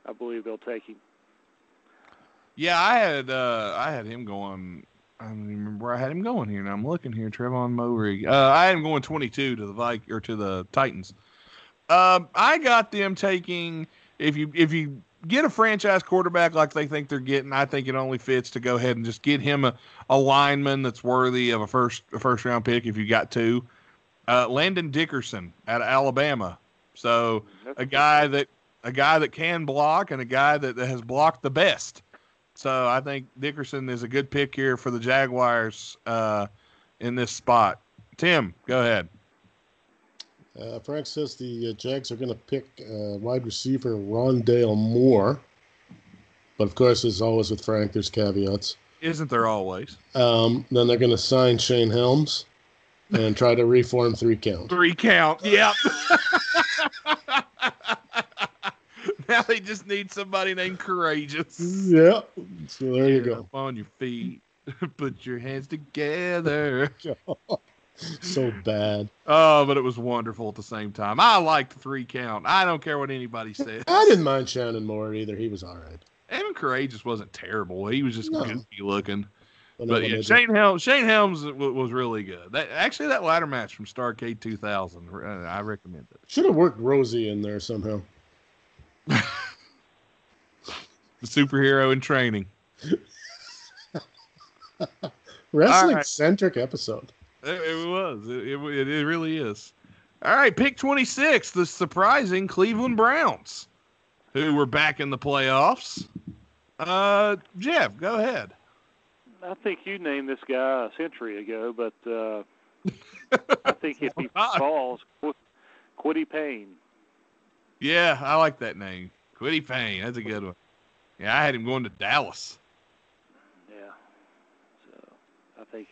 I believe they'll take him. Yeah, I had uh, I had him going. I don't even remember where I had him going here. Now I'm looking here. Trevon Moehrig. Uh, I had him going 22 to the Vik or to the Titans. Um, I got them taking if you if you get a franchise quarterback like they think they're getting, I think it only fits to go ahead and just get him a, a lineman that's worthy of a first a first round pick if you got two. Uh, Landon Dickerson out of Alabama. So a guy that a guy that can block and a guy that, that has blocked the best. So I think Dickerson is a good pick here for the Jaguars uh, in this spot. Tim, go ahead. Uh, Frank says the uh, Jags are going to pick uh, wide receiver Rondale Moore. But of course, as always with Frank, there's caveats. Isn't there always Um, then they're going to sign Shane Helms and try to reform three count. three count? Yep. [LAUGHS] now they just need somebody named Karagias. Yep. So there you go. up on your feet. [LAUGHS] Put your hands together. [LAUGHS] so bad. Oh, but it was wonderful at the same time. I liked the three count. I don't care what anybody says. I didn't mind Shannon Moore either. He was all right. Evan Karagias wasn't terrible. He was just No. goofy looking. But, But yeah, Shane Helms. Shane Helms w- was really good. That actually that ladder match from Starrcade 2000. uh, I recommend it. should have worked Rosie in there somehow. [LAUGHS] The superhero in training. [LAUGHS] Wrestling right. centric episode. It, it was. It, it, it really is. All right, pick 26. The surprising Cleveland Browns, who were back in the playoffs. Uh, Jeff, go ahead. I think you named this guy a century ago, but uh, I think if he [LAUGHS] falls, Qu- Kwity Paye. Yeah, I like that name. Kwity Paye. That's a good one. Yeah, I had him going to Dallas. Yeah. So I think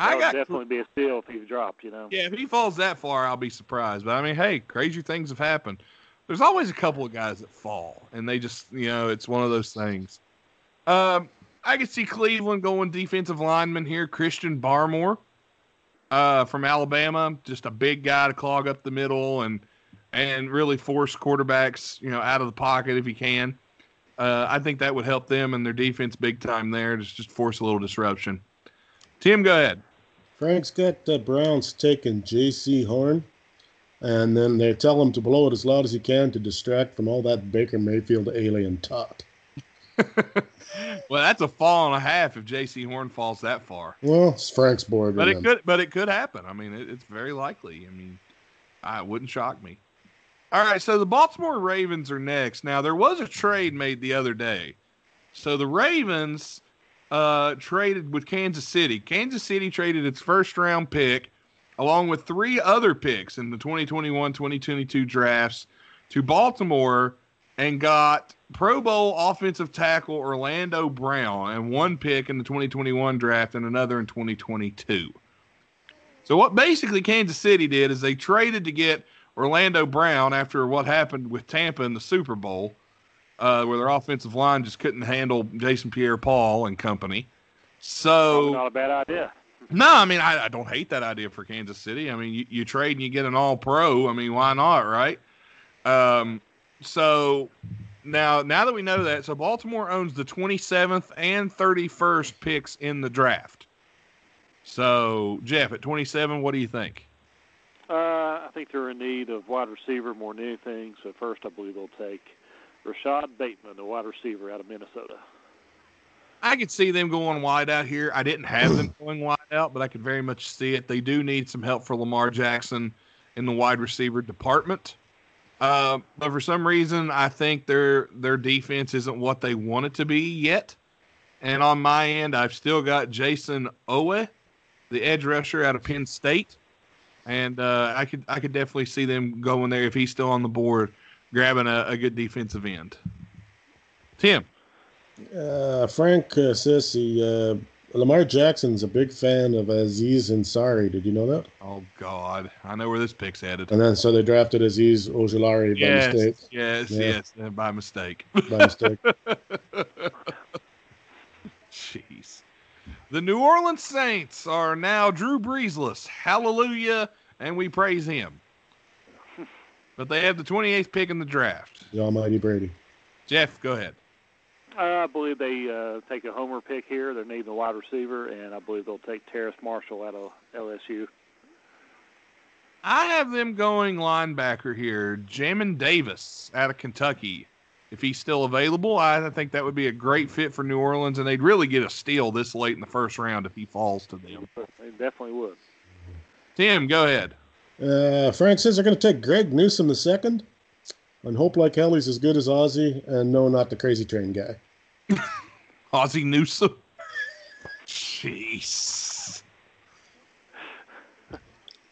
I would got definitely be a steal if he's dropped. You know. Yeah, if he falls that far, I'll be surprised. But I mean, hey, crazy things have happened. There's always a couple of guys that fall, and they just, you know, it's one of those things. Um, I could see Cleveland going defensive lineman here, Christian Barmore, uh, from Alabama, just a big guy to clog up the middle and and really force quarterbacks, you know, out of the pocket if he can. Uh, I think that would help them and their defense big time there. Just just force a little disruption. Tim, go ahead. Frank's got the Browns taking Jaycee Horn, and then they tell him to blow it as loud as he can to distract from all that Baker Mayfield alien talk. [LAUGHS] well, that's a fall and a half if Jaycee Horn falls that far. Well, it's Frank's board. But it could, but it could happen. I mean, it, it's very likely. I mean, I wouldn't shock me. All right, so the Baltimore Ravens are next. Now there was a trade made the other day. So the Ravens uh, traded with Kansas City. Kansas City traded its first round pick along with three other picks in the 2021-2022 drafts to Baltimore and got Pro Bowl offensive tackle Orlando Brown and one pick in the 2021 draft and another in 2022. So what basically Kansas City did is they traded to get Orlando Brown after what happened with Tampa in the Super Bowl, uh, where their offensive line just couldn't handle Jason Pierre-Paul and company. So Probably not a bad idea. no, I mean I, I don't hate that idea for Kansas City. I mean you, you trade and you get an All Pro. I mean why not, right? Um, so now now that we know that, so Baltimore owns the 27th and 31st picks in the draft. So Jeff at 27, what do you think? Uh, I think they're in need of wide receiver more than anything. So first, I believe they'll take Rashod Bateman, the wide receiver out of Minnesota. I could see them going wide out here. I didn't have them [CLEARS THROAT] going wide out, but I could very much see it. They do need some help for Lamar Jackson in the wide receiver department. Uh, but for some reason, I think their their defense isn't what they want it to be yet. And on my end, I've still got Jayson Oweh, the edge rusher out of Penn State, and uh, I could I could definitely see them going there if he's still on the board, grabbing a, a good defensive end. Tim. Uh, Frank uh, says he, uh, Lamar Jackson's a big fan of Aziz Ansari. Did you know that? Oh God, I know where this pick's headed. And then so they drafted Azeez Ojulari by mistake. yes, Yeah. yes, by mistake. By mistake. [LAUGHS] Jeez. The New Orleans Saints are now Drew Breesless. Hallelujah, and we praise him. But they have the 28th pick in the draft. the Almighty Brady. Jeff, go ahead. Uh, I believe they uh, take a homer pick here. They're needing a wide receiver, and I believe they'll take Terrace Marshall out of LSU. I have them going linebacker here, Jamin Davis out of Kentucky. If he's still available, I think that would be a great fit for New Orleans, and they'd really get a steal this late in the first round if he falls to them. They definitely would. Tim, go ahead. Uh, Frank says they're going to take Greg Newsome the second, and hope like hell he's as good as Ozzy, and no, not the crazy train guy. [LAUGHS] Ozzie Newsome. Jeez.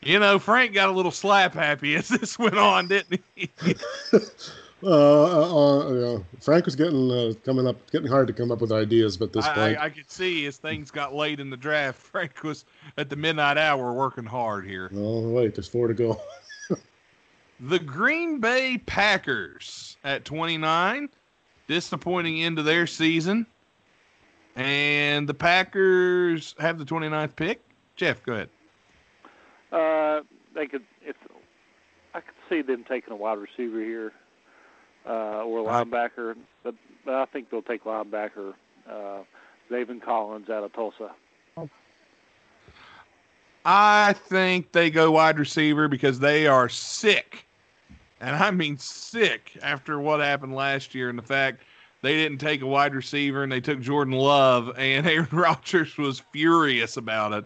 You know, Frank got a little slap happy as this went on, didn't he? [LAUGHS] Uh, uh, uh. Frank was getting uh, coming up, getting hard to come up with ideas, but this I, point, I, I could see as things got late in the draft, [LAUGHS] Frank was at the midnight hour working hard here. oh wait, there's four to go. [LAUGHS] The Green Bay Packers at 29, disappointing end of their season. And the Packers have the 29th pick. Jeff, go ahead. Uh, they could if I could see them taking a wide receiver here uh, or Right. linebacker, but, but I think they'll take linebacker uh, Zaven Collins out of Tulsa. I think they go wide receiver because they are sick. And I mean sick after what happened last year and the fact they didn't take a wide receiver and they took Jordan Love and [LAUGHS] Aaron Rodgers was furious about it.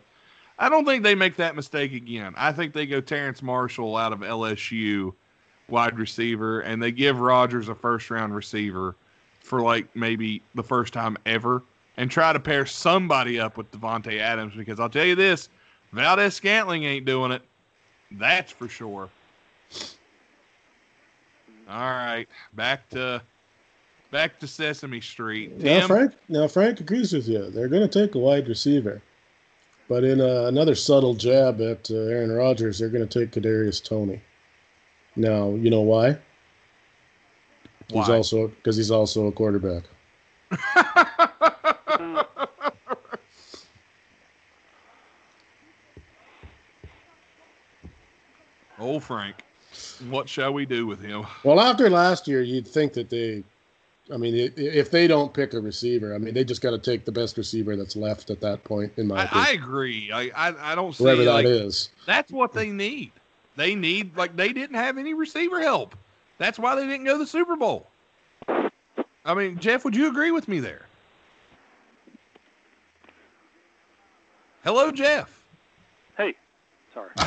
I don't think they make that mistake again. I think they go Terrence Marshall out of LSU wide receiver and they give Rodgers a first round receiver for like maybe the first time ever and try to pair somebody up with Davante Adams because I'll tell you this, Valdes-Scantling ain't doing it. That's for sure. All right, back to back to Sesame Street. Now Frank, now Frank agrees with you. They're going to take a wide receiver, but in uh, another subtle jab at uh, Aaron Rodgers, they're going to take Kadarius Toney. Now you know why? He's also because he's also a quarterback. [LAUGHS] oh, Frank, what shall we do with him? Well, after last year, you'd think that they, I mean, if they don't pick a receiver, I mean, they just got to take the best receiver that's left at that point, in my I, I agree. I, I I don't see Whoever that like is. that's what they need. They need like they didn't have any receiver help. That's why they didn't go to the Super Bowl. I mean, Jeff, would you agree with me there? Hello, Jeff. Hey, sorry. [LAUGHS]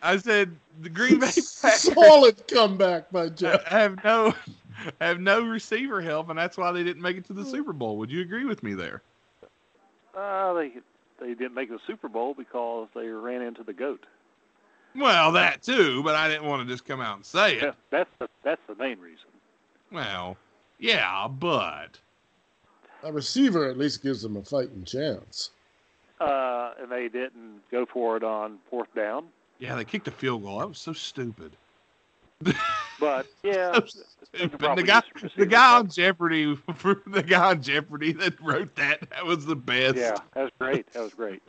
I said the Green Bay Packers Solid comeback by Jeff. I [LAUGHS] have no have no receiver help, and that's why they didn't make it to the Super Bowl. Would you agree with me there? Uh, they they didn't make the Super Bowl because they ran into the goat. Well, that too, but I didn't want to just come out and say it. Yeah, that's the that's the main reason. Well, yeah, but A receiver at least gives them a fighting chance. Uh, and they didn't go for it on fourth down. yeah, they kicked a field goal. That was so stupid. [LAUGHS] But yeah, So they could stupid. probably The guy, the guy on Jeopardy, [LAUGHS] the guy on Jeopardy that wrote that, that was the best. Yeah, that was great. That was great.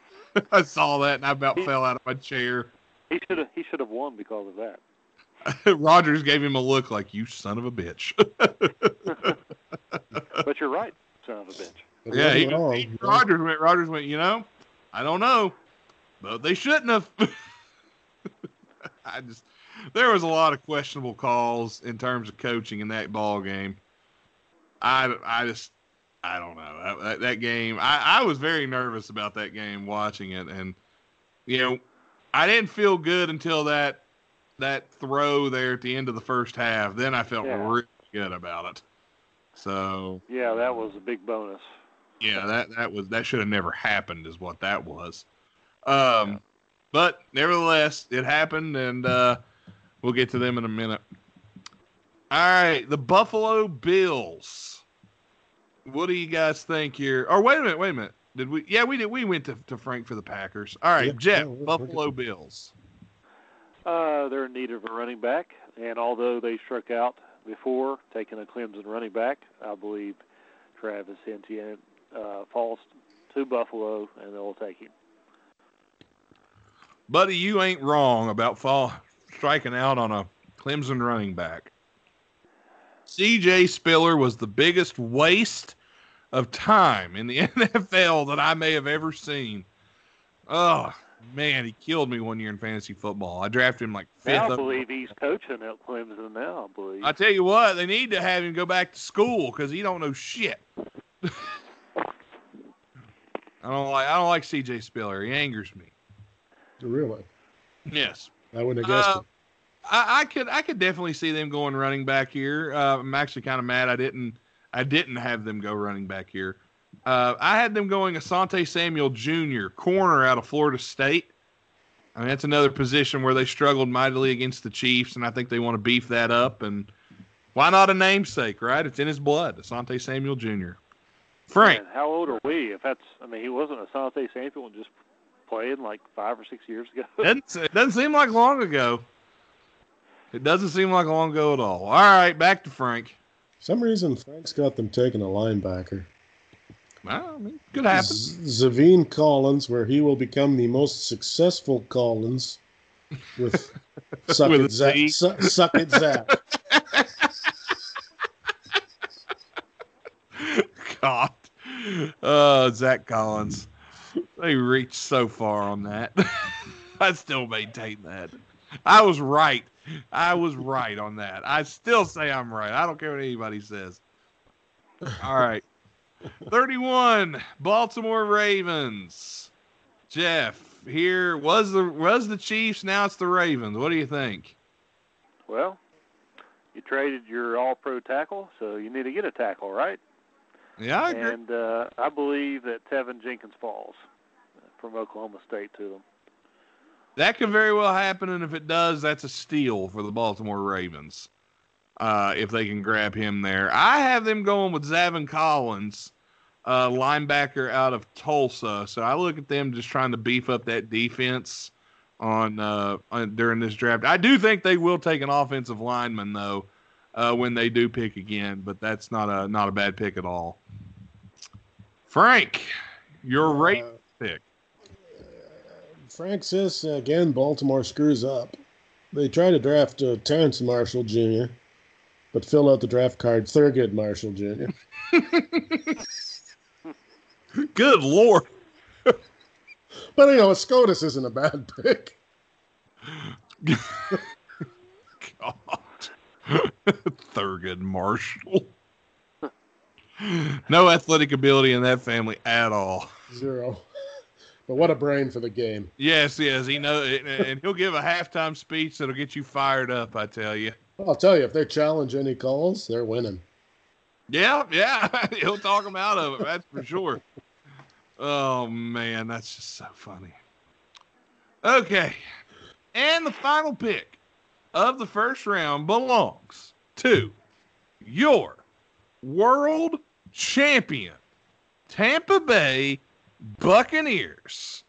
[LAUGHS] I saw that and I about He- fell out of my chair. He should have he should have won because of that. [LAUGHS] Rodgers gave him a look like you son of a bitch. But you're right, son of a bitch. It yeah, wasn't he, wrong, he- you? Rodgers went. Rodgers went. You know, I don't know, but they shouldn't have. I just there was a lot of questionable calls in terms of coaching in that ball game. I I just I don't know that, that game. I, I was very nervous about that game watching it, and you know I didn't feel good until that that throw there at the end of the first half. Then I felt Yeah. really good about it. So Yeah, that was a big bonus. yeah, that that was that should have never happened, is what that was. Um, but nevertheless, it happened, and uh, we'll get to them in a minute. All right, the Buffalo Bills. What do you guys think here? Or wait a minute, wait a minute. Did we? Yeah, we did. We went to, to Frank for the Packers. All right, Yeah, Jeff, yeah, we're- we're Buffalo. Bills. Uh, they're in need of a running back, and although they struck out before taking a Clemson running back, I believe Travis Etienne uh, falls to Buffalo, and they'll take him. Buddy, you ain't wrong about fall striking out on a Clemson running back. CJ Spiller was the biggest waste of time in the [LAUGHS] NFL that I may have ever seen. Oh man, he killed me one year in fantasy football. I drafted him like fifth. I over- believe he's coaching at Clemson now. I believe. I tell you what, they need to have him go back to school because he don't know shit. [LAUGHS] I don't like I don't like CJ Spiller. He angers me. Really? Yes. I wouldn't have guessed Uh, I, I could I could definitely see them going running back here. Uh, I'm actually kind of mad I didn't I didn't have them go running back here. Uh, I had them going Asante Samuel Jr. corner out of Florida State. I mean that's another position where they struggled mightily against the Chiefs, and I think they want to beef that up. And why not a namesake, right? It's in his blood, Asante Samuel Jr. Frank, And how old are we? If that's, I mean, he wasn't a Asante Samuel just playing like five or six years ago. [LAUGHS] doesn't, it doesn't seem like long ago. It doesn't seem like long ago at all. All right, back to Frank. it. some reason Frank's got them taking a linebacker. Well, I mean, could happen. Z- Zaven Collins, where he will become the most successful Collins with [LAUGHS] Suck With It Zach. Su- suck It Zach. [LAUGHS] God. Uh, Zach Collins. They reached so far on that. [LAUGHS] I still maintain that. I was right. I was right on that. I still say I'm right. I don't care what anybody says. All right. [LAUGHS] 31 Baltimore Ravens. Jeff, here was the was the Chiefs, now it's the Ravens. What do you think? well, you traded your All-Pro tackle, so you need to get a tackle, right? Yeah, I agree. And uh, I believe that Teven Jenkins falls from Oklahoma State to them. That could very well happen, and if it does, that's a steal for the Baltimore Ravens. Uh, if they can grab him there, I have them going with Zaven Collins, uh, linebacker out of Tulsa. So I look at them just trying to beef up that defense on, uh, on during this draft. I do think they will take an offensive lineman though uh, when they do pick again, but that's not a not a bad pick at all. Frank, your rate Uh, pick. Frank says again, Baltimore screws up. They try to draft uh, Terrence Marshall Jr., but fill out the draft card Thurgood Marshall Jr. [LAUGHS] Good lord. But you know, SCOTUS isn't a bad pick. [LAUGHS] God. [LAUGHS] Thurgood Marshall. no athletic ability in that family at all. Zero. But what a brain for the game. Yes, yes, he know, and he'll give a halftime speech that'll get you fired up. I tell you. I'll tell you, if they challenge any calls, they're winning. Yeah, yeah, [LAUGHS] he'll talk them out of it. That's for sure. Oh man, that's just so funny. Okay, and the final pick of the first round belongs to your world champion, Tampa Bay Buccaneers.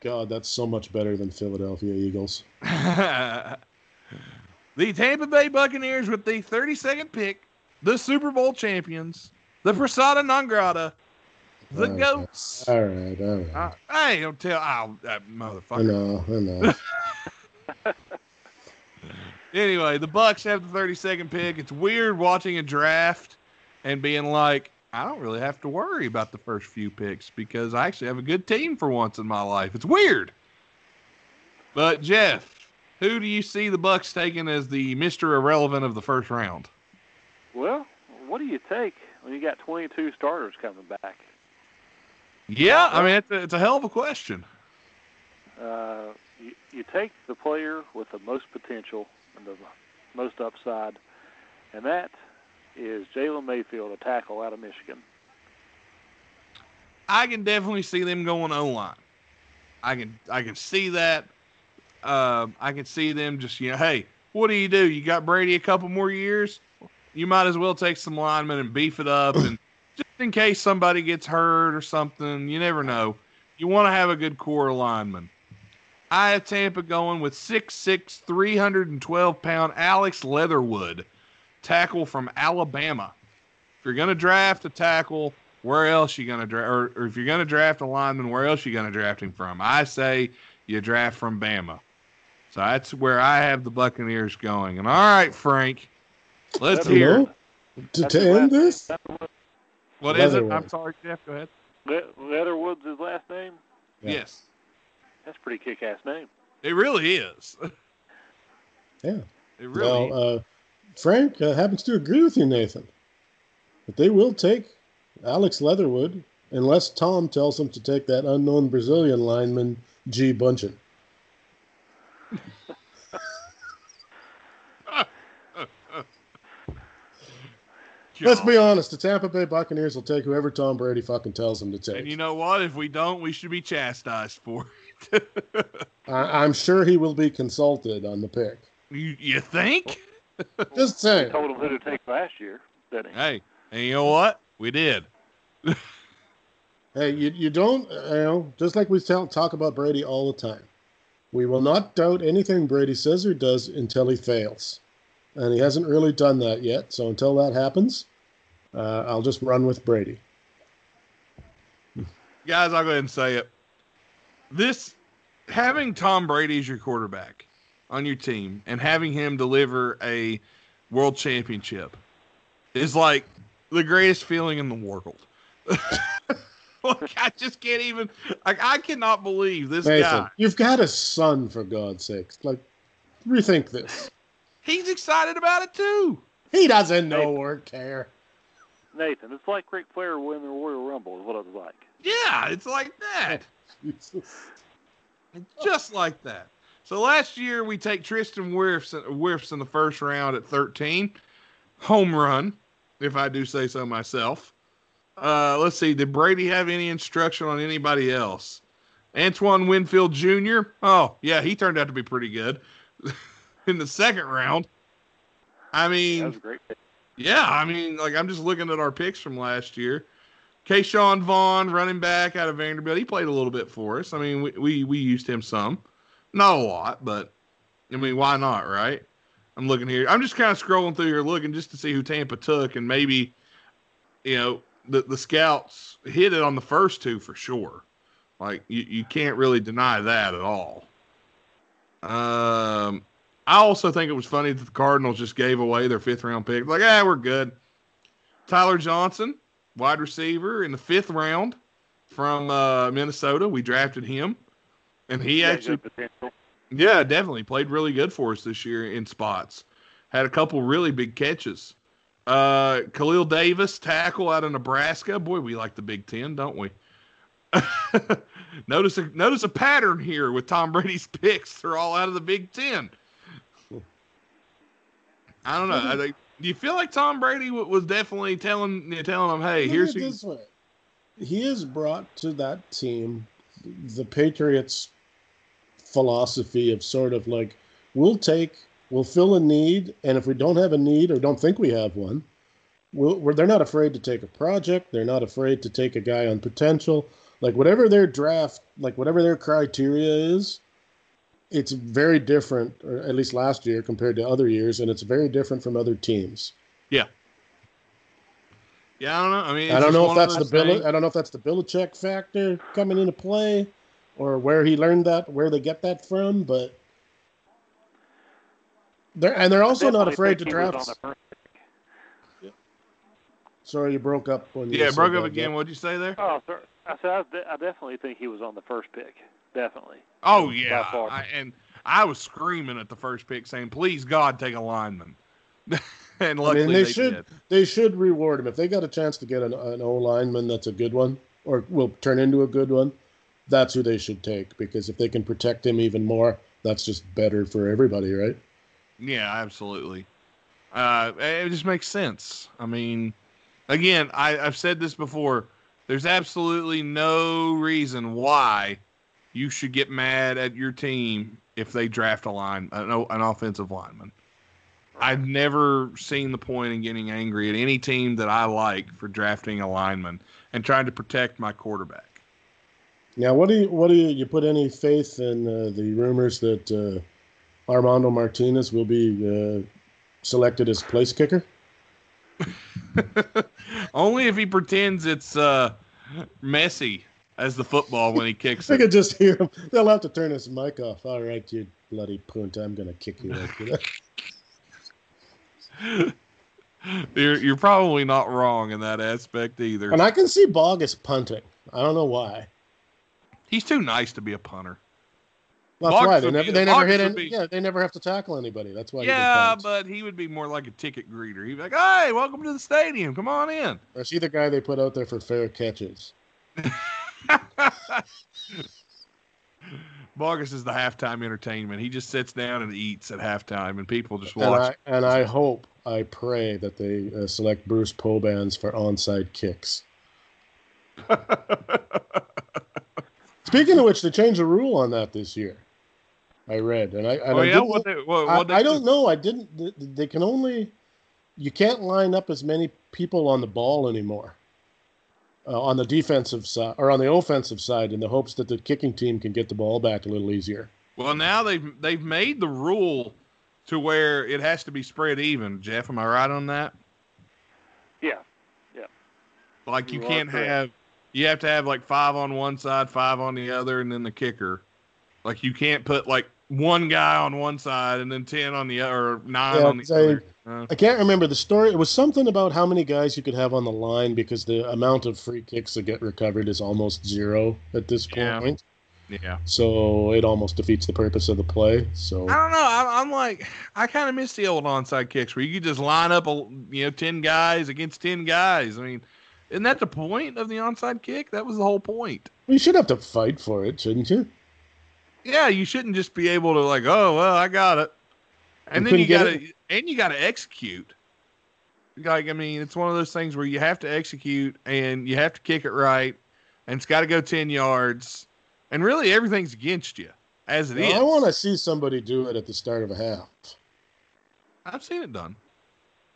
God, that's so much better than Philadelphia Eagles. [LAUGHS] the Tampa Bay Buccaneers with the 32nd pick, the Super Bowl champions, the Persona non grata, the Okay. goats. All right, all right. Uh, hey, don't tell oh, that I know, I know. [LAUGHS] Anyway, the Bucks have the 32nd pick. It's weird watching a draft and being like, I don't really have to worry about the first few picks because I actually have a good team for once in my life. It's weird. But Jeff, who do you see the Bucks taking as the Mr. Irrelevant of the first round? Well, what do you take when you got 22 starters coming back? Yeah, I mean it's a, it's a hell of a question. Uh, you, you take the player with the most potential and the most upside, and that is Jalen Mayfield, a tackle out of Michigan. I can definitely see them going O line. I can I can see that. Uh, I can see them just you know, hey, what do you do? You got Brady a couple more years. You might as well take some linemen and beef it up, and just in case somebody gets hurt or something, you never know. You want to have a good core of linemen. I have Tampa going with 6'6", 312 pound Alex Leatherwood, tackle from Alabama. If you're gonna draft a tackle, where else you gonna draft? Or, or if you're gonna draft a lineman, where else you gonna draft him from? I say you draft from Bama. So that's where I have the Buccaneers going. And all right, Frank, let's Leatherwood. hear. It. To, That's to end this? Leatherwood- What is it? I'm sorry, Jeff. Go ahead. Le- Leatherwood's his last name. Yeah. Yes, That's a pretty kick-ass name. it really is. [LAUGHS] Yeah. It really. Well, uh, Frank uh, happens to agree with you, Nathan. But they will take Alex Leatherwood unless Tom tells them to take that unknown Brazilian lineman, G. Bunchen. Let's be honest. The Tampa Bay Buccaneers will take whoever Tom Brady fucking tells them to take. And you know what? If we don't, we should be chastised for it. [LAUGHS] I, I'm sure he will be consulted on the pick. you, you think? [LAUGHS] Just saying. told him who to take last year, didn't he? Hey, and you know what? We did. Hey, you, you don't, you know, just like we tell, talk about Brady all the time. We will not doubt anything Brady says or does until he fails. And he hasn't really done that yet. So until that happens, uh, I'll just run with Brady. Guys, I'll go ahead and say it. This having Tom Brady as your quarterback on your team and having him deliver a world championship is like the greatest feeling in the world. [LAUGHS] like, I just can't even like I cannot believe this Nathan, guy. you've got a son, for God's sakes. Like, rethink this. He's excited about it too. He doesn't know or care. Nathan, it's like Ric Flair winning the Royal Rumble is what it was like. Yeah, it's like that. [LAUGHS] Jesus. It's just like that. So last year we take Tristan Wirfs, Wirfs in the first round at 13. Home run, if I do say so myself. Uh, let's see. Did Brady have any instruction on anybody else? Antoine Winfield Jr. Oh, yeah, he turned out to be pretty good [LAUGHS] in the second round. I mean, That was a great pick. yeah, I mean, like I'm just looking at our picks from last year. Ke'Shawn Vaughn, running back out of Vanderbilt, he played a little bit for us. I mean, we, we we used him some, not a lot, but I mean, why not, right? I'm looking here. I'm just kind of scrolling through here, looking just to see who Tampa took, and maybe, you know, the the scouts hit it on the first two for sure. Like you, you can't really deny that at all. Um, I also think it was funny that the Cardinals just gave away their fifth round pick. Like, ah, we're good. Tyler Johnson, wide receiver in the fifth round from uh, Minnesota. We drafted him, and he Yeah, actually, potential. yeah, definitely played really good for us this year in spots. Had a couple really big catches. Uh, Khalil Davis, tackle out of Nebraska. Boy, we like the Big Ten, don't we? [LAUGHS] notice a notice a pattern here with Tom Brady's [LAUGHS] picks. They're all out of the Big Ten. I don't know. I think, do you feel like Tom Brady w- was definitely telling you know, telling them, "Hey, Look here's at who this way. He is brought to that team the Patriots' philosophy of sort of like we'll take, we'll fill a need, and if we don't have a need or don't think we have one, we'll, we're, they're not afraid to take a project. They're not afraid to take a guy on potential. Like whatever their draft, like whatever their criteria is, it's very different, or at least last year compared to other years, and it's very different from other teams. Yeah, yeah, I don't know. I mean, I don't know if that's the Bill. I don't know if that's the Belichick factor coming into play, or where he learned that, where they get that from. But they're and they're also not afraid to think he was draft. on the first- Sorry, you broke up when you Yeah, said broke up that, again. Jeff. What'd you say there? Oh, sir. I said I, de- I definitely think he was on the first pick. Definitely. Oh by yeah, far. I, and I was screaming at the first pick, saying, "Please God, take a lineman." [LAUGHS] and I luckily mean, they, they should did. they should reward him if they got a chance to get an, an O lineman that's a good one or will turn into a good one. That's who they should take because if they can protect him even more, that's just better for everybody, right? Yeah, absolutely. Uh, it just makes sense. I mean, again, I, I've said this before. There's absolutely no reason why you should get mad at your team if they draft a line, an, an offensive lineman. I've never seen the point in getting angry at any team that I like for drafting a lineman and trying to protect my quarterback. Now, what do you what do you you put any faith in uh, the rumors that uh, Armando Martinez will be uh, selected as place kicker? [LAUGHS] Only if he pretends it's uh, messy as the football when he kicks [LAUGHS] I it. could just hear him. They'll have to turn his mic off. All right, you bloody punt! I'm gonna kick you. Like that. [LAUGHS] You're you're probably not wrong in that aspect either. And I can see Bogus punting. I don't know why. He's too nice to be a punter. That's Bogus why they never they never hit any, be- yeah they never have to tackle anybody. That's why. yeah, but he would be more like a ticket greeter. He'd be like, "Hey, welcome to the stadium. Come on in." Or is he the guy they put out there for fair catches? [LAUGHS] Bogus is the halftime entertainment. He just sits down and eats at halftime, and people just And watch. I and I hope, I pray that they uh, select Bruce Pobans for onside kicks. [LAUGHS] Speaking of which, they changed the rule on that this year. I read, and I, and oh I, yeah, didn't what know- they, what, I, what they I do? don't know. I didn't. th- They can only, you can't line up as many people on the ball anymore. Uh, on the defensive side or on the offensive side, in the hopes that the kicking team can get the ball back a little easier. Well, now they've they've made the rule to where it has to be spread even. Jeff, am I right on that? Yeah. Yeah. Like you You can't correct. have you have to have like five on one side, five on the other, and then the kicker. Like you can't put like one guy on one side and then ten on the other, or nine Yeah, on the I- other. Uh, I can't remember the story. It was something about how many guys you could have on the line because the amount of free kicks that get recovered is almost zero at this Yeah. point. yeah. So it almost defeats the purpose of the play. So I don't know. I'm, I'm like, I kind of miss the old onside kicks where you could just line up, a, you know, ten guys against ten guys. I mean, isn't that the point of the onside kick? That was the whole point. you should have to fight for it, shouldn't you? Yeah, you shouldn't just be able to like, oh well, I got it, and You then you got to and you got to execute. Like, I mean, it's one of those things where you have to execute and you have to kick it right, and it's got to go ten yards, and really everything's against you as it is. I want to see somebody do it at the start of a half. I've seen it done.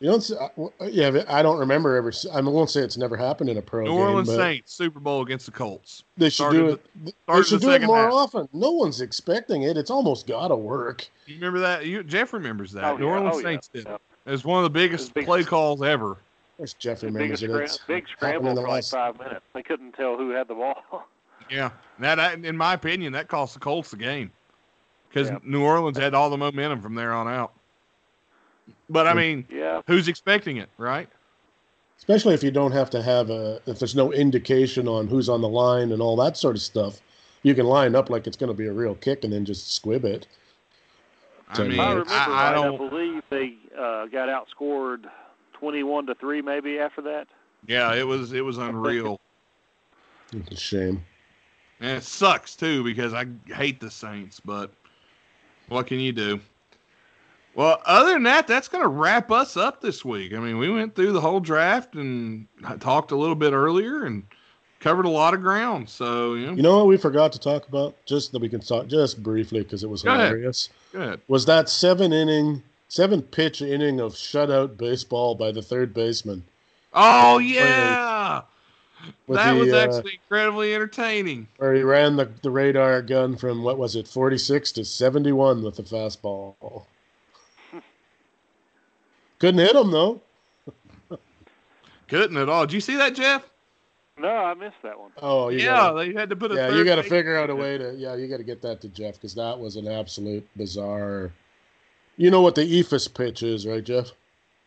You don't. See, I- uh, w- uh, yeah, I don't remember ever. I won't say it's never happened in a pro New game, Orleans but Saints Super Bowl against the Colts. they should started do the- it. They should the do it more half. often. No one's expecting it. It's almost got to work. You remember that? You, Jeff remembers that. Oh, New yeah. Orleans Oh, yeah. Saints did. Yeah. It was one of the biggest big- play calls ever. There's Jeff The remembers biggest it. scram- It's big happened scramble in the for like last- five minutes. They couldn't tell who had the ball. [LAUGHS] Yeah, that in my opinion, that cost the Colts the game because Yeah. New Orleans had all the momentum from there on out. But I mean, yeah. who's expecting it, right? Especially if you don't have to have a, if there's no indication on who's on the line and all that sort of stuff, you can line up like it's going to be a real kick and then just squib it. I So, mean, I remember I, I right, I, don't. believe they uh, got outscored twenty-one to three, maybe after that. Yeah, it was it was unreal. [LAUGHS] It's a shame. And it sucks too because I hate the Saints, but what can you do? Well, other than that, that's going to wrap us up this week. I mean, we went through the whole draft and I talked a little bit earlier and covered a lot of ground. So, you know, You know what we forgot to talk about? Just that we can talk just briefly because it was Go ahead. hilarious. good. Was that seven inning, seven pitch inning of shutout baseball by the third baseman? Oh, yeah. That the, was uh, actually incredibly entertaining. where he ran the, the radar gun from what was it, forty six to seventy one with the fastball. Couldn't hit him though. Couldn't at all. Did you see that, Jeff? No, I missed that one. Oh, you yeah, gotta, they had to put a yeah, third you got to figure out a way to yeah, you got to get that to Jeff because that was an absolute bizarre. You know what the eephus pitch is, right, Jeff?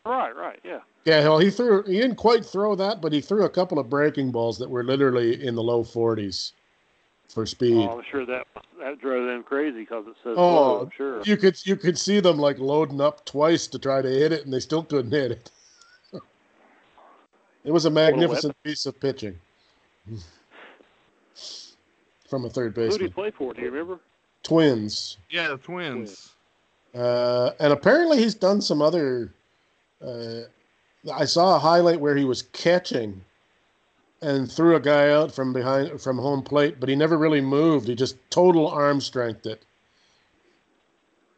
Right, right, yeah. Yeah, well, he threw. He didn't quite throw that, but he threw a couple of breaking balls that were literally in the low forties for speed. Oh, I'm sure that that drove them crazy because it says Oh, slow, I'm sure. You could you could see them like loading up twice to try to hit it, and they still couldn't hit it. [LAUGHS] it was a magnificent piece of pitching [LAUGHS] from a third Who did he play for? Do you remember? Twins, Yeah, the Twins. uh, and apparently he's done some other. Uh, I saw a highlight where he was catching and threw a guy out from behind from home plate, but he never really moved. He just total arm strength it.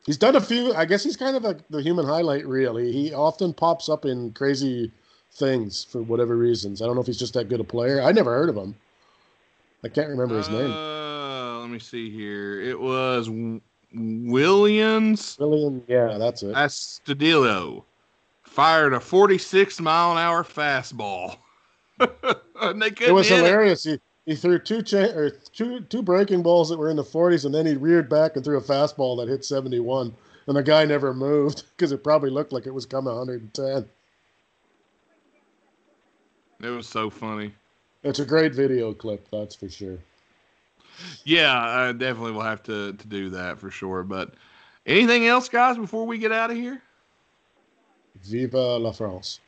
He's done a few. I guess he's kind of a, the human highlight reel. He, he often pops up in crazy things for whatever reasons. I don't know if he's just that good a player. I never heard of him. I can't remember his name. Uh, let me see here. It was W- Williams Yeah, that's it. Astudillo. Fired a 46 mile an hour fastball. And they couldn't It was hilarious. He he threw two cha- or two two breaking balls that were in the 40s, and then he reared back and threw a fastball that hit 71, and the guy never moved [LAUGHS] because it probably looked like it was coming 110. It was so funny. It's a great video clip, that's for sure. Yeah, I definitely will have to, to do that for sure. But anything else, guys, before we get out of here? Viva la France!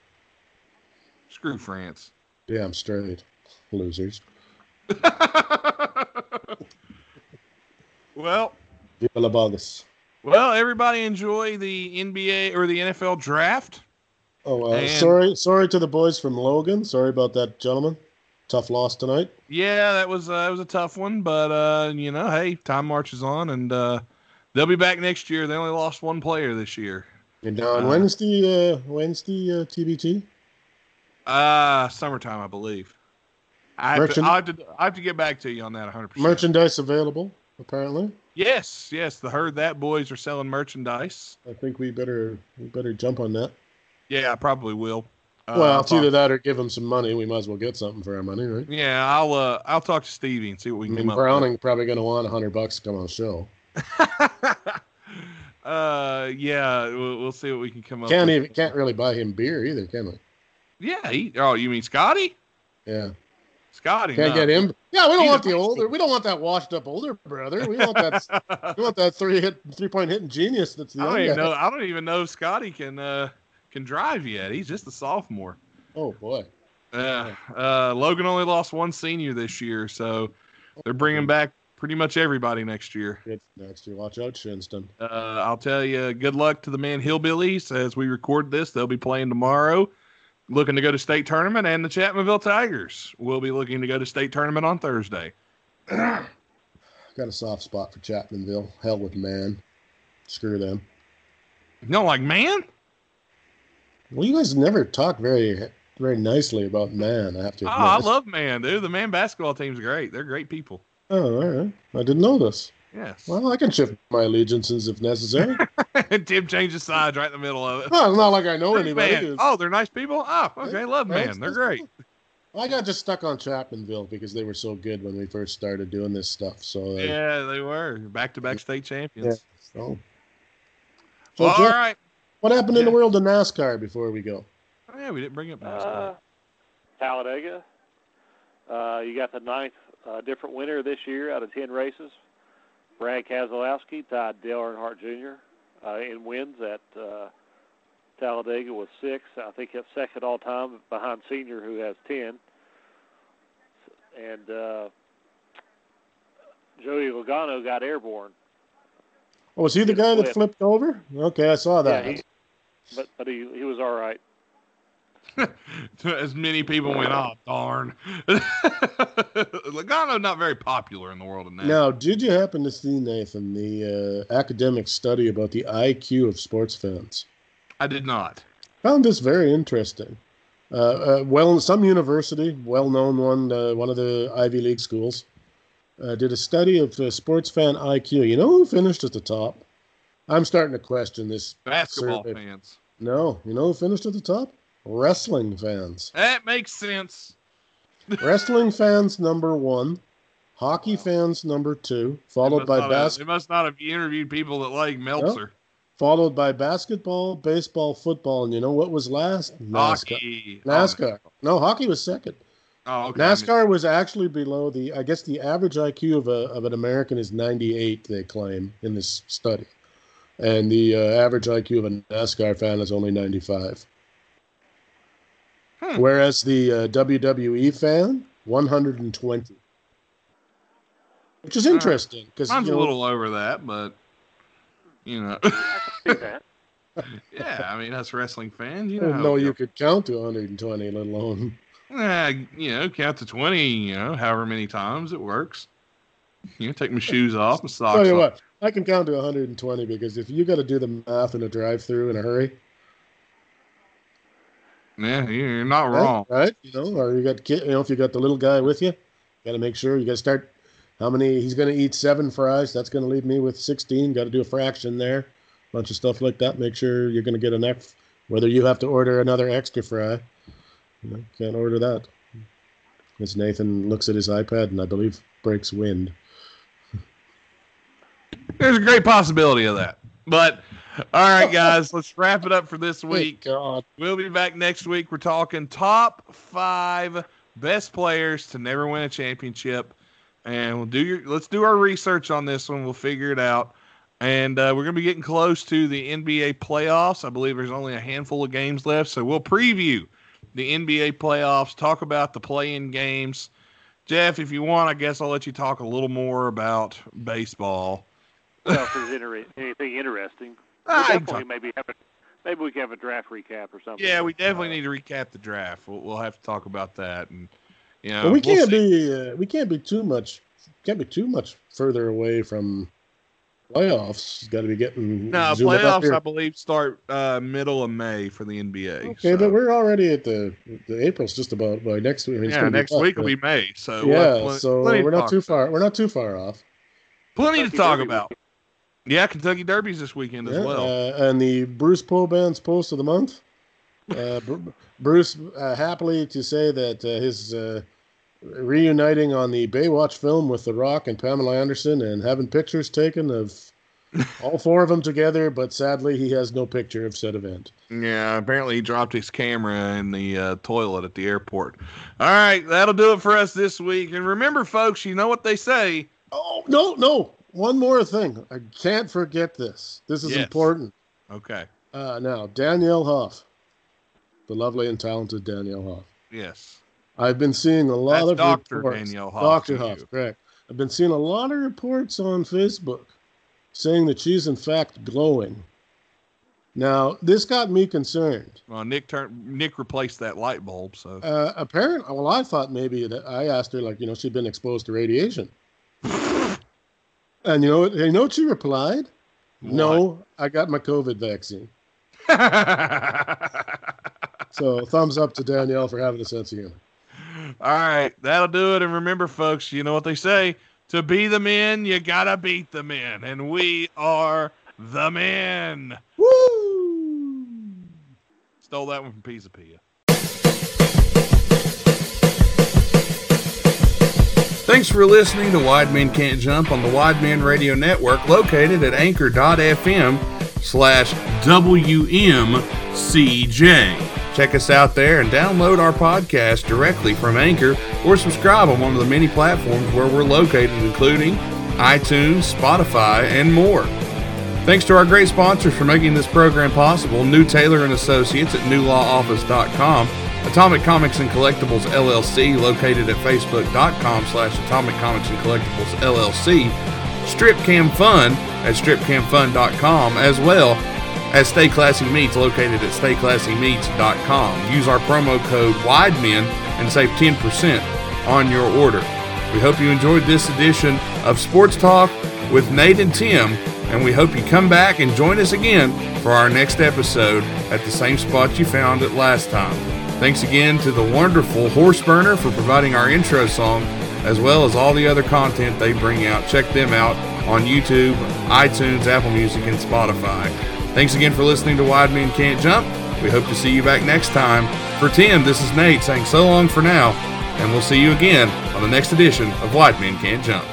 Screw France. Damn straight, losers. well, Viva la Bogus. well, everybody enjoy the NBA or the NFL draft. Oh, uh, And- sorry, sorry to the boys from Logan. Sorry about that, gentlemen. Tough loss tonight. Yeah, that was uh, that was a tough one, but uh, you know, hey, time marches on, and uh, they'll be back next year. They only lost one player this year. And on Uh, Wednesday, uh, Wednesday uh, TBT. Uh summertime, I believe. I have, to, I have to I have to get back to you on that 100. percent Merchandise available, apparently. Yes, yes. The Heard That boys are selling merchandise. I think we better we better jump on that. Yeah, I probably will. Uh, well, I'll it's either that or give them some money. We might as well get something for our money, right? Yeah, I'll uh, I'll talk to Stevie and see what we can I mean, come up Browning probably going to want a hundred bucks to come on the show. with. [LAUGHS] uh, yeah, we'll, we'll see what we can come up. Can't with. even can't really buy him beer either, can we? Yeah. He, oh, you mean Scotty? Yeah, Scotty. can't no. get him. Yeah, we don't He's want the older. We don't want that washed up older brother. We want that. we want that three hit three point hitting genius. That's the I don't even guy. know. I don't even know if Scotty can uh, can drive yet. He's just a sophomore. Oh boy. Uh, uh, Logan only lost one senior this year, so they're bringing back pretty much everybody next year. Next year. Watch out, Shinnston. Uh, I'll tell you, good luck to the man Hillbillies as we record this. They'll be playing tomorrow, looking to go to state tournament, and the Chapmanville Tigers will be looking to go to state tournament on Thursday. [CLEARS THROAT] Got a soft spot for Chapmanville. Hell with man. Screw them. You know, like man, Well, you guys never talk very very nicely about man. I have to oh. I love man, dude. The man basketball team's great. They're great people. Oh, all right. I didn't know this. Yes. Well, I can shift my allegiances if necessary. and [LAUGHS] Tim changes sides right in the middle of it. well, it's not like I know They're anybody. man. Oh, they're nice people. Oh, okay, love man. They're great. cool. [LAUGHS] I got just stuck on Chapmanville because they were so good when we first started doing this stuff. So, uh, Yeah, they were back-to-back state champions. so. So, Well, Jeff, right. what happened in the world of NASCAR before we go? Oh, yeah, we didn't bring up NASCAR. Uh, Talladega. Uh, you got the ninth uh, different winner this year out of 10 races. Brad Keselowski tied Dale Earnhardt Jr. Uh, in wins at uh, Talladega with six. I think that's second all time behind Senior, who has 10. And uh, Joey Logano got airborne. Oh, was he the He guy that flipped. flipped over? Okay, I saw that. Yeah, he, but but he he was all right. [LAUGHS] As many people went, oh darn. [LAUGHS] Logano not very popular in the world of now. Now, did you happen to see Nathan the uh, academic study about the IQ of sports fans? I did not. Found this very interesting. Uh, uh, well, some university, well-known one, uh, one of the Ivy League schools, uh, did a study of uh, sports fan IQ. You know who finished at the top? I'm starting to question this. Basketball survey. fans. No, you know who finished at the top? Wrestling fans. That makes sense. [LAUGHS] Wrestling fans number one, hockey fans number two, followed by basketball. They must not have interviewed people that like Meltzer. followed by basketball, baseball, football, and you know what was last? NASCAR. Hockey. NASCAR. No, hockey was second. Oh, okay. I mean- NASCAR was actually below the. I guess the average IQ of a of an American is 98. They claim in this study, and the uh, average IQ of a NASCAR fan is only 95. Hmm. Whereas the uh, WWE fan 120, which is interesting because Mine's a little over that, but you know, [LAUGHS] yeah. I mean, us wrestling fans, you I know, didn't know you could count to 120, let alone. Eh, you know, count to twenty. You know, however many times it works. You know, take my shoes off, my socks Tell you off. what, I can count to 120 because if you got to do the math in a drive-through in a hurry, Yeah, you're not wrong. right? You know, or you got kid, you know, if you got the little guy with you, got to make sure you got to start. How many? He's going to eat seven fries. That's going to leave me with 16. Got to do a fraction there, bunch of stuff like that. Make sure you're going to get an X. Whether you have to order another extra fry, you know, can't order that. As Nathan looks at his iPad and I believe breaks wind. There's a great possibility of that. But all right, [LAUGHS] guys, let's wrap it up for this week. God. We'll be back next week. We're talking top five best players to never win a championship, and we'll do your. Let's do our research on this one. We'll figure it out, and uh, we're gonna be getting close to the NBA playoffs. I believe there's only a handful of games left, so we'll preview the NBA playoffs. Talk about the play-in games. Jeff, if you want, I guess I'll let you talk a little more about baseball. Well, if [LAUGHS] there's inter- anything interesting, we'll I can definitely maybe have a maybe we can have a draft recap or something. Yeah, we definitely Uh, need to recap the draft. We'll, we'll have to talk about that, and you know, But we we'll can't see. be uh, we can't be too much can't be too much further away from playoffs. Got to be getting No, playoffs. I believe start uh, middle of May for the NBA. Okay, so- but we're already at the the April's just about by next week. I mean, yeah next tough, week will be May. So we'll, so we're not talk too about. far. We're not too far off. Plenty to talk about. Yeah, Kentucky Derby's this weekend as well. uh, and the Bruce Poband's post of the month. Uh, Bruce uh, happily to say that uh, his uh, reuniting on the Baywatch film with The Rock and Pamela Anderson and having pictures taken of [LAUGHS] all four of them together, but sadly he has no picture of said event. Yeah, apparently he dropped his camera in the uh, toilet at the airport. All right, that'll do it for us this week. And remember, folks, you know what they say. Oh no, no! One more thing. I can't forget this. This is Yes. important. Okay. Uh, now, Danielle Hoff, the lovely and talented Danielle Hoff. Yes. I've been seeing a lot That's of Dr. reports. Danielle Hoff Dr. Hoff, you. correct. I've been seeing a lot of reports on Facebook saying that she's in fact glowing. Now, this got me concerned. Well, Nick turned Nick replaced that light bulb, so Uh, apparently, well, I thought maybe that I asked her, like, you know, she'd been exposed to radiation. [LAUGHS] and you know, what- you know what she replied? No, I got my COVID vaccine. [LAUGHS] So, thumbs up to Danielle for having a sense of humor. All right, that'll do it. And remember, folks, you know what they say: to be the men, you gotta beat the men, and we are the men. Woo! Stole that one from Pizza Pia. Thanks for listening to Wide Men Can't Jump on the Wide Men Radio Network located at anchor.fm slash WMCJ. Check us out there and download our podcast directly from Anchor or subscribe on one of the many platforms where we're located, including iTunes, Spotify, and more. Thanks to our great sponsors for making this program possible, New Taylor and Associates at newlawoffice.com, Atomic Comics and Collectibles LLC, located at facebook.com slash Atomic Comics and Collectibles LLC. Strip Cam Fun at stripcamfun.com, as well as Stay Classy Meats, located at stayclassymeats.com. Use our promo code WIDEMEN and save 10% on your order. We hope you enjoyed this edition of Sports Talk with Nate and Tim, and we hope you come back and join us again for our next episode at the same spot you found it last time. Thanks again to the wonderful Horse Burner for providing our intro song, as well as all the other content they bring out. Check them out on YouTube, iTunes, Apple Music, and Spotify. Thanks again for listening to Wide Men Can't Jump. We hope to see you back next time. For Tim, this is Nate saying so long for now, and we'll see you again on the next edition of Wide Men Can't Jump.